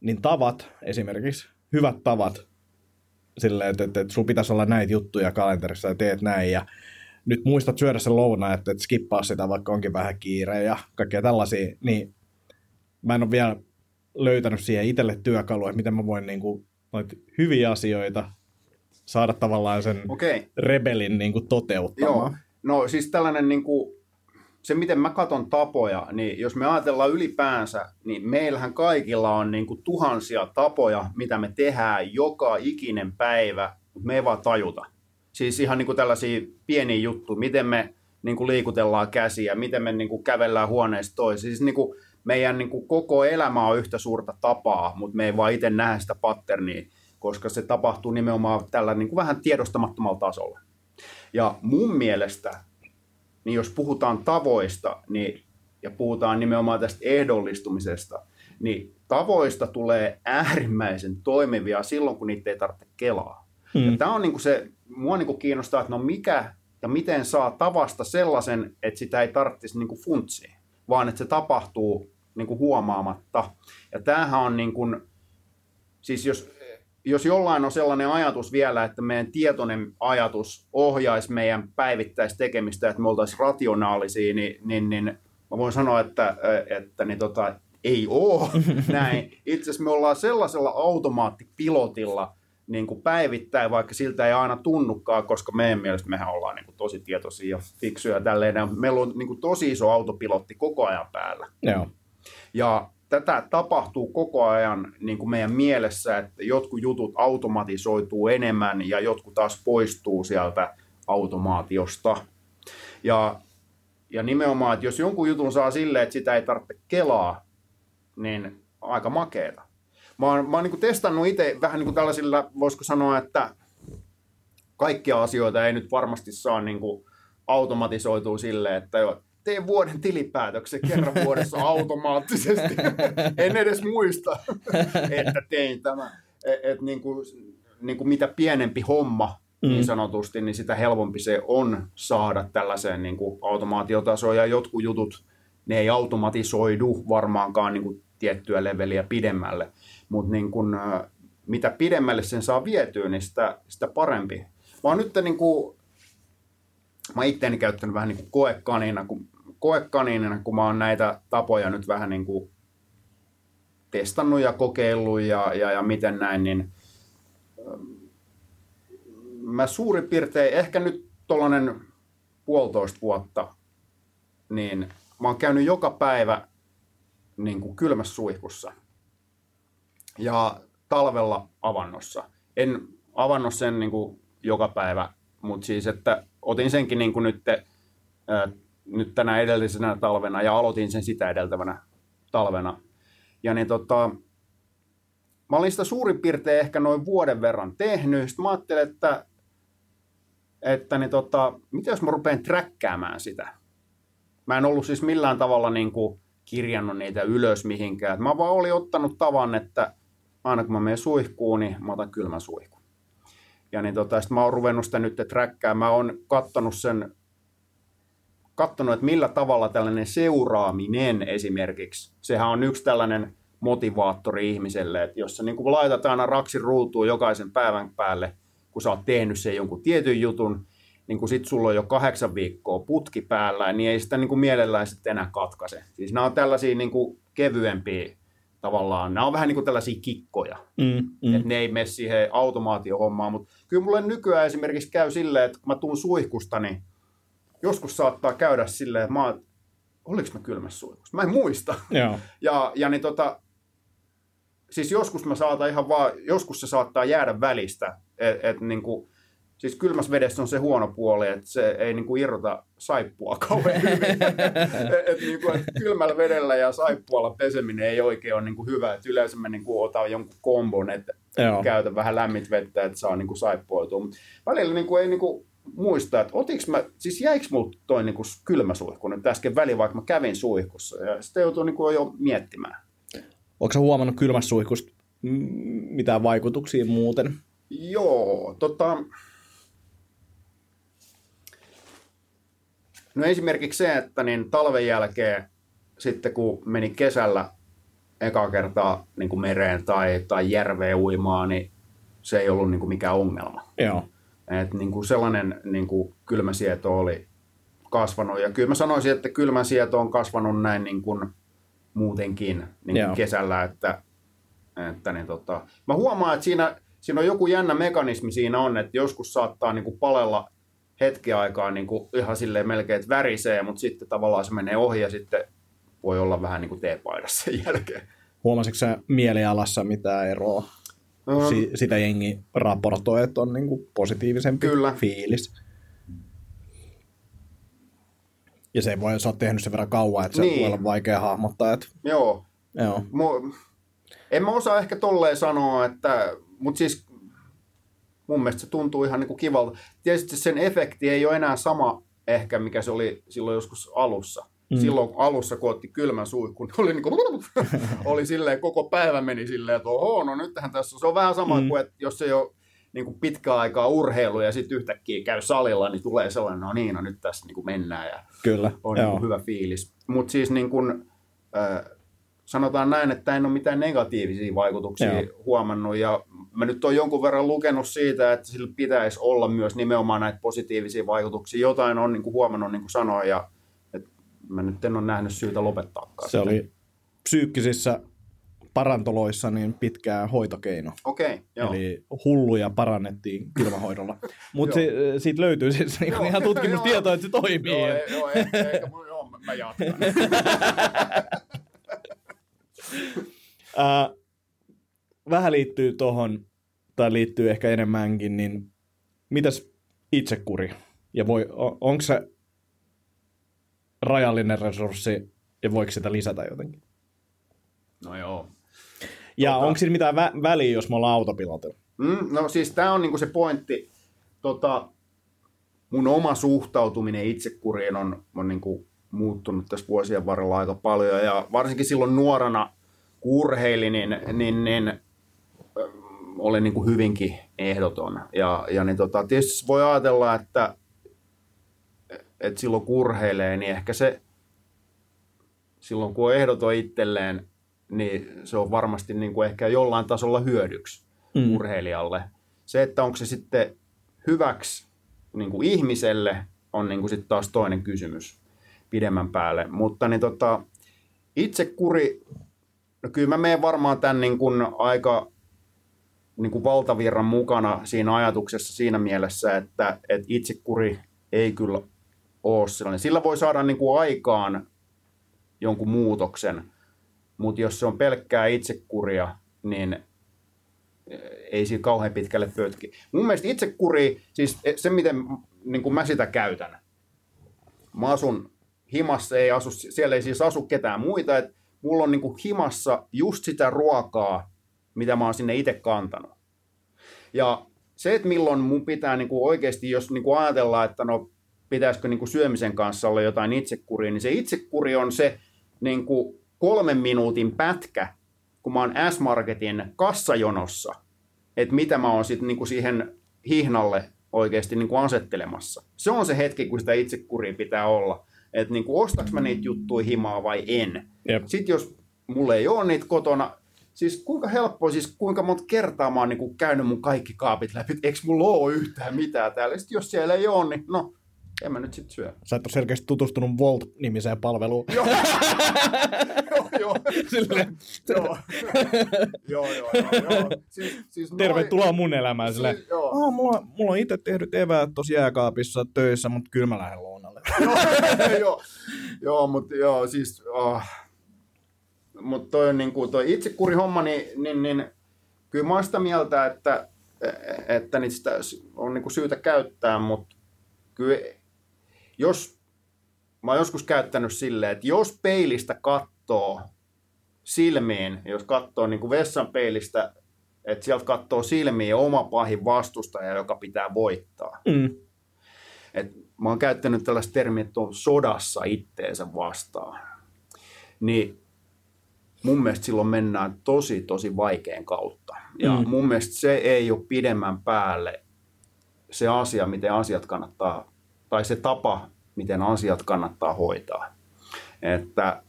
niin tavat esimerkiksi, hyvät tavat, silleen, että, että, että sulla pitäisi olla näitä juttuja kalenterissa ja teet näin ja nyt muistat syödä sen lounaan, että, että skippaa sitä, vaikka onkin vähän kiire ja kaikkea tällaisia, niin mä en ole vielä löytänyt siihen itselle työkaluja, että miten mä voin niin kuin, noita hyviä asioita saada tavallaan sen. Okay. rebelin niin kuin toteuttamaan. Joo. No siis tällainen niin kuin, se miten mä katon tapoja, niin jos me ajatellaan ylipäänsä, niin meillähän kaikilla on niin kuin tuhansia tapoja, mitä me tehdään joka ikinen päivä, mutta me ei vaan tajuta. Siis ihan niin kuin tällaisia pieniä juttuja, miten me niin kuin liikutellaan käsiä, miten me niin kuin kävellään huoneesta toiseen. Siis niin kuin meidän niin kuin koko elämä on yhtä suurta tapaa, mutta me ei vaan itse nähdä sitä patternia, koska se tapahtuu nimenomaan tällä niin kuin vähän tiedostamattomalla tasolla. Ja mun mielestä, niin jos puhutaan tavoista niin, ja puhutaan nimenomaan tästä ehdollistumisesta, niin tavoista tulee äärimmäisen toimivia silloin, kun niitä ei tarvitse kelaa. Mm. Ja tämä on niinku se, mua niinku kiinnostaa, että no mikä ja miten saa tavasta sellaisen, että sitä ei tarvitsisi niinku funtsia, vaan että se tapahtuu niinku huomaamatta. Ja tämähän on niin kuin, siis jos, jos jollain on sellainen ajatus vielä, että meidän tietoinen ajatus ohjaisi meidän päivittäistekemistä, että me oltaisiin rationaalisia, niin, niin, niin mä voin sanoa, että, että niin tota, ei ole näin. Itse asiassa me ollaan sellaisella automaattipilotilla niin kuin päivittäin, vaikka siltä ei aina tunnukaan, koska meidän mielestä mehän ollaan niin kuin tosi tietoisia ja fiksuja ja tälleen. Meillä on niin kuin tosi iso autopilotti koko ajan päällä. Joo. Ja tätä tapahtuu koko ajan niin kuin meidän mielessä, että jotkut jutut automatisoituu enemmän ja jotkut taas poistuu sieltä automaatiosta. Ja, ja nimenomaan, että jos jonkun jutun saa silleen, että sitä ei tarvitse kelaa, niin aika makeeta. Mä oon, mä oon niin testannut itse vähän niin kuin tällaisilla, voisiko sanoa, että kaikkia asioita ei nyt varmasti saa niin kuin automatisoitua silleen, että jo, teen vuoden tilipäätöksen kerran vuodessa automaattisesti. en edes muista, että tein tämän. Et, et niin kuin, niin kuin mitä pienempi homma niin sanotusti, niin sitä helpompi se on saada tällaiseen niin kuin automaatiotasoon. Ja jotkut jutut, ne ei automatisoidu varmaankaan niin kuin tiettyä leveliä pidemmälle. Mutta niin kuin, mitä pidemmälle sen saa vietyä, niin sitä, sitä parempi. Mä oon nyt niin kuin, mä itteeni käyttänyt vähän niin kuin koekanina, kun, koekanina, kun mä oon näitä tapoja nyt vähän niin kuin testannut ja kokeillut ja, ja, ja miten näin, niin mä suurin piirtein, ehkä nyt tuollainen puolitoista vuotta, niin mä oon käynyt joka päivä niin kuin kylmässä suihkussa. ja talvella avannossa. En avannut sen niin kuin joka päivä, mutta siis, että otin senkin niin kuin nyt, ää, nyt tänä edellisenä talvena ja aloitin sen sitä edeltävänä talvena. Ja niin tota, mä olin sitä suurin piirtein ehkä noin vuoden verran tehnyt. Sitten mä ajattelin, että, että niin tota, mitä jos mä rupean träkkäämään sitä. Mä en ollut siis millään tavalla niin kuin kirjannut niitä ylös mihinkään. Mä vaan olin ottanut tavan, että aina kun mä menen suihkuun, niin mä otan kylmän suihkun. Ja niin tota, sit mä oon ruvennut sitä nyt träkkään. Mä oon kattonut sen, kattonut, että millä tavalla tällainen seuraaminen esimerkiksi, sehän on yksi tällainen motivaattori ihmiselle, että jos sä niin kuin laitat aina raksin ruutuun jokaisen päivän päälle, kun sä oot tehnyt sen jonkun tietyn jutun, niin kun sit sulla on jo kahdeksan viikkoa putki päällä, niin ei sitä niin kuin mielellään sitten enää katkaise. Siis nämä on tällaisia niin kuin kevyempiä tavallaan, nämä on vähän niin kuin tällaisia kikkoja, Mm, mm. että ne ei mene siihen automaatiohommaan, mutta kyllä mulle nykyään esimerkiksi käy silleen, että kun mä tuun suihkusta, niin joskus saattaa käydä silleen, että mä oon, oliko mä kylmässä suihkussa? Mä en muista. Joo. Ja, ja niin tota, siis joskus mä saatan ihan vaan, joskus se saattaa jäädä välistä, että et, niin kuin, siis kylmässä vedessä on se huono puoli, että se ei niin kuin irrota saippua kauhean hyvin. et, niin kuin, et kylmällä vedellä ja saippualla peseminen ei oikein ole niin kuin hyvä. Et yleensä mä niin kuin otan jonkun kombon, että käytän vähän lämmit vettä, että saa niin kuin saippuoitua. Mut välillä niin kuin ei niin kuin muista, että otiks mä, siis jäikö mulla toi niin kuin kylmä suihku nyt äsken väliin, vaikka mä kävin suihkussa. Ja sitä joutuu niin kuin jo miettimään. Onko sä huomannut kylmästä suihkusta mitään vaikutuksia muuten? Joo, tota... No esimerkiksi se, että niin talven jälkeen sitten kun meni kesällä eka kertaa niin kuin mereen tai, tai järveen uimaan, niin se ei ollut niin kuin mikään ongelma. Joo. Et niin kuin sellainen niin kuin kylmäsieto oli kasvanut. Ja kyllä mä sanoisin, että kylmäsieto on kasvanut näin niin kuin muutenkin niin Joo. kuin kesällä. Että, että niin tota, mä huomaan, että siinä, siinä on joku jännä mekanismi siinä on, että joskus saattaa niin kuin palella hetki aikaa niin kuin ihan silleen melkein, että värisee, mutta sitten tavallaan se menee ohi ja sitten voi olla vähän niin kuin teepaidassa sen jälkeen. Huomasitko sä mielialassa mitään eroa? Si- sitä jengi raportoi, että on niinku positiivisempi Kyllä. fiilis. Ja se voi, sä oot tehnyt sen verran kauan, että se Niin. voi olla vaikea hahmottaa. Että, joo, joo. Mu- en mä osaa ehkä tolleen sanoa, että, mutta siis mun mielestä se tuntuu ihan niin kuin kivalta. Tietysti sen efekti ei ole enää sama ehkä, mikä se oli silloin joskus alussa. Mm. Silloin alussa, kun otti kylmän suihkun, oli, niin kuin, oli silleen, koko päivä meni silleen, että oho, no nythän tässä, se on vähän sama Mm. kuin, että jos ei ole niin kuin pitkää aikaa urheilu ja sitten yhtäkkiä käy salilla, niin tulee sellainen, no niin, no nyt tässä niin kuin mennään ja Kyllä. on niin kuin hyvä fiilis. Mutta siis niin kuin, äh, sanotaan näin, että en ole mitään negatiivisia vaikutuksia Joo. huomannut ja mä nyt olen jonkun verran lukenut siitä, että sillä pitäisi olla myös nimenomaan näitä positiivisia vaikutuksia. Jotain on niin kuin huomannut, niin kuin sanoin, ja mä nyt en ole nähnyt syytä lopettaakaan. Se sitä. oli psyykkisissä parantoloissa niin pitkään hoitokeino. Okei, okay, joo. Eli hulluja parannettiin kylmähoidolla. Mutta Joo. siitä löytyy siis niinku ihan tutkimustietoa, että se toimii. Joo, ei, joo, ei, eikä, mun- joo, mä- jatkan. Ää, vähän liittyy tuohon, tai liittyy ehkä enemmänkin, niin mitäs itsekuri? Ja voi, onko se rajallinen resurssi ja voiko sitä lisätä jotenkin? No joo. Ja Tota- onko siinä mitään vä- väliä, jos me ollaan autopilotilla? Mm, no siis tämä on niinku se pointti. Tota, mun oma suhtautuminen itsekuriin on, on niinku muuttunut tässä vuosien varrella aika paljon. Ja varsinkin silloin nuorana, kun urheilin, niin, niin, niin oli niinku hyvinkin ehdoton. Ja, ja niin tota, tietysti voi ajatella, että, että silloin kun urheilee, niin ehkä se silloin kun on ehdoton itselleen, niin se on varmasti niin kuin ehkä jollain tasolla hyödyksi Mm. urheilijalle. Se, että onko se sitten hyväksi niin kuin ihmiselle, on niin kuin sitten taas toinen kysymys pidemmän päälle. Mutta niin tota, itse kuri, no kyllä mä menen varmaan tämän niin kuin aika niin kuin valtavirran mukana siinä ajatuksessa siinä mielessä, että, että itsekuri ei kyllä ole sellainen. Sillä voi saada niin kuin aikaan jonkun muutoksen, mutta jos se on pelkkää itsekuria, niin ei siinä kauhean pitkälle pötki. Mun mielestä itse kuri, siis se miten niin kuin mä sitä käytän. Mä asun himassa, ei asu, siellä ei siis asu ketään muita, että mulla on niin kuin himassa just sitä ruokaa, mitä mä oon sinne itse kantanut. Ja se, että milloin mun pitää niin kuin oikeasti, jos niin kuin ajatellaan, että no pitäisikö niin kuin syömisen kanssa olla jotain itsekuria, niin se itsekuri on se niin kuin kolmen minuutin pätkä, kun mä oon S-Marketin kassajonossa, että mitä mä oon sitten niin kuin siihen hihnalle oikeasti niin kuin asettelemassa. Se on se hetki, kun sitä itsekuria pitää olla. Että niin ostaks mä niitä juttuja himaa vai en. Jep. Sitten jos mulla ei ole niitä kotona, siis kuinka helppoa, siis kuinka monta kertaa mä oon niin kuin käynyt mun kaikki kaapit läpi, että eikö mulla ole yhtään mitään täällä. Sitten jos siellä ei ole, niin no, en mä nyt sit syö. Sä et ole selkeästi tutustunut Volt-nimiseen palveluun. Joo, joo, joo. Silleen, joo. joo, joo. Siis, siis noin- tervetuloa mun elämään. Silleen, Siis, joo. oh, mulla, mulla on itse tehdyt eväät tuossa jääkaapissa töissä, mutta kyllä mä lähden lounalle. joo, joo, joo, mutta joo, siis, oh. mutta toi on niin kuin toi itsekuri homma, niin, niin, niin kyllä mä oon sitä mieltä, että, että niitä on niin kuin syytä käyttää, mutta kyllä jos, mä oon joskus käyttänyt silleen, että jos peilistä katsoo silmiin, jos katsoo niin kuin vessan peilistä, että sieltä katsoo silmiin oma pahin vastustaja, joka pitää voittaa, Mm. et mä oon käyttänyt tällaista termiä, että on sodassa itteensä vastaan. Niin mun mielestä silloin mennään tosi, tosi vaikean kautta. Ja Mm. mun mielestä se ei ole pidemmän päälle se asia, miten asiat kannattaa, tai se tapa, miten asiat kannattaa hoitaa. Että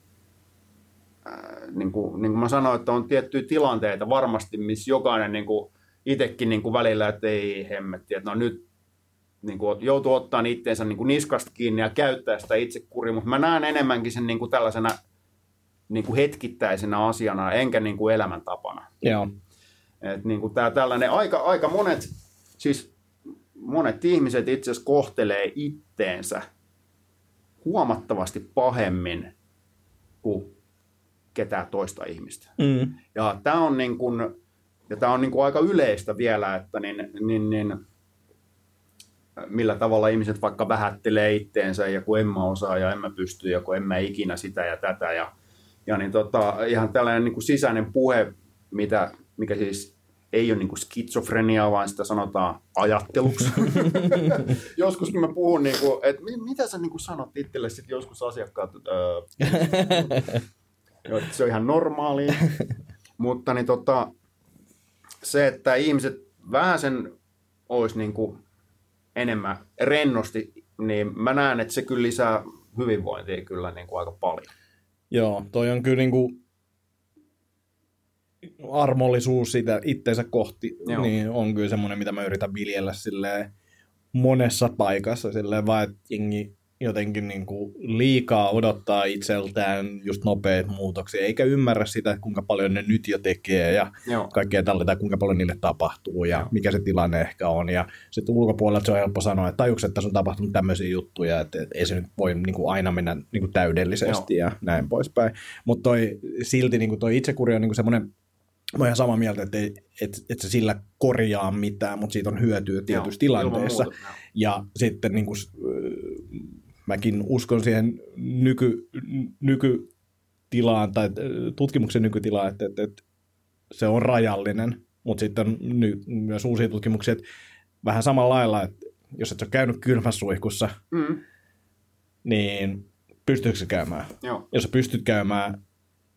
äh, niin kuin, niin kuin mä sanoin, että on tiettyjä tilanteita varmasti, missä jokainen niin kuin itsekin niin kuin välillä, että ei hemmetti, että no nyt niin kuin, joutuu ottaa itteensä niin kuin niskasta kiinni ja käyttää sitä itsekuria, mutta mä näen enemmänkin sen niin kuin tällaisena niin kuin hetkittäisenä asiana, enkä niin kuin elämäntapana. Joo. Et niin kuin tää tällainen, aika, aika monet, siis monet ihmiset itse asiassa kohtelee itteensä huomattavasti pahemmin kuin ketään toista ihmistä. Mm. Ja tämä on, niin kuin, ja tää on niin kuin aika yleistä vielä, että niin, niin, niin, millä tavalla ihmiset vaikka vähättelee itteensä ja kun en mä osaa ja en mä pysty ja kun en mä ikinä sitä ja tätä. Ja, ja niin tota, ihan tällainen niin kuin sisäinen puhe, mitä, mikä siis ei ole niin kuin skitsofreniaa, vaan sitä sanotaan ajatteluksi. joskus kun mä puhun, niin kuin, että mi- mitä sä niin kuin sanot itselle sit joskus asiakkaat, että, öö, se on ihan normaali. Mutta niin tota, se, että ihmiset vähän sen olisi niin kuin enemmän rennosti, niin mä näen, että se kyllä lisää hyvinvointia kyllä niin kuin aika paljon. Joo, toi on kyllä niinku armollisuus sitä itteensä kohti, Joo. Joo. niin on kyllä semmoinen, mitä mä yritän viljellä silleen monessa paikassa, silleen vaan, että jengi jotenkin niinku liikaa odottaa itseltään just nopeita muutoksia, eikä ymmärrä sitä, kuinka paljon ne nyt jo tekee ja Joo. kaikkea tällaista, kuinka paljon niille tapahtuu ja Joo. mikä se tilanne ehkä on. Ja sitten ulkopuolelta se on helppo sanoa, että tajuuks, että tässä on tapahtunut tämmöisiä juttuja, että et ei se nyt voi niin kuin aina mennä niin kuin täydellisesti ja näin poispäin. Mutta silti niin kuin toi itsekuri on niin kuin semmoinen, mä oon ihan samaa mieltä, että et, et, se sillä korjaa mitään, mutta siitä on hyötyä tietyissä Joo, tilanteissa. muuta. Ja sitten niin kuin, mäkin uskon siihen nyky, nykytilaan tai tutkimuksen nykytilaan, että, että, että se on rajallinen, mutta sitten ny, myös uusia tutkimuksia, että vähän samalla lailla, että jos et ole käynyt kylmässä suihkussa, Mm, niin pystyykö se käymään? joo. Jos sä pystyt käymään,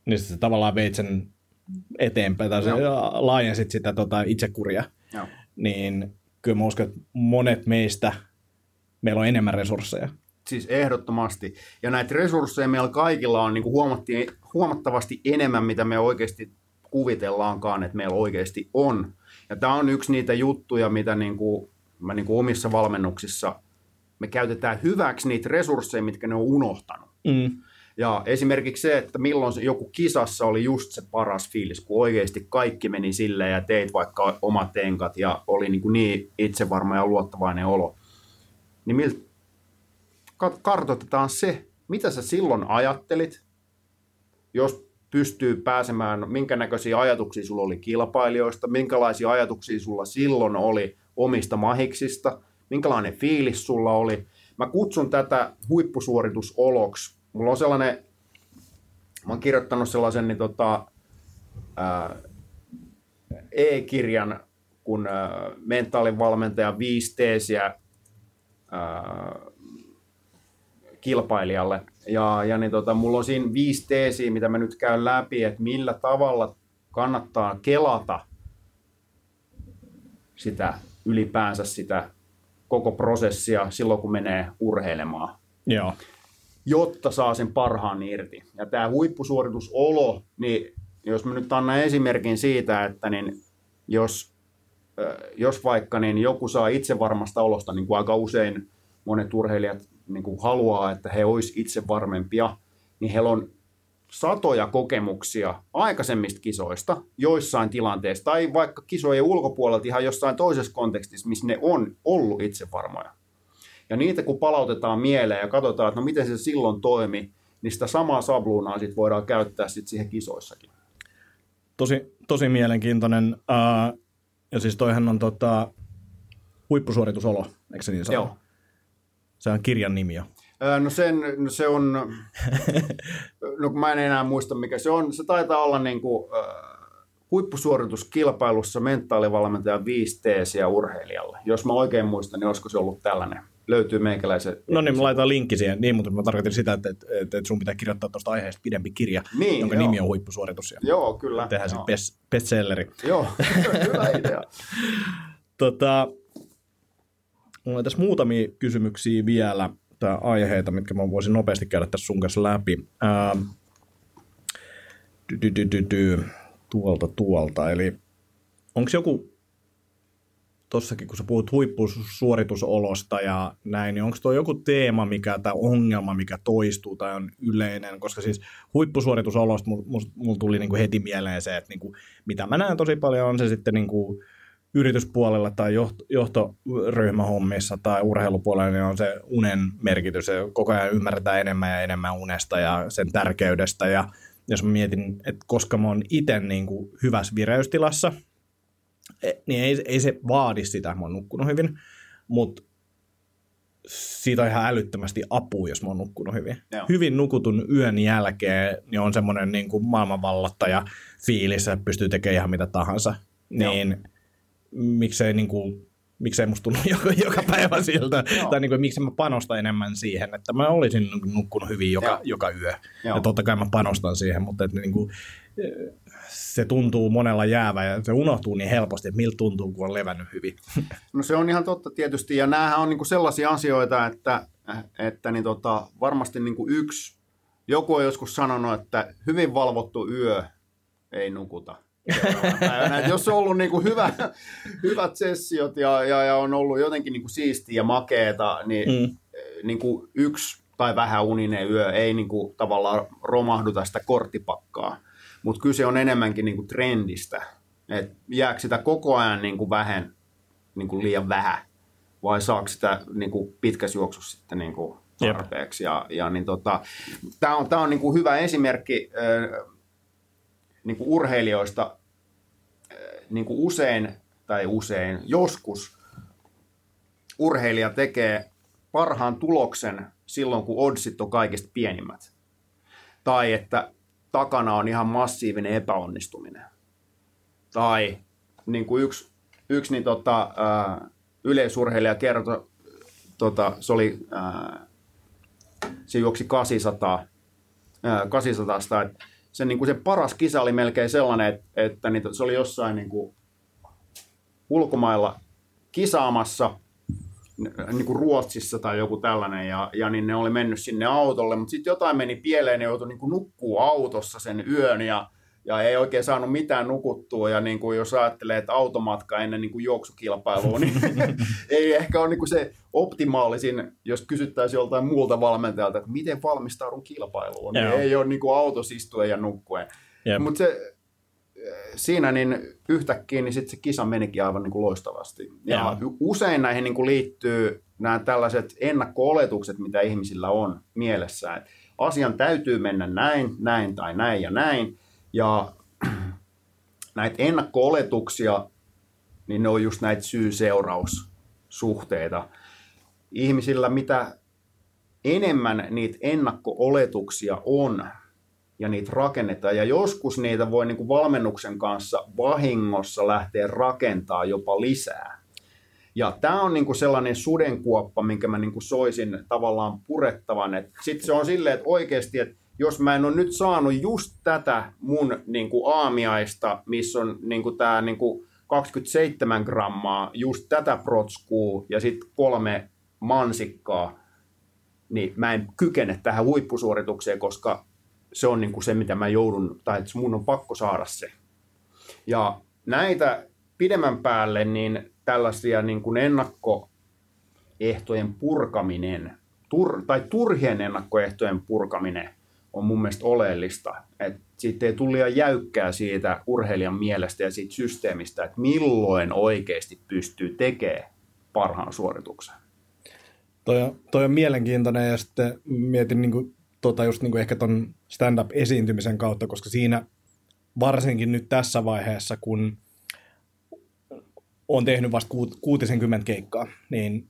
niin sä tavallaan veit sen eteenpäin tai Joo. laajensit sitä tota, itsekuria, Joo. niin kyllä mä uskon, että monet meistä, meillä on enemmän resursseja. Siis ehdottomasti. Ja näitä resursseja meillä kaikilla on niin kuin huomattavasti enemmän, mitä me oikeasti kuvitellaankaan, että meillä oikeasti on. Ja tämä on yksi niitä juttuja, mitä niin kuin, mä niin kuin omissa valmennuksissa me käytetään hyväksi niitä resursseja, mitkä ne on unohtanut. Mm. Ja esimerkiksi se, että milloin se joku kisassa oli just se paras fiilis, kun oikeasti kaikki meni silleen ja teit vaikka omat tenkat ja oli niin, kuin niin itsevarma ja luottavainen olo. Niin kat- kartoitetaan se, mitä sä silloin ajattelit, jos pystyy pääsemään, minkä näköisiä ajatuksia sulla oli kilpailijoista, minkälaisia ajatuksia sulla silloin oli omista mahiksista, minkälainen fiilis sulla oli. Mä kutsun tätä huippusuoritusoloksi. Mulla on sellainen, mä oon kirjoittanut sellaisen niin tota, ää, e-kirjan, kun ää, mentaalivalmentaja viisi teesiä kilpailijalle. Ja, ja niin tota, mulla on siinä viisi teesiä, mitä mä nyt käyn läpi, että millä tavalla kannattaa kelata sitä ylipäänsä sitä koko prosessia silloin, kun menee urheilemaan. Joo. Jotta saa sen parhaan irti. Ja tämä huippusuoritusolo, niin jos mä nyt annan esimerkin siitä, että niin jos, jos vaikka niin joku saa itse varmasta olosta, niin kuin aika usein monet urheilijat niin kuin haluaa, että he olisivat itse varmempia, niin heillä on satoja kokemuksia aikaisemmista kisoista joissain tilanteissa, tai vaikka kisojen ulkopuolelta ihan jossain toisessa kontekstissa, missä ne on ollut itse varmoja. Ja niitä kun palautetaan mieleen ja katsotaan, että no miten se silloin toimi, niin sitä samaa sabluunaa sit voidaan käyttää sit siihen kisoissakin. Tosi, tosi mielenkiintoinen. Uh, ja siis toihan on tota, huippusuoritusolo, eikö se niin sano? Joo. Se on kirjan nimi jo. No, sen, no se on, no mä en enää muista mikä se on, se taitaa olla niin kuin, äh, huippusuorituskilpailussa mentaalivalmentaja 5 teesiä urheilijalle. Jos mä oikein muistan, niin olisiko se ollut tällainen? Löytyy meikäläisen. No niin, mä laitan linkki siihen, niin, mutta mä tarkoitin sitä, että, että, että sun pitää kirjoittaa tuosta aiheesta pidempi kirja, niin, jonka joo. nimi on huippusuoritus. Ja Joo, kyllä. tehdään sitten best, bestselleri. Joo, hyvä idea. Tota, mulla on tässä muutamia kysymyksiä vielä, tai aiheita, mitkä mä voisin nopeasti käydä tässä sun kanssa läpi. Ää, dy, dy, dy, dy, dy, tuolta tuolta, eli onko joku, tossakin kun sä puhut huippusuoritusolosta ja näin, niin onko tuo joku teema mikä, tai ongelma, mikä toistuu tai on yleinen, koska siis huippusuoritusolosta mulla mul tuli niinku heti mieleen se, että niinku, mitä mä näen tosi paljon on se sitten niinku, yrityspuolella tai johto, johtoryhmähommissa tai urheilupuolella niin on se unen merkitys. Ja koko ajan ymmärretään enemmän ja enemmän unesta ja sen tärkeydestä. Ja jos mä mietin, että koska mä oon itse niin kuin hyvässä vireystilassa, niin ei, ei se vaadi sitä, että mä oon nukkunut hyvin, mutta siitä on ihan älyttömästi apua, jos mä oon nukkunut hyvin. Joo. Hyvin nukutun yön jälkeen niin on semmoinen niin kuin maailmanvallattaja fiilis, että pystyy tekemään ihan mitä tahansa. Joo. Niin miksei, niin kuin, miksei musta tunnu joka, joka päivä siltä, Joo. tai niin kuin, miksi mä panostan enemmän siihen, että mä olisin nukkunut hyvin joka, Joo. joka yö. Joo. Ja totta kai mä panostan siihen, mutta että niin kuin, se tuntuu monella jäävä ja se unohtuu niin helposti, että miltä tuntuu, kun on levännyt hyvin. No se on ihan totta tietysti, ja näähän on niinku sellaisia asioita, että, että niin tota, varmasti niinku yksi, joku on joskus sanonut, että hyvin valvottu yö ei nukuta. päivänä. Jos on ollut niinku hyvä, hyvät sessiot ja, ja, ja on ollut jotenkin niinku siistiä ja makeeta, niin Mm. niinku yksi tai vähän uninen yö ei niinku tavallaan romahduta sitä korttipakkaa. Mutta kyse on enemmänkin niinku trendistä. Et jääkö sitä koko ajan niinku vähän niinku liian vähän vai saako sitä niinku pitkässä juoksussa sitten niinku Jep. tarpeeksi. Ja, ja niin tota, Tämä on, tää on niinku hyvä esimerkki äh, niinku urheilijoista äh, niinku usein tai usein joskus urheilija tekee parhaan tuloksen silloin, kun oddsit on kaikista pienimmät. Tai että takana on ihan massiivinen epäonnistuminen. Tai niin kuin yksi, yksi niin tota, ää, yleisurheilija kertoi, tota, se oli, ää, se juoksi 800, ää, 800 että se, niin kuin se paras kisa oli melkein sellainen, että, että niin, se oli jossain niin kuin ulkomailla kisaamassa, niin kuin Ruotsissa tai joku tällainen, ja, ja niin ne oli mennyt sinne autolle, mutta sitten jotain meni pieleen, ne joutui niin kuin nukkuu autossa sen yön, ja, ja ei oikein saanut mitään nukuttua, ja niin kuin jos ajattelee, että automatka ennen niin kuin juoksukilpailua, niin ei ehkä ole niin kuin se optimaalisin, jos kysyttäisiin joltain muulta valmentajalta, että miten valmistaudun kilpailuun, niin Joo. ei ole niin kuin autossa istuen ja nukkuen. Jep. Mutta se, siinä niin yhtäkkiä niin sit se kisa menikin aivan niin kuin loistavasti. Ja usein näihin niin kuin liittyy nämä tällaiset ennakko-oletukset, mitä ihmisillä on mielessään. Et asian täytyy mennä näin, näin tai näin ja näin. Ja näitä ennakko-oletuksia, niin ne on just näitä syy-seuraussuhteita. Ihmisillä mitä enemmän niitä ennakko-oletuksia on ja niitä rakennetaan, ja joskus niitä voi niin kuin valmennuksen kanssa vahingossa lähteä rakentaa jopa lisää. Ja tämä on niinku sellainen sudenkuoppa, minkä mä niinku soisin tavallaan purettavan. Sitten se on silleen, että oikeasti, että jos mä en ole nyt saanut just tätä mun niinku aamiaista, missä on niinku tämä niinku 27 grammaa, just tätä protskuu ja sitten kolme mansikkaa, niin mä en kykene tähän huippusuoritukseen, koska se on niinku se, mitä mä joudun, tai että mun on pakko saada se. Ja näitä pidemmän päälle, niin tällaisia niin kuin ennakkoehtojen purkaminen, tur, tai turhien ennakkoehtojen purkaminen on mun mielestä oleellista. Että siitä ei tule liian jäykkää siitä urheilijan mielestä ja siitä systeemistä, että milloin oikeasti pystyy tekemään parhaan suorituksen. Toi on, toi on mielenkiintoinen ja sitten mietin niin kuin, tota just niin kuin ehkä ton stand-up-esiintymisen kautta, koska siinä varsinkin nyt tässä vaiheessa, kun on tehnyt vasta 60 keikkaa, niin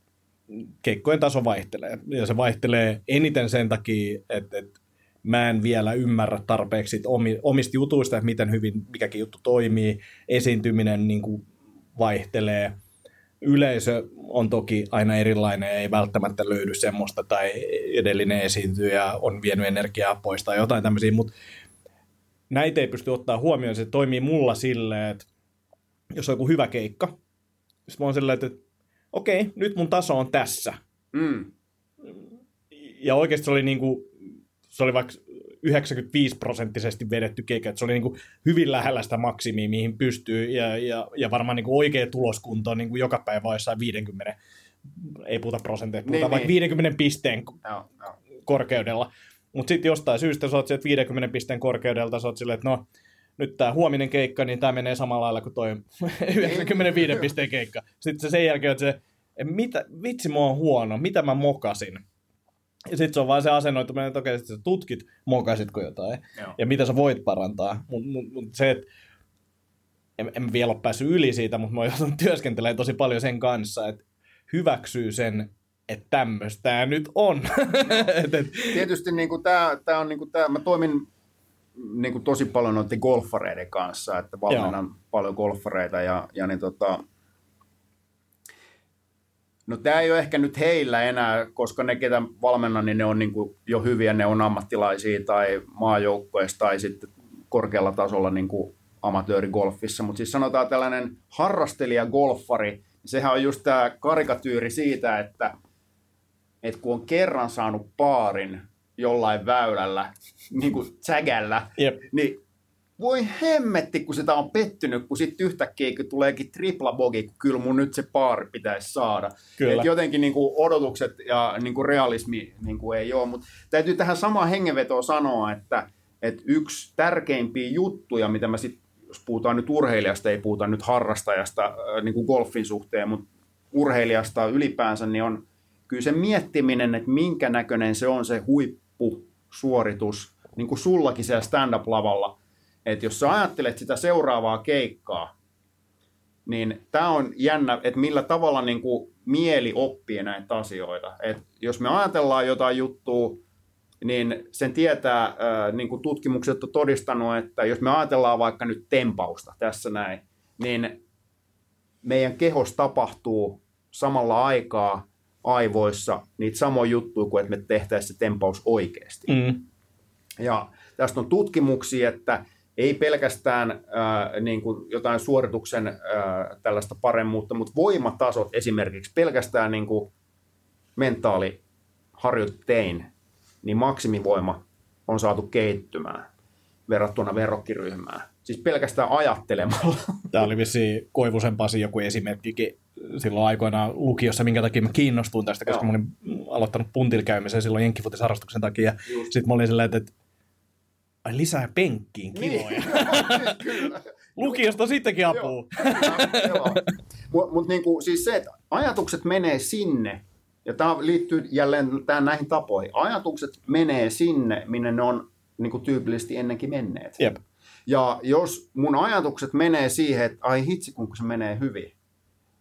keikkojen taso vaihtelee. Ja se vaihtelee eniten sen takia, että, että mä en vielä ymmärrä tarpeeksi omista jutuista, että miten hyvin mikäkin juttu toimii. Esiintyminen niin kuin vaihtelee. Yleisö on toki aina erilainen, ei välttämättä löydy semmoista, tai edellinen esiintyjä on vienyt energiaa pois tai jotain tämmöisiä, mutta näitä ei pysty ottaa huomioon. Se toimii mulla silleen, että jos on joku hyvä keikka, sitten mä oon silleen, että okei, nyt mun taso on tässä. Mm. Ja oikeasti se oli niinku, se oli vaikka 95 prosenttisesti vedetty keikka, että se oli niinku hyvin lähellä sitä maksimia, mihin pystyy, ja, ja, ja varmaan niinku oikea tuloskunto on niinku joka päivä jossain 50, ei puhuta prosenteista, puhutaan niin, vaikka niin. 50 pisteen no, no. korkeudella. Mutta sitten jostain syystä sä oot 50 pisteen korkeudelta, sä oot silleen, että no, nyt tämä huominen keikka, niin tämä menee samalla lailla kuin toi 95 pisteen keikka. Sitten se sen jälkeen, että se, mitä, vitsi mä oon huono, mitä mä mokasin. Ja sitten se on vaan se asennoituminen, että okei, sä tutkit, mokasitko jotain, Joo. ja mitä sä voit parantaa. Mutta mut, mut se, että en, en vielä ole päässyt yli siitä, mutta mä oon joutunut työskentelemään tosi paljon sen kanssa, että hyväksyy sen, että tämmöistä tämä nyt on. No. Tietysti niin tämä, tämä on niin kuin tämä, mä toimin niin kuin tosi paljon noiden golfareiden kanssa, että valmennan Joo. paljon golfareita ja, ja niin tota, No tämä ei ole ehkä nyt heillä enää, koska ne, ketä valmennan, niin ne on niin kuin jo hyviä, ne on ammattilaisia tai maajoukkoissa tai sitten korkealla tasolla niin kuin amatöörigolfissa. Mutta siis sanotaan tällainen harrastelija-golfari, sehän on just tämä karikatyyri siitä, että, että kun on kerran saanut paarin, jollain väylällä, niin kuin sägällä, yep. niin voi hemmetti, kun sitä on pettynyt, kun sitten yhtäkkiä kun tuleekin tripla bogi, kun kyllä mun nyt se paari pitäisi saada. Kyllä. Et jotenkin niin kuin odotukset ja niin kuin realismi niin kuin ei ole, mutta täytyy tähän samaan hengenvetoon sanoa, että, että yksi tärkeimpiä juttuja, mitä mä sitten, jos puhutaan nyt urheilijasta, ei puhuta nyt harrastajasta niin kuin golfin suhteen, mutta urheilijasta ylipäänsä, niin on kyllä se miettiminen, että minkä näköinen se on se huippusuoritus, niin kuin sullakin siellä stand-up-lavalla, että jos sä ajattelet sitä seuraavaa keikkaa, niin tämä on jännä, että millä tavalla niin kuin mieli oppii näitä asioita. Et jos me ajatellaan jotain juttua, niin sen tietää, niin kuin tutkimukset on todistanut, että jos me ajatellaan vaikka nyt tempausta tässä näin, niin meidän kehos tapahtuu samalla aikaa aivoissa niitä samoja juttuja kuin että me tehtäisiin se tempaus oikeasti. Mm. Ja tästä on tutkimuksia, että ei pelkästään äh, niin kuin jotain suorituksen äh, tällaista paremmuutta, mutta voimatasot esimerkiksi pelkästään niin kuin mentaaliharjoittein, niin maksimivoima on saatu kehittymään verrattuna verrokkiryhmään. Siis pelkästään ajattelemalla. Tämä oli vissi Koivusen Pasi joku esimerkki silloin aikoinaan lukiossa, minkä takia mä kiinnostuin tästä, koska Joo. mä olin aloittanut puntilkäymisen silloin jenkkifutisharrastuksen takia. Sitten mä olin silleen, että ai lisää penkkiin niin. kiloja. Niin, kyllä. Lukiosta sittenkin apuu. Mutta mut niinku, siis se, että ajatukset menee sinne, ja tämä liittyy jälleen tähän näihin tapoihin. Ajatukset menee sinne, minne ne on niinku tyypillisesti ennenkin menneet. Jep. Ja jos mun ajatukset menee siihen, että ai hitsi, kun se menee hyvin.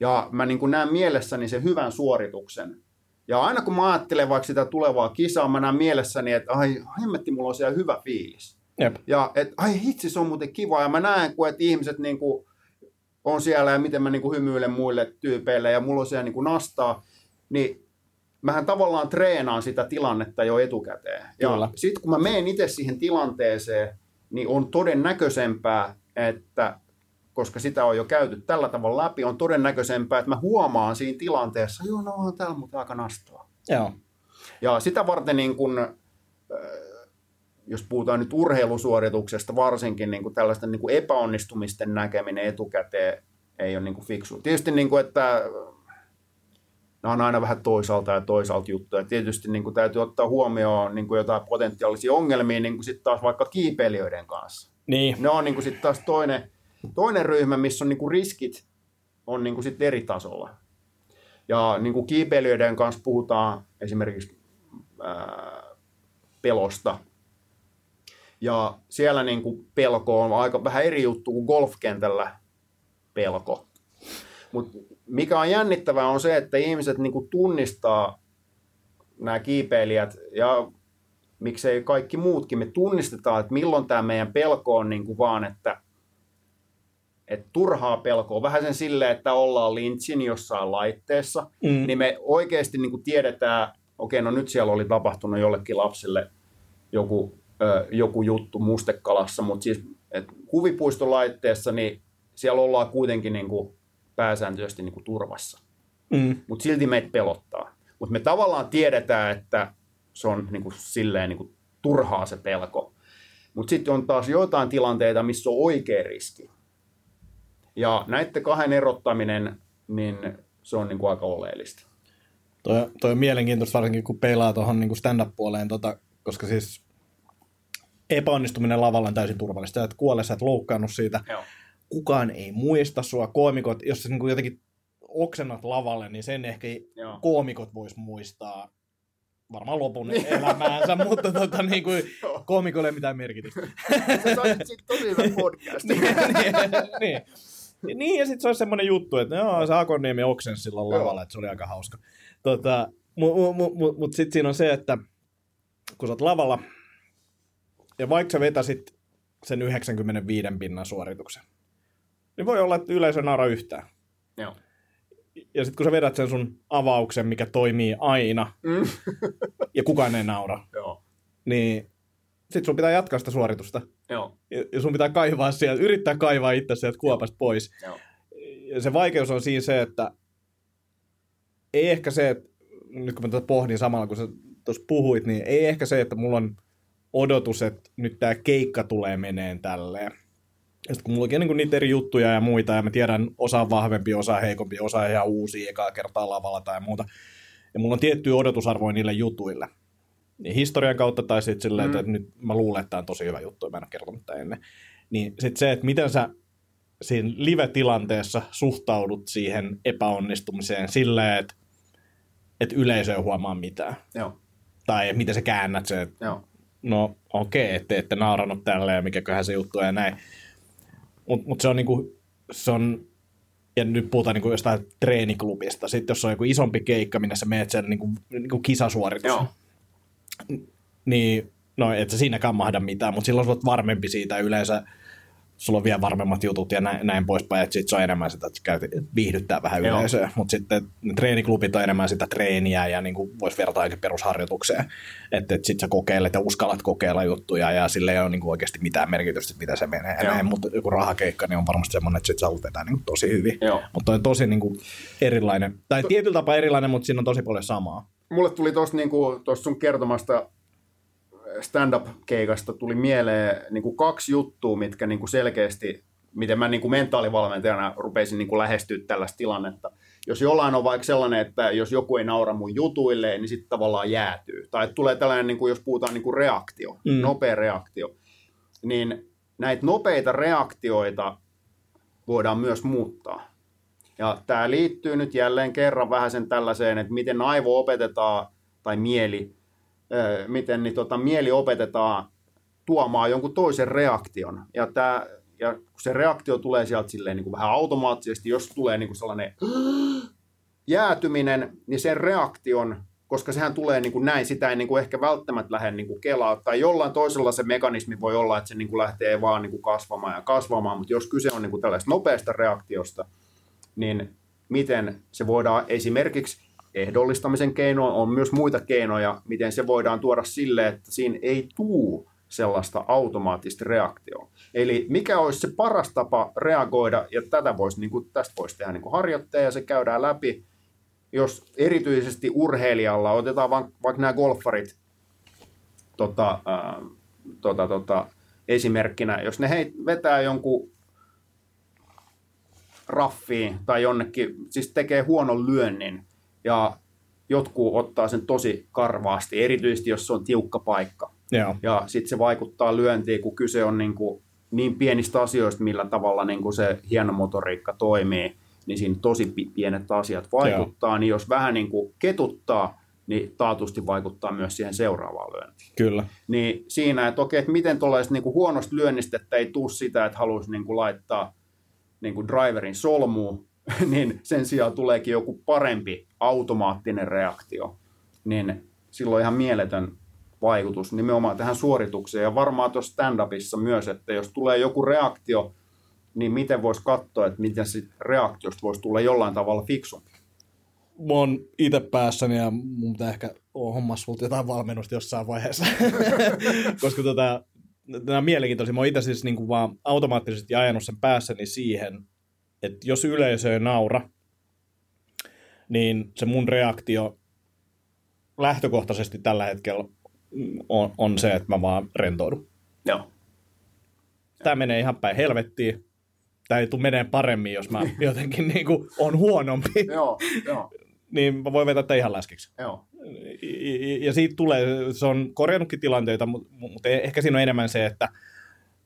Ja mä niin näen mielessäni sen hyvän suorituksen. Ja aina kun mä ajattelen vaikka sitä tulevaa kisaa, mä näen mielessäni, että ai hemmetti, mulla on siellä hyvä fiilis. Jep. Ja että ai hitsi, se on muuten kiva. Ja mä näen, kun että ihmiset niin kuin on siellä ja miten mä niin kuin hymyilen muille tyypeille ja mulla on siellä niin kuin nastaa. Niin mähän tavallaan treenaan sitä tilannetta jo etukäteen. Ja sitten kun mä menen itse siihen tilanteeseen, niin on todennäköisempää, että koska sitä on jo käyty tällä tavalla läpi, on todennäköisempää, että mä huomaan siinä tilanteessa, joo, no on täällä mutta aika nastoa. Joo. Ja sitä varten, niin kun, äh, jos puhutaan nyt urheilusuorituksesta varsinkin, niin kuin tällaisten niin kuin epäonnistumisten näkeminen etukäteen ei ole niin kuin fiksu. Tietysti, niin kuin, että nämä on aina vähän toisaalta ja toisaalta juttuja. Tietysti niin kuin täytyy ottaa huomioon niin kuin jotain potentiaalisia ongelmia niin kuin sitten taas vaikka kiipeilijöiden kanssa. Niin. Ne on niin kuin sitten taas toinen, toinen ryhmä, missä on niin kuin riskit on niin kuin sitten eri tasolla. Ja niin kuin kiipeilijöiden kanssa puhutaan esimerkiksi ää, pelosta. Ja siellä niin kuin pelko on aika vähän eri juttu kuin golfkentällä pelko. Mutta mikä on jännittävää on se, että ihmiset niin kuin tunnistaa nämä kiipeilijät ja miksei kaikki muutkin, me tunnistetaan, että milloin tämä meidän pelko on niin kuin vaan, että, että turhaa pelkoa, vähän sen silleen, että ollaan linchin jossain laitteessa, Mm. niin me oikeasti niin kuin tiedetään, okei, no nyt siellä oli tapahtunut jollekin lapsille joku, ö, joku juttu mustekalassa, mutta siis et huvipuistolaitteessa, niin siellä ollaan kuitenkin niin kuin pääsääntöisesti niin kuin turvassa. Mm. Mutta silti meitä pelottaa. Mutta me tavallaan tiedetään, että se on niin kuin silleen niin kuin turhaa se pelko. Mutta sitten on taas joitain tilanteita, missä on oikea riski. Ja näiden kahden erottaminen, niin se on niin kuin aika oleellista. Toi, toi on mielenkiintoista varsinkin, kun peilaa tuohon niin stand-up-puoleen, tota, koska siis epäonnistuminen lavalla on täysin turvallista. Sä et kuole, sä et loukkaannut siitä. Joo. Kukaan ei muista sua. Koomikot, jos sä niin kuin jotenkin oksennat lavalle, niin sen ehkä Joo. koomikot vois muistaa varmaan lopun elämäänsä, mutta tota, niin kuin, koomikolle ei mitään merkitystä. Sä saisit siitä tosi hyvän podcast. niin, niin. Niin, ja sitten se olisi semmoinen juttu, että joo, se Akonniemi oksensi silloin lavalla, että se oli aika hauska. Tota, Mutta mu, mu, mu, mut sitten siinä on se, että kun sä oot lavalla, ja vaikka sä vetäsit sen 95 pinnan suorituksen, niin voi olla, että yleisö naura yhtään. Joo. Ja sitten kun sä vedät sen sun avauksen, mikä toimii aina, Mm. ja kukaan ei naura, Joo. niin sitten sun pitää jatkaa sitä suoritusta. Joo. Ja sun pitää kaivaa sieltä, yrittää kaivaa itse sieltä kuopasta pois. Joo. Ja se vaikeus on siinä se, että ei ehkä se, että nyt kun mä tätä pohdin samalla, kun sä tuossa puhuit, niin ei ehkä se, että mulla on odotus, että nyt tämä keikka tulee meneen tälleen. Ja sitten kun mulla on niin niitä eri juttuja ja muita, ja mä tiedän, osa on vahvempi, osa on heikompi, osa on ihan uusia ekaa kertaa lavalla tai muuta. Ja mulla on tiettyä odotusarvoa niille jutuille. Historian kautta tai sitten silleen, Mm. että nyt mä luulen, että tämä on tosi hyvä juttu, ja mä en ole kertonut tätä ennen. Niin sitten se, että miten sä siinä live-tilanteessa suhtaudut siihen epäonnistumiseen silleen, että, että yleisö ei huomaa mitään. Joo. Tai miten sä käännät se, että Joo. no okei, että ette naurannut tälle ja mikäköhän se juttu on ja näin. Mutta mut se on niinku, se on, ja nyt puhutaan niinku jostain treeniklubista. Sitten jos on joku isompi keikka, minne sä meet sen niinku, niinku kisasuoritus, Joo. Niin no et sä siinäkään mahda mitään, mutta silloin sä oot varmempi siitä yleensä sulla on vielä varmemmat jutut ja näin, näin poispäin, että sit se on enemmän sitä, että käyt viihdyttää vähän Joo. yleisöä, mutta sitten ne treeniklubit on enemmän sitä treeniä ja niin voisi vertaa ainakin perusharjoitukseen, että et sit sä kokeilet ja uskallat kokeilla juttuja ja sille ei ole niin oikeasti mitään merkitystä, mitä se menee ja näin, mutta joku rahakeikka niin on varmasti semmoinen, että sit sä haluat vetää niin tosi hyvin, mutta on tosi niin kuin erilainen, tai tietyllä tapaa erilainen, mutta siinä on tosi paljon samaa. Mulle tuli tuosta niinku, tosta sun kertomasta stand-up-keikasta tuli mieleen niinku kaksi juttua, mitkä niinku selkeästi, miten mä niinku mentaalivalmentajana rupeisin niinku lähestyä tällaista tilannetta. Jos jollain on vaikka sellainen, että jos joku ei naura mun jutuille, niin sitten tavallaan jäätyy. Tai tulee tällainen, niinku, jos puhutaan niinku reaktio, mm. nopea reaktio, niin näitä nopeita reaktioita voidaan myös muuttaa. Ja tämä liittyy nyt jälleen kerran vähän sen tällaiseen, että miten aivo opetetaan, tai mieli, miten niin tota, mieli opetetaan tuomaan jonkun toisen reaktion. Ja, tämä, ja kun se reaktio tulee sieltä silleen niin kuin vähän automaattisesti, jos tulee niin kuin sellainen jäätyminen, niin sen reaktion, koska sehän tulee niin kuin näin, sitä ei niin kuin ehkä välttämättä lähde niin kuin kelaa, tai jollain toisella se mekanismi voi olla, että se niin kuin lähtee vaan niin kuin kasvamaan ja kasvamaan, mutta jos kyse on niin kuin tällaista nopeasta reaktiosta, niin miten se voidaan esimerkiksi ehdollistamisen keino on myös muita keinoja, miten se voidaan tuoda sille, että siinä ei tuu sellaista automaattista reaktioa. Eli mikä olisi se paras tapa reagoida, ja tätä voisi, niin kuin, tästä voisi tehdä niin kuin harjoitteja, ja se käydään läpi, jos erityisesti urheilijalla, otetaan vaikka nämä golfarit tota, äh, tota, tota, esimerkkinä, jos ne hei, vetää jonkun raffiin tai jonnekin, siis tekee huonon lyönnin, ja jotkut ottaa sen tosi karvaasti, erityisesti jos se on tiukka paikka. Joo. Ja sitten se vaikuttaa lyöntiin, kun kyse on niin, kuin niin pienistä asioista, millä tavalla niin kuin se hieno motoriikka toimii, niin siinä tosi pienet asiat vaikuttaa. Joo. Niin jos vähän niin kuin ketuttaa, niin taatusti vaikuttaa myös siihen seuraavaan lyöntiin. Kyllä. Niin siinä, että okei, että miten tuollaista niin huonosta lyönnistä, että ei tule sitä, että haluaisi niin kuin laittaa niin kuin driverin solmuun, niin sen sijaan tuleekin joku parempi automaattinen reaktio, niin silloin ihan mieletön vaikutus nimenomaan tähän suoritukseen. Ja varmaan tuossa stand-upissa myös, että jos tulee joku reaktio, niin miten voisi katsoa, että miten siitä reaktiosta voisi tulla jollain tavalla fiksumpi. Mä oon itse päässäni ja mun pitää ehkä ole hommassa sulta jotain valmennusta jossain vaiheessa. Koska tota, nämä on mielenkiintoisia. Mä oon itse siis niin kuin vaan automaattisesti ajanut sen päässäni siihen, että jos yleisö ei naura, niin se mun reaktio lähtökohtaisesti tällä hetkellä on, on se, että mä vaan rentoudun. Joo. Tämä menee ihan päin helvettiin. Tämä ei tule menee paremmin, jos mä jotenkin niin kuin on huonompi. Joo, joo. niin mä voin vetää ihan läskiksi. Joo. Ja siitä tulee, se on korjannutkin tilanteita, mutta ehkä siinä on enemmän se, että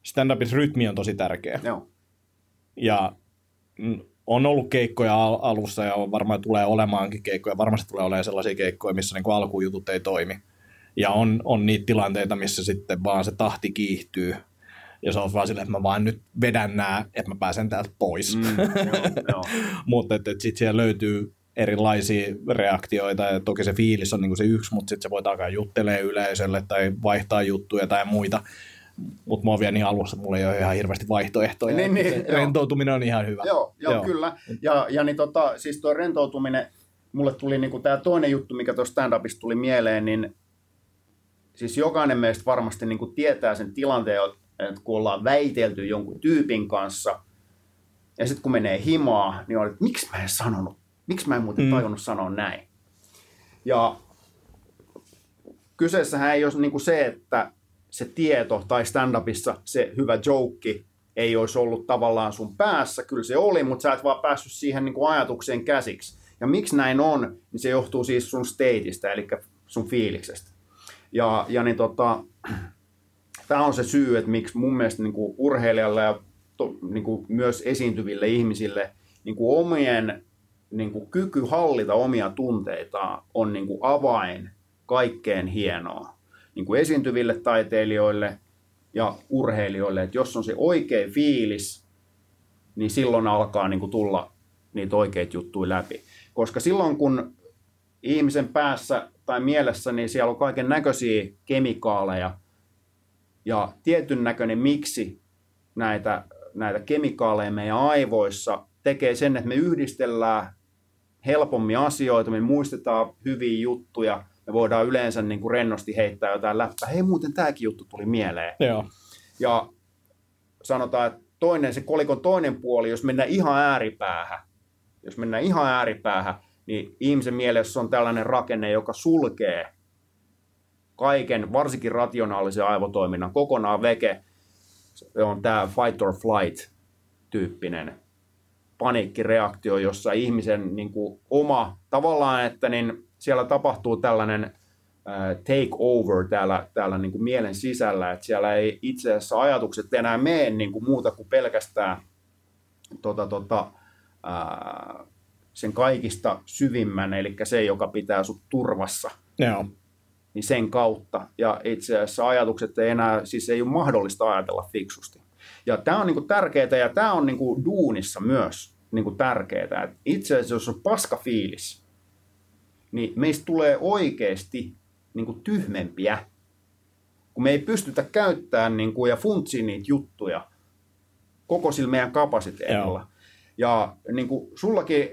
stand-upissa rytmi on tosi tärkeä. Joo. Ja on ollut keikkoja alussa ja varmaan tulee olemaankin keikkoja. Varmasti tulee olemaan sellaisia keikkoja, missä niin alkujutut ei toimi. Ja on, on niitä tilanteita, missä sitten vaan se tahti kiihtyy. Ja se on vaan silleen, että mä vaan nyt vedän nää, että mä pääsen täältä pois. Mm, mutta että, että sitten siellä löytyy erilaisia reaktioita, ja toki se fiilis on niin se yksi, mutta sitten se voi alkaa juttelee yleisölle tai vaihtaa juttuja tai muita. Mutta mä oon vielä niin alussa, mulla ei ole ihan hirveästi vaihtoehtoja. Niin, niin, rentoutuminen on ihan hyvä. Joo, joo, joo. kyllä. Ja, ja niin tota, siis tuo rentoutuminen, mulle tuli niinku tämä toinen juttu, mikä tuossa stand-upista tuli mieleen, niin siis jokainen meistä varmasti niinku tietää sen tilanteen, että kun ollaan väitelty jonkun tyypin kanssa, ja sitten kun menee himaa, niin on, että miksi mä en sanonut, miksi mä en muuten mm. tajunnut sanoa näin. Ja kyseessähän ei ole niinku se, että se tieto tai stand-upissa se hyvä joke ei olisi ollut tavallaan sun päässä. Kyllä se oli, mutta sä et vaan päässyt siihen niin kuin ajatukseen käsiksi. Ja miksi näin on, niin se johtuu siis sun stateista, eli sun fiiliksestä. Ja, ja niin tota, tämä on se syy, että miksi mun mielestä niin kuin urheilijalle ja to, niin kuin myös esiintyville ihmisille niin kuin omien niin kuin kyky hallita omia tunteita on niin kuin avain kaikkeen hienoa niin kuin esiintyville taiteilijoille ja urheilijoille, että jos on se oikea fiilis, niin silloin alkaa niin kuin tulla niitä oikeita juttuja läpi. Koska silloin kun ihmisen päässä tai mielessä, niin siellä on kaiken näköisiä kemikaaleja ja tietyn näköinen miksi näitä, näitä kemikaaleja meidän aivoissa tekee sen, että me yhdistellään helpommin asioita, me muistetaan hyviä juttuja me voidaan yleensä niin kuin rennosti heittää jotain läppää. Hei muuten tämäkin juttu tuli mieleen. Joo. Ja sanotaan, että toinen, se kolikon toinen puoli, jos mennään ihan ääripäähän, jos mennään ihan ääripäähän, niin ihmisen mielessä on tällainen rakenne, joka sulkee kaiken, varsinkin rationaalisen aivotoiminnan kokonaan veke. Se on tämä fight or flight tyyppinen paniikkireaktio, jossa ihmisen niin kuin, oma tavallaan, että niin siellä tapahtuu tällainen äh, take over täällä, täällä niin kuin mielen sisällä, että siellä ei itse asiassa ajatukset enää mene niin kuin muuta kuin pelkästään tota, tota, ää, sen kaikista syvimmän, eli se, joka pitää sut turvassa. Joo. niin sen kautta. Ja itse asiassa ajatukset ei enää, siis ei ole mahdollista ajatella fiksusti. Ja tämä on niinku tärkeää ja tämä on niinku duunissa myös niinku tärkeää. Et itse asiassa jos on paska fiilis, niin meistä tulee oikeasti niinku tyhmempiä, kun me ei pystytä käyttämään niinku, ja funtsiin niitä juttuja koko sillä meidän kapasiteetilla. Joo. Ja niin kuin sullakin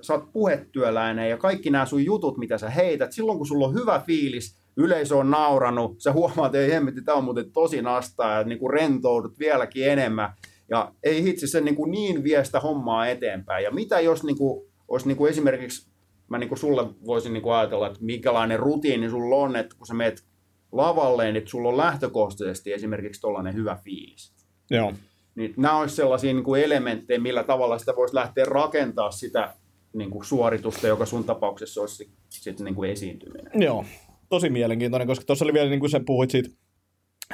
sä oot puhetyöläinen ja kaikki nämä sun jutut, mitä sä heität, silloin kun sulla on hyvä fiilis, yleisö on nauranut, sä huomaat, että ei hemmetti, tämä on muuten tosi nastaa ja niin kuin rentoudut vieläkin enemmän. Ja ei hitsi se niin, kuin niin vie sitä hommaa eteenpäin. Ja mitä jos niin kuin, olisi niin kuin esimerkiksi, mä niin kuin sulle voisin niin kuin ajatella, että minkälainen rutiini sulla on, että kun sä meet lavalle, niin sulla on lähtökohtaisesti esimerkiksi tollainen hyvä fiilis. Joo. Niin nämä olisi sellaisia niin kuin elementtejä, millä tavalla sitä voisi lähteä rakentaa sitä niin kuin suoritusta, joka sun tapauksessa olisi sitten niin kuin esiintyminen. Joo, tosi mielenkiintoinen, koska tuossa oli vielä, niin kuin sä puhuit siitä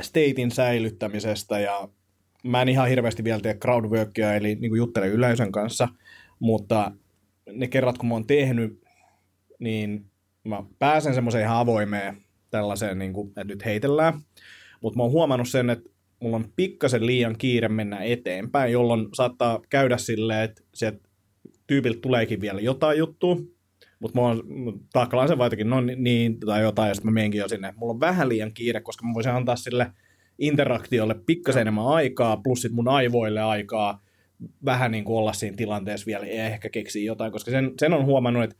statein säilyttämisestä ja mä en ihan hirveästi vielä tee crowdworkia, eli niin juttele yleisön kanssa, mutta ne kerrat, kun mä oon tehnyt, niin mä pääsen semmoiseen ihan avoimeen tällaiseen, niin kuin, että nyt heitellään. Mutta mä oon huomannut sen, että mulla on pikkasen liian kiire mennä eteenpäin, jolloin saattaa käydä silleen, että sieltä tyypiltä tuleekin vielä jotain juttua, mutta mä oon, taakkalaan sen jotenkin, no niin, tai jotain, ja sitten mä menenkin jo sinne. Mulla on vähän liian kiire, koska mä voisin antaa sille interaktiolle pikkasen enemmän aikaa, plus sit mun aivoille aikaa vähän niin kuin olla siinä tilanteessa vielä ja ehkä keksiä jotain, koska sen, sen on huomannut, että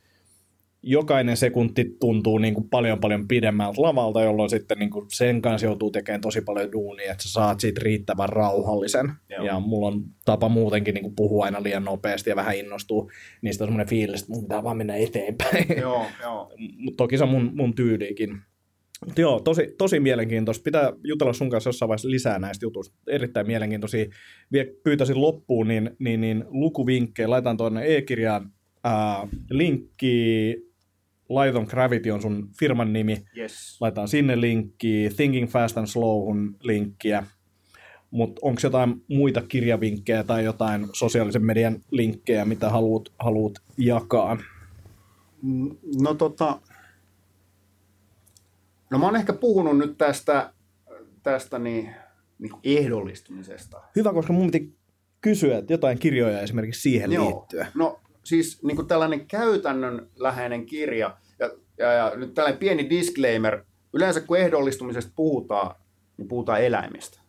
jokainen sekunti tuntuu niin kuin paljon paljon pidemmältä lavalta, jolloin sitten niin kuin sen kanssa joutuu tekemään tosi paljon duunia, että sä saat siitä riittävän rauhallisen. Joo. Ja mulla on tapa muutenkin niin kuin puhua aina liian nopeasti ja vähän innostuu. Niistä on semmoinen fiilis, että mun pitää vaan mennä eteenpäin. Joo, joo. Toki se on mun, mun tyyliikin. Joo, tosi, tosi mielenkiintoista. Pitää jutella sun kanssa jossain vaiheessa lisää näistä jutuista. Erittäin mielenkiintoisia. Vielä pyytäisin loppuun, niin, niin, niin lukuvinkkejä. Laitan tuonne e-kirjaan ää, linkki. Laiton Gravity on sun firman nimi. Yes. Laitan sinne linkkiä. Thinking Fast and Slowhun linkkiä. Mutta onko jotain muita kirjavinkkejä tai jotain sosiaalisen median linkkejä, mitä haluat, haluat jakaa? No tota, no mä oon ehkä puhunut nyt tästä, tästä niin, niin kuin ehdollistumisesta. Hyvä, koska mun piti kysyä, että jotain kirjoja esimerkiksi siihen liittyen. No siis niin kuin tällainen käytännön läheinen kirja, ja, ja, ja nyt tällainen pieni disclaimer, yleensä kun ehdollistumisesta puhutaan, niin puhutaan eläimistä.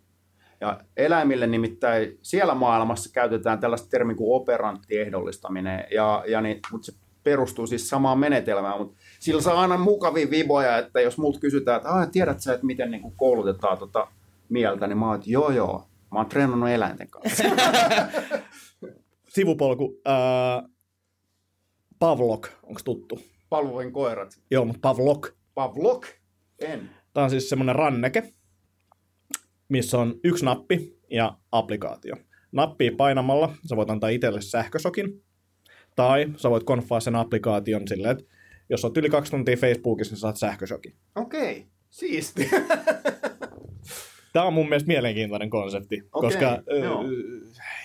Ja eläimille nimittäin siellä maailmassa käytetään tällaista termiä kuin operanttiehdollistaminen, ja, ja niin, mutta se perustuu siis samaan menetelmään, mutta sillä saa aina mukavia viboja, että jos multa kysytään, että ah, tiedät sä, että miten niin kuin koulutetaan tota mieltä, niin mä oon, että joo joo, mä oon treenannut eläinten kanssa. Sivupolku. Ää, Pavlok, onko tuttu? Palvoin koirat. Joo, mutta Pavlok. Pavlok? En. Tämä on siis semmoinen ranneke, missä on yksi nappi ja applikaatio. Nappia painamalla sä voit antaa itselle sähkösokin, tai sä voit konfaa sen applikaation silleen, että jos oot yli kaksi tuntia Facebookissa, niin saat sähkösokin. Okei, okay. siisti. Tämä on mun mielestä mielenkiintoinen konsepti, Okei, koska joo.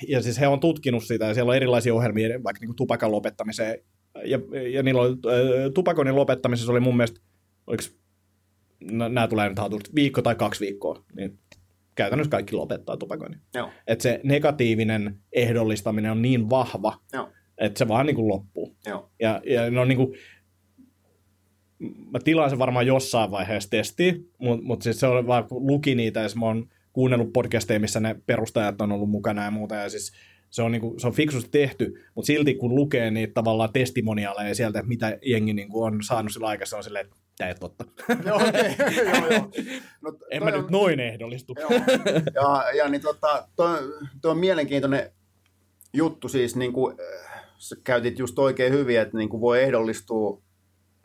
ja siis he on tutkinut sitä ja siellä on erilaisia ohjelmia vaikka niin tupakan lopettamiseen ja, ja niillä oli, ö, tupakoinnin lopettamisessa oli mun mielestä, oliko, nämä tulee nyt hatusta, viikko tai kaksi viikkoa, niin käytännössä kaikki lopettaa tupakoinnin. Että se negatiivinen ehdollistaminen on niin vahva, joo, että se vaan niin kuin loppuu. joo. Ja, ja ne on niin kuin, mä tilaan sen varmaan jossain vaiheessa testiin, mutta mut siis se on vaan, kun luki niitä, ja mä oon kuunnellut podcasteja, missä ne perustajat on ollut mukana ja muuta, ja siis se on, niinku, se on fiksusti tehty, mutta silti kun lukee niitä tavallaan testimoniaaleja sieltä, että mitä jengi niinku on saanut sillä aikaa, se on silleen, että tämä ei ole totta. Joo, okei. joo, joo. No, en mä on- nyt noin ehdollistu. Joo. Ja, ja niin tota, toi, toi on mielenkiintoinen juttu siis, niin kuin, äh, sä käytit just oikein hyvin, että niin kuin voi ehdollistua,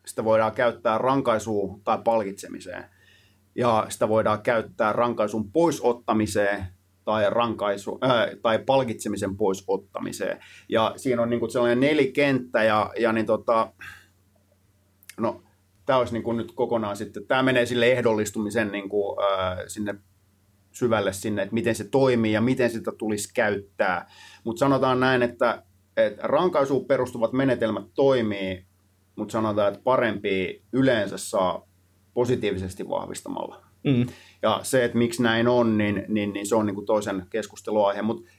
sitä voidaan käyttää rankaisuun tai palkitsemiseen. Ja sitä voidaan käyttää rankaisun poisottamiseen tai, rankaisu, äh, tai palkitsemisen poisottamiseen. Ja siinä on niin kuin sellainen nelikenttä ja, ja niin tota, no, tämä olisi niin kuin nyt kokonaan sitten, tämä menee sille ehdollistumisen niin kuin, äh, sinne syvälle sinne, että miten se toimii ja miten sitä tulisi käyttää. Mutta sanotaan näin, että, että rankaisuun perustuvat menetelmät toimii, mutta sanotaan, että parempi yleensä saa positiivisesti vahvistamalla. Mm. Ja se, että miksi näin on, niin, niin, niin se on niin kuin toisen keskusteluaihe. Mutta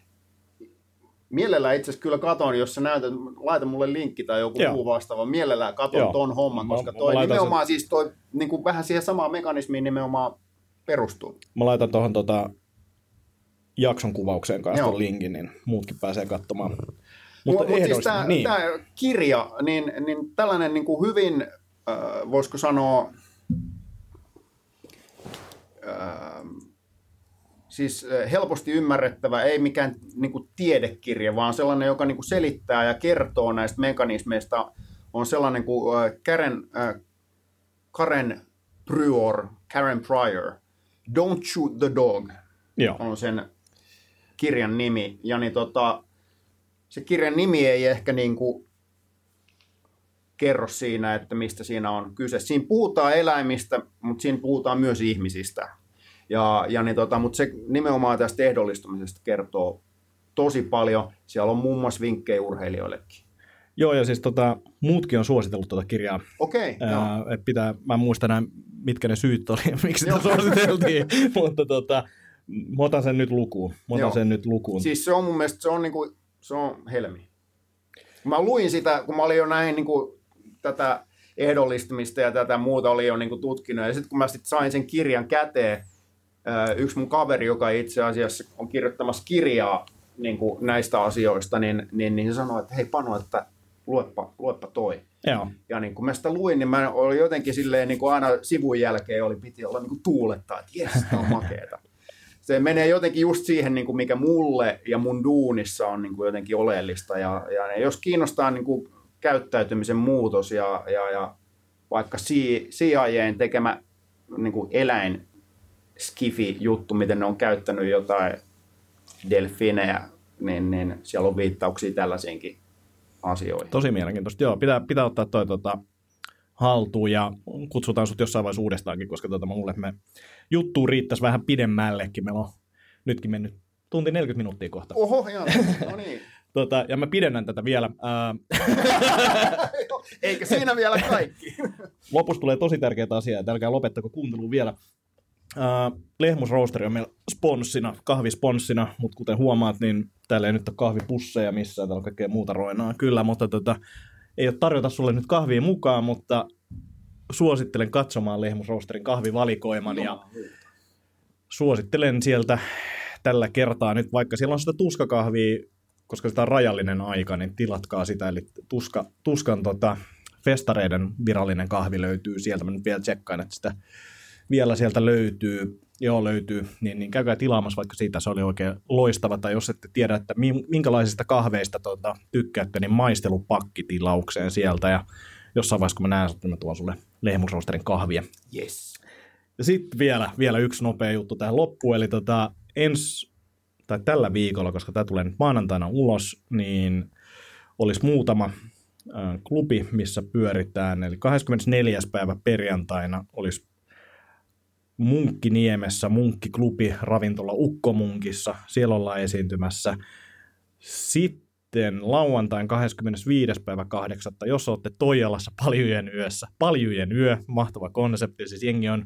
mielellään itse asiassa kyllä katon, jos sä näytät, laita mulle linkki tai joku Joo. muu vastaava, mielellään katon Joo. ton homman, Mä- koska mä toi laitan nimenomaan siis toi niin kuin vähän siihen samaan mekanismiin nimenomaan perustuu. Mä laitan tuohon tota jakson kuvaukseen kanssa linkin, niin muutkin pääsee katsomaan. Mutta Mutta mut siis tämä niin. kirja, niin, niin tällainen niin kuin hyvin, äh, voisiko sanoa, äh, siis äh, helposti ymmärrettävä, ei mikään niin kuin tiedekirja, vaan sellainen, joka niin kuin selittää ja kertoo näistä mekanismeista, on sellainen kuin äh, Karen, äh, Karen Prior, Karen Pryor, Don't Shoot the Dog Joo. on sen kirjan nimi. Ja niin tota, se kirjan nimi ei ehkä niin kuin kerro siinä, että mistä siinä on kyse. Siinä puhutaan eläimistä, mutta siinä puhutaan myös ihmisistä. Ja, ja niin tota, mutta se nimenomaan tästä ehdollistumisesta kertoo tosi paljon. Siellä on muun muassa vinkkejä urheilijoillekin. Joo, ja siis tota, muutkin on suositellut tuota kirjaa. Okei, okay, joo. Ää, et pitää, mä en muista enää, mitkä ne syyt oli, miksi sitä suositeltiin, mutta tota, mä otan sen nyt lukuun. Mä otan Joo. sen nyt lukuun. Siis se on mun mielestä, se on, niinku, se on helmi. Kun mä luin sitä, kun mä olin jo näin niinku, tätä ehdollistumista ja tätä muuta oli jo niinku, tutkinut, ja sitten kun mä sit sain sen kirjan käteen, yksi mun kaveri, joka itse asiassa on kirjoittamassa kirjaa niinku, näistä asioista, niin, niin, niin se sanoi, että hei Pano, että luepa, luepa toi. Joo. Ja niin kun mä sitä luin, niin mä olin jotenkin silleen niin kuin aina sivun jälkeen oli, piti olla niin kuin tuulettaa, että jes, on makeeta. Se menee jotenkin just siihen, niin kuin mikä mulle ja mun duunissa on niin kuin jotenkin oleellista. Ja, ja jos kiinnostaa niin kuin käyttäytymisen muutos ja, ja, ja vaikka CIAn tekemä niin kuin eläin skifi juttu, miten ne on käyttänyt jotain delfinejä, niin, niin siellä on viittauksia tällaisiinkin asioihin. Tosi mielenkiintoista. Joo, pitää, pitää ottaa toi tota, haltuun ja kutsutaan sut jossain vaiheessa uudestaankin, koska tota, mulle me juttu riittäisi vähän pidemmällekin. Meillä on nytkin mennyt tunti 40 minuuttia kohta. Oho, ihan, no niin. Tota, ja mä pidennän tätä vielä. Eikä siinä vielä kaikki. lopussa tulee tosi tärkeitä asiaa, että älkää lopettako kuuntelua vielä. Ää, Lehmus Roasteri on meillä sponssina, kahvisponssina, mutta kuten huomaat, niin täällä ei nyt ole kahvipusseja missään, täällä on kaikkea muuta roinaa kyllä, mutta tota, ei ole tarjota sulle nyt kahvia mukaan, mutta suosittelen katsomaan Lehmus Roasterin kahvivalikoiman ja suosittelen sieltä tällä kertaa nyt, vaikka siellä on sitä tuskakahvia, koska sitä on rajallinen aika, niin tilatkaa sitä, eli tuska, tuskan tota, festareiden virallinen kahvi löytyy sieltä, mä nyt vielä tsekkaan, että sitä vielä sieltä löytyy, joo löytyy, niin, niin käykää tilaamassa vaikka siitä, se oli oikein loistava, tai jos ette tiedä, että mi- minkälaisista kahveista tota, tykkäätte, niin maistelupakki tilaukseen sieltä, ja jossain vaiheessa, kun mä näen, että mä tuon sulle lehmusroosterin kahvia. Yes. Ja sitten vielä, vielä yksi nopea juttu tähän loppuun, eli tota, ens, tai tällä viikolla, koska tämä tulee nyt maanantaina ulos, niin olisi muutama klubi, missä pyöritään. Eli 24. päivä perjantaina olisi Munkkiniemessä Munkkiklubi ravintola Ukkomunkissa. Siellä ollaan esiintymässä. Sitten lauantain 25. päivä 8. Jos olette Toijalassa paljujen yössä. Paljujen yö, mahtava konsepti. Siis jengi on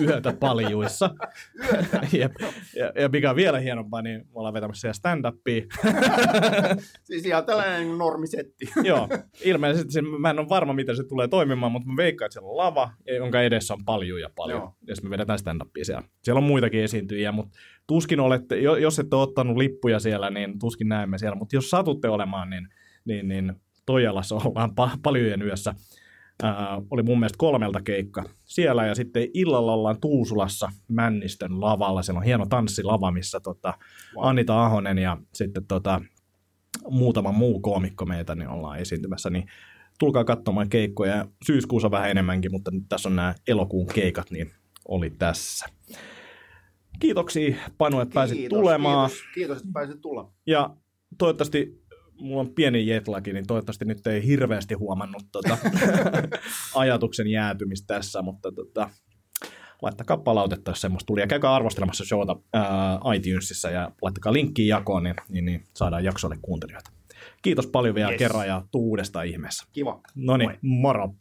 yötä paljuissa. Yötä. Jep. Ja, ja mikä on vielä hienompaa, niin me ollaan vetämässä siellä stand-upia. Siis ihan tällainen normisetti. Joo, ilmeisesti se, mä en ole varma, miten se tulee toimimaan, mutta mä veikkaan, että siellä on lava, jonka edessä on paljon ja paljon. Joo. Ja me vedetään stand-upia siellä. Siellä on muitakin esiintyjiä, mutta tuskin olette, jo- jos ette ole ottanut lippuja siellä, niin tuskin näemme siellä. Mutta jos satutte olemaan, niin, niin, niin Toijalassa ollaan pa- paljojen yössä. Ää, oli mun mielestä kolmelta keikka siellä ja sitten illalla ollaan Tuusulassa Männistön lavalla. Siellä on hieno tanssilava, missä tota, Wow. Anita Ahonen ja sitten tota, muutama muu koomikko meitä niin ollaan esiintymässä, niin tulkaa katsomaan keikkoja. Syyskuussa vähän enemmänkin, mutta nyt tässä on nämä elokuun keikat, niin oli tässä. Kiitoksia Panu, että pääsit Kiitos, tulemaan. Kiitos, kiitos, että pääsit tulla. Ja toivottavasti, mulla on pieni jetlaki, niin toivottavasti nyt ei hirveästi huomannut tota, ajatuksen jäätymistä tässä, mutta tota, laittakaa palautetta, jos semmoista tuli. Ja käykää arvostelemassa showta ää, iTunesissa ja laittakaa linkkiä jakoon, niin, niin, niin saadaan jaksolle kuuntelijoita. Kiitos paljon vielä Yes. kerran ja tuu uudestaan ihmeessä. Kiva. No niin, moro!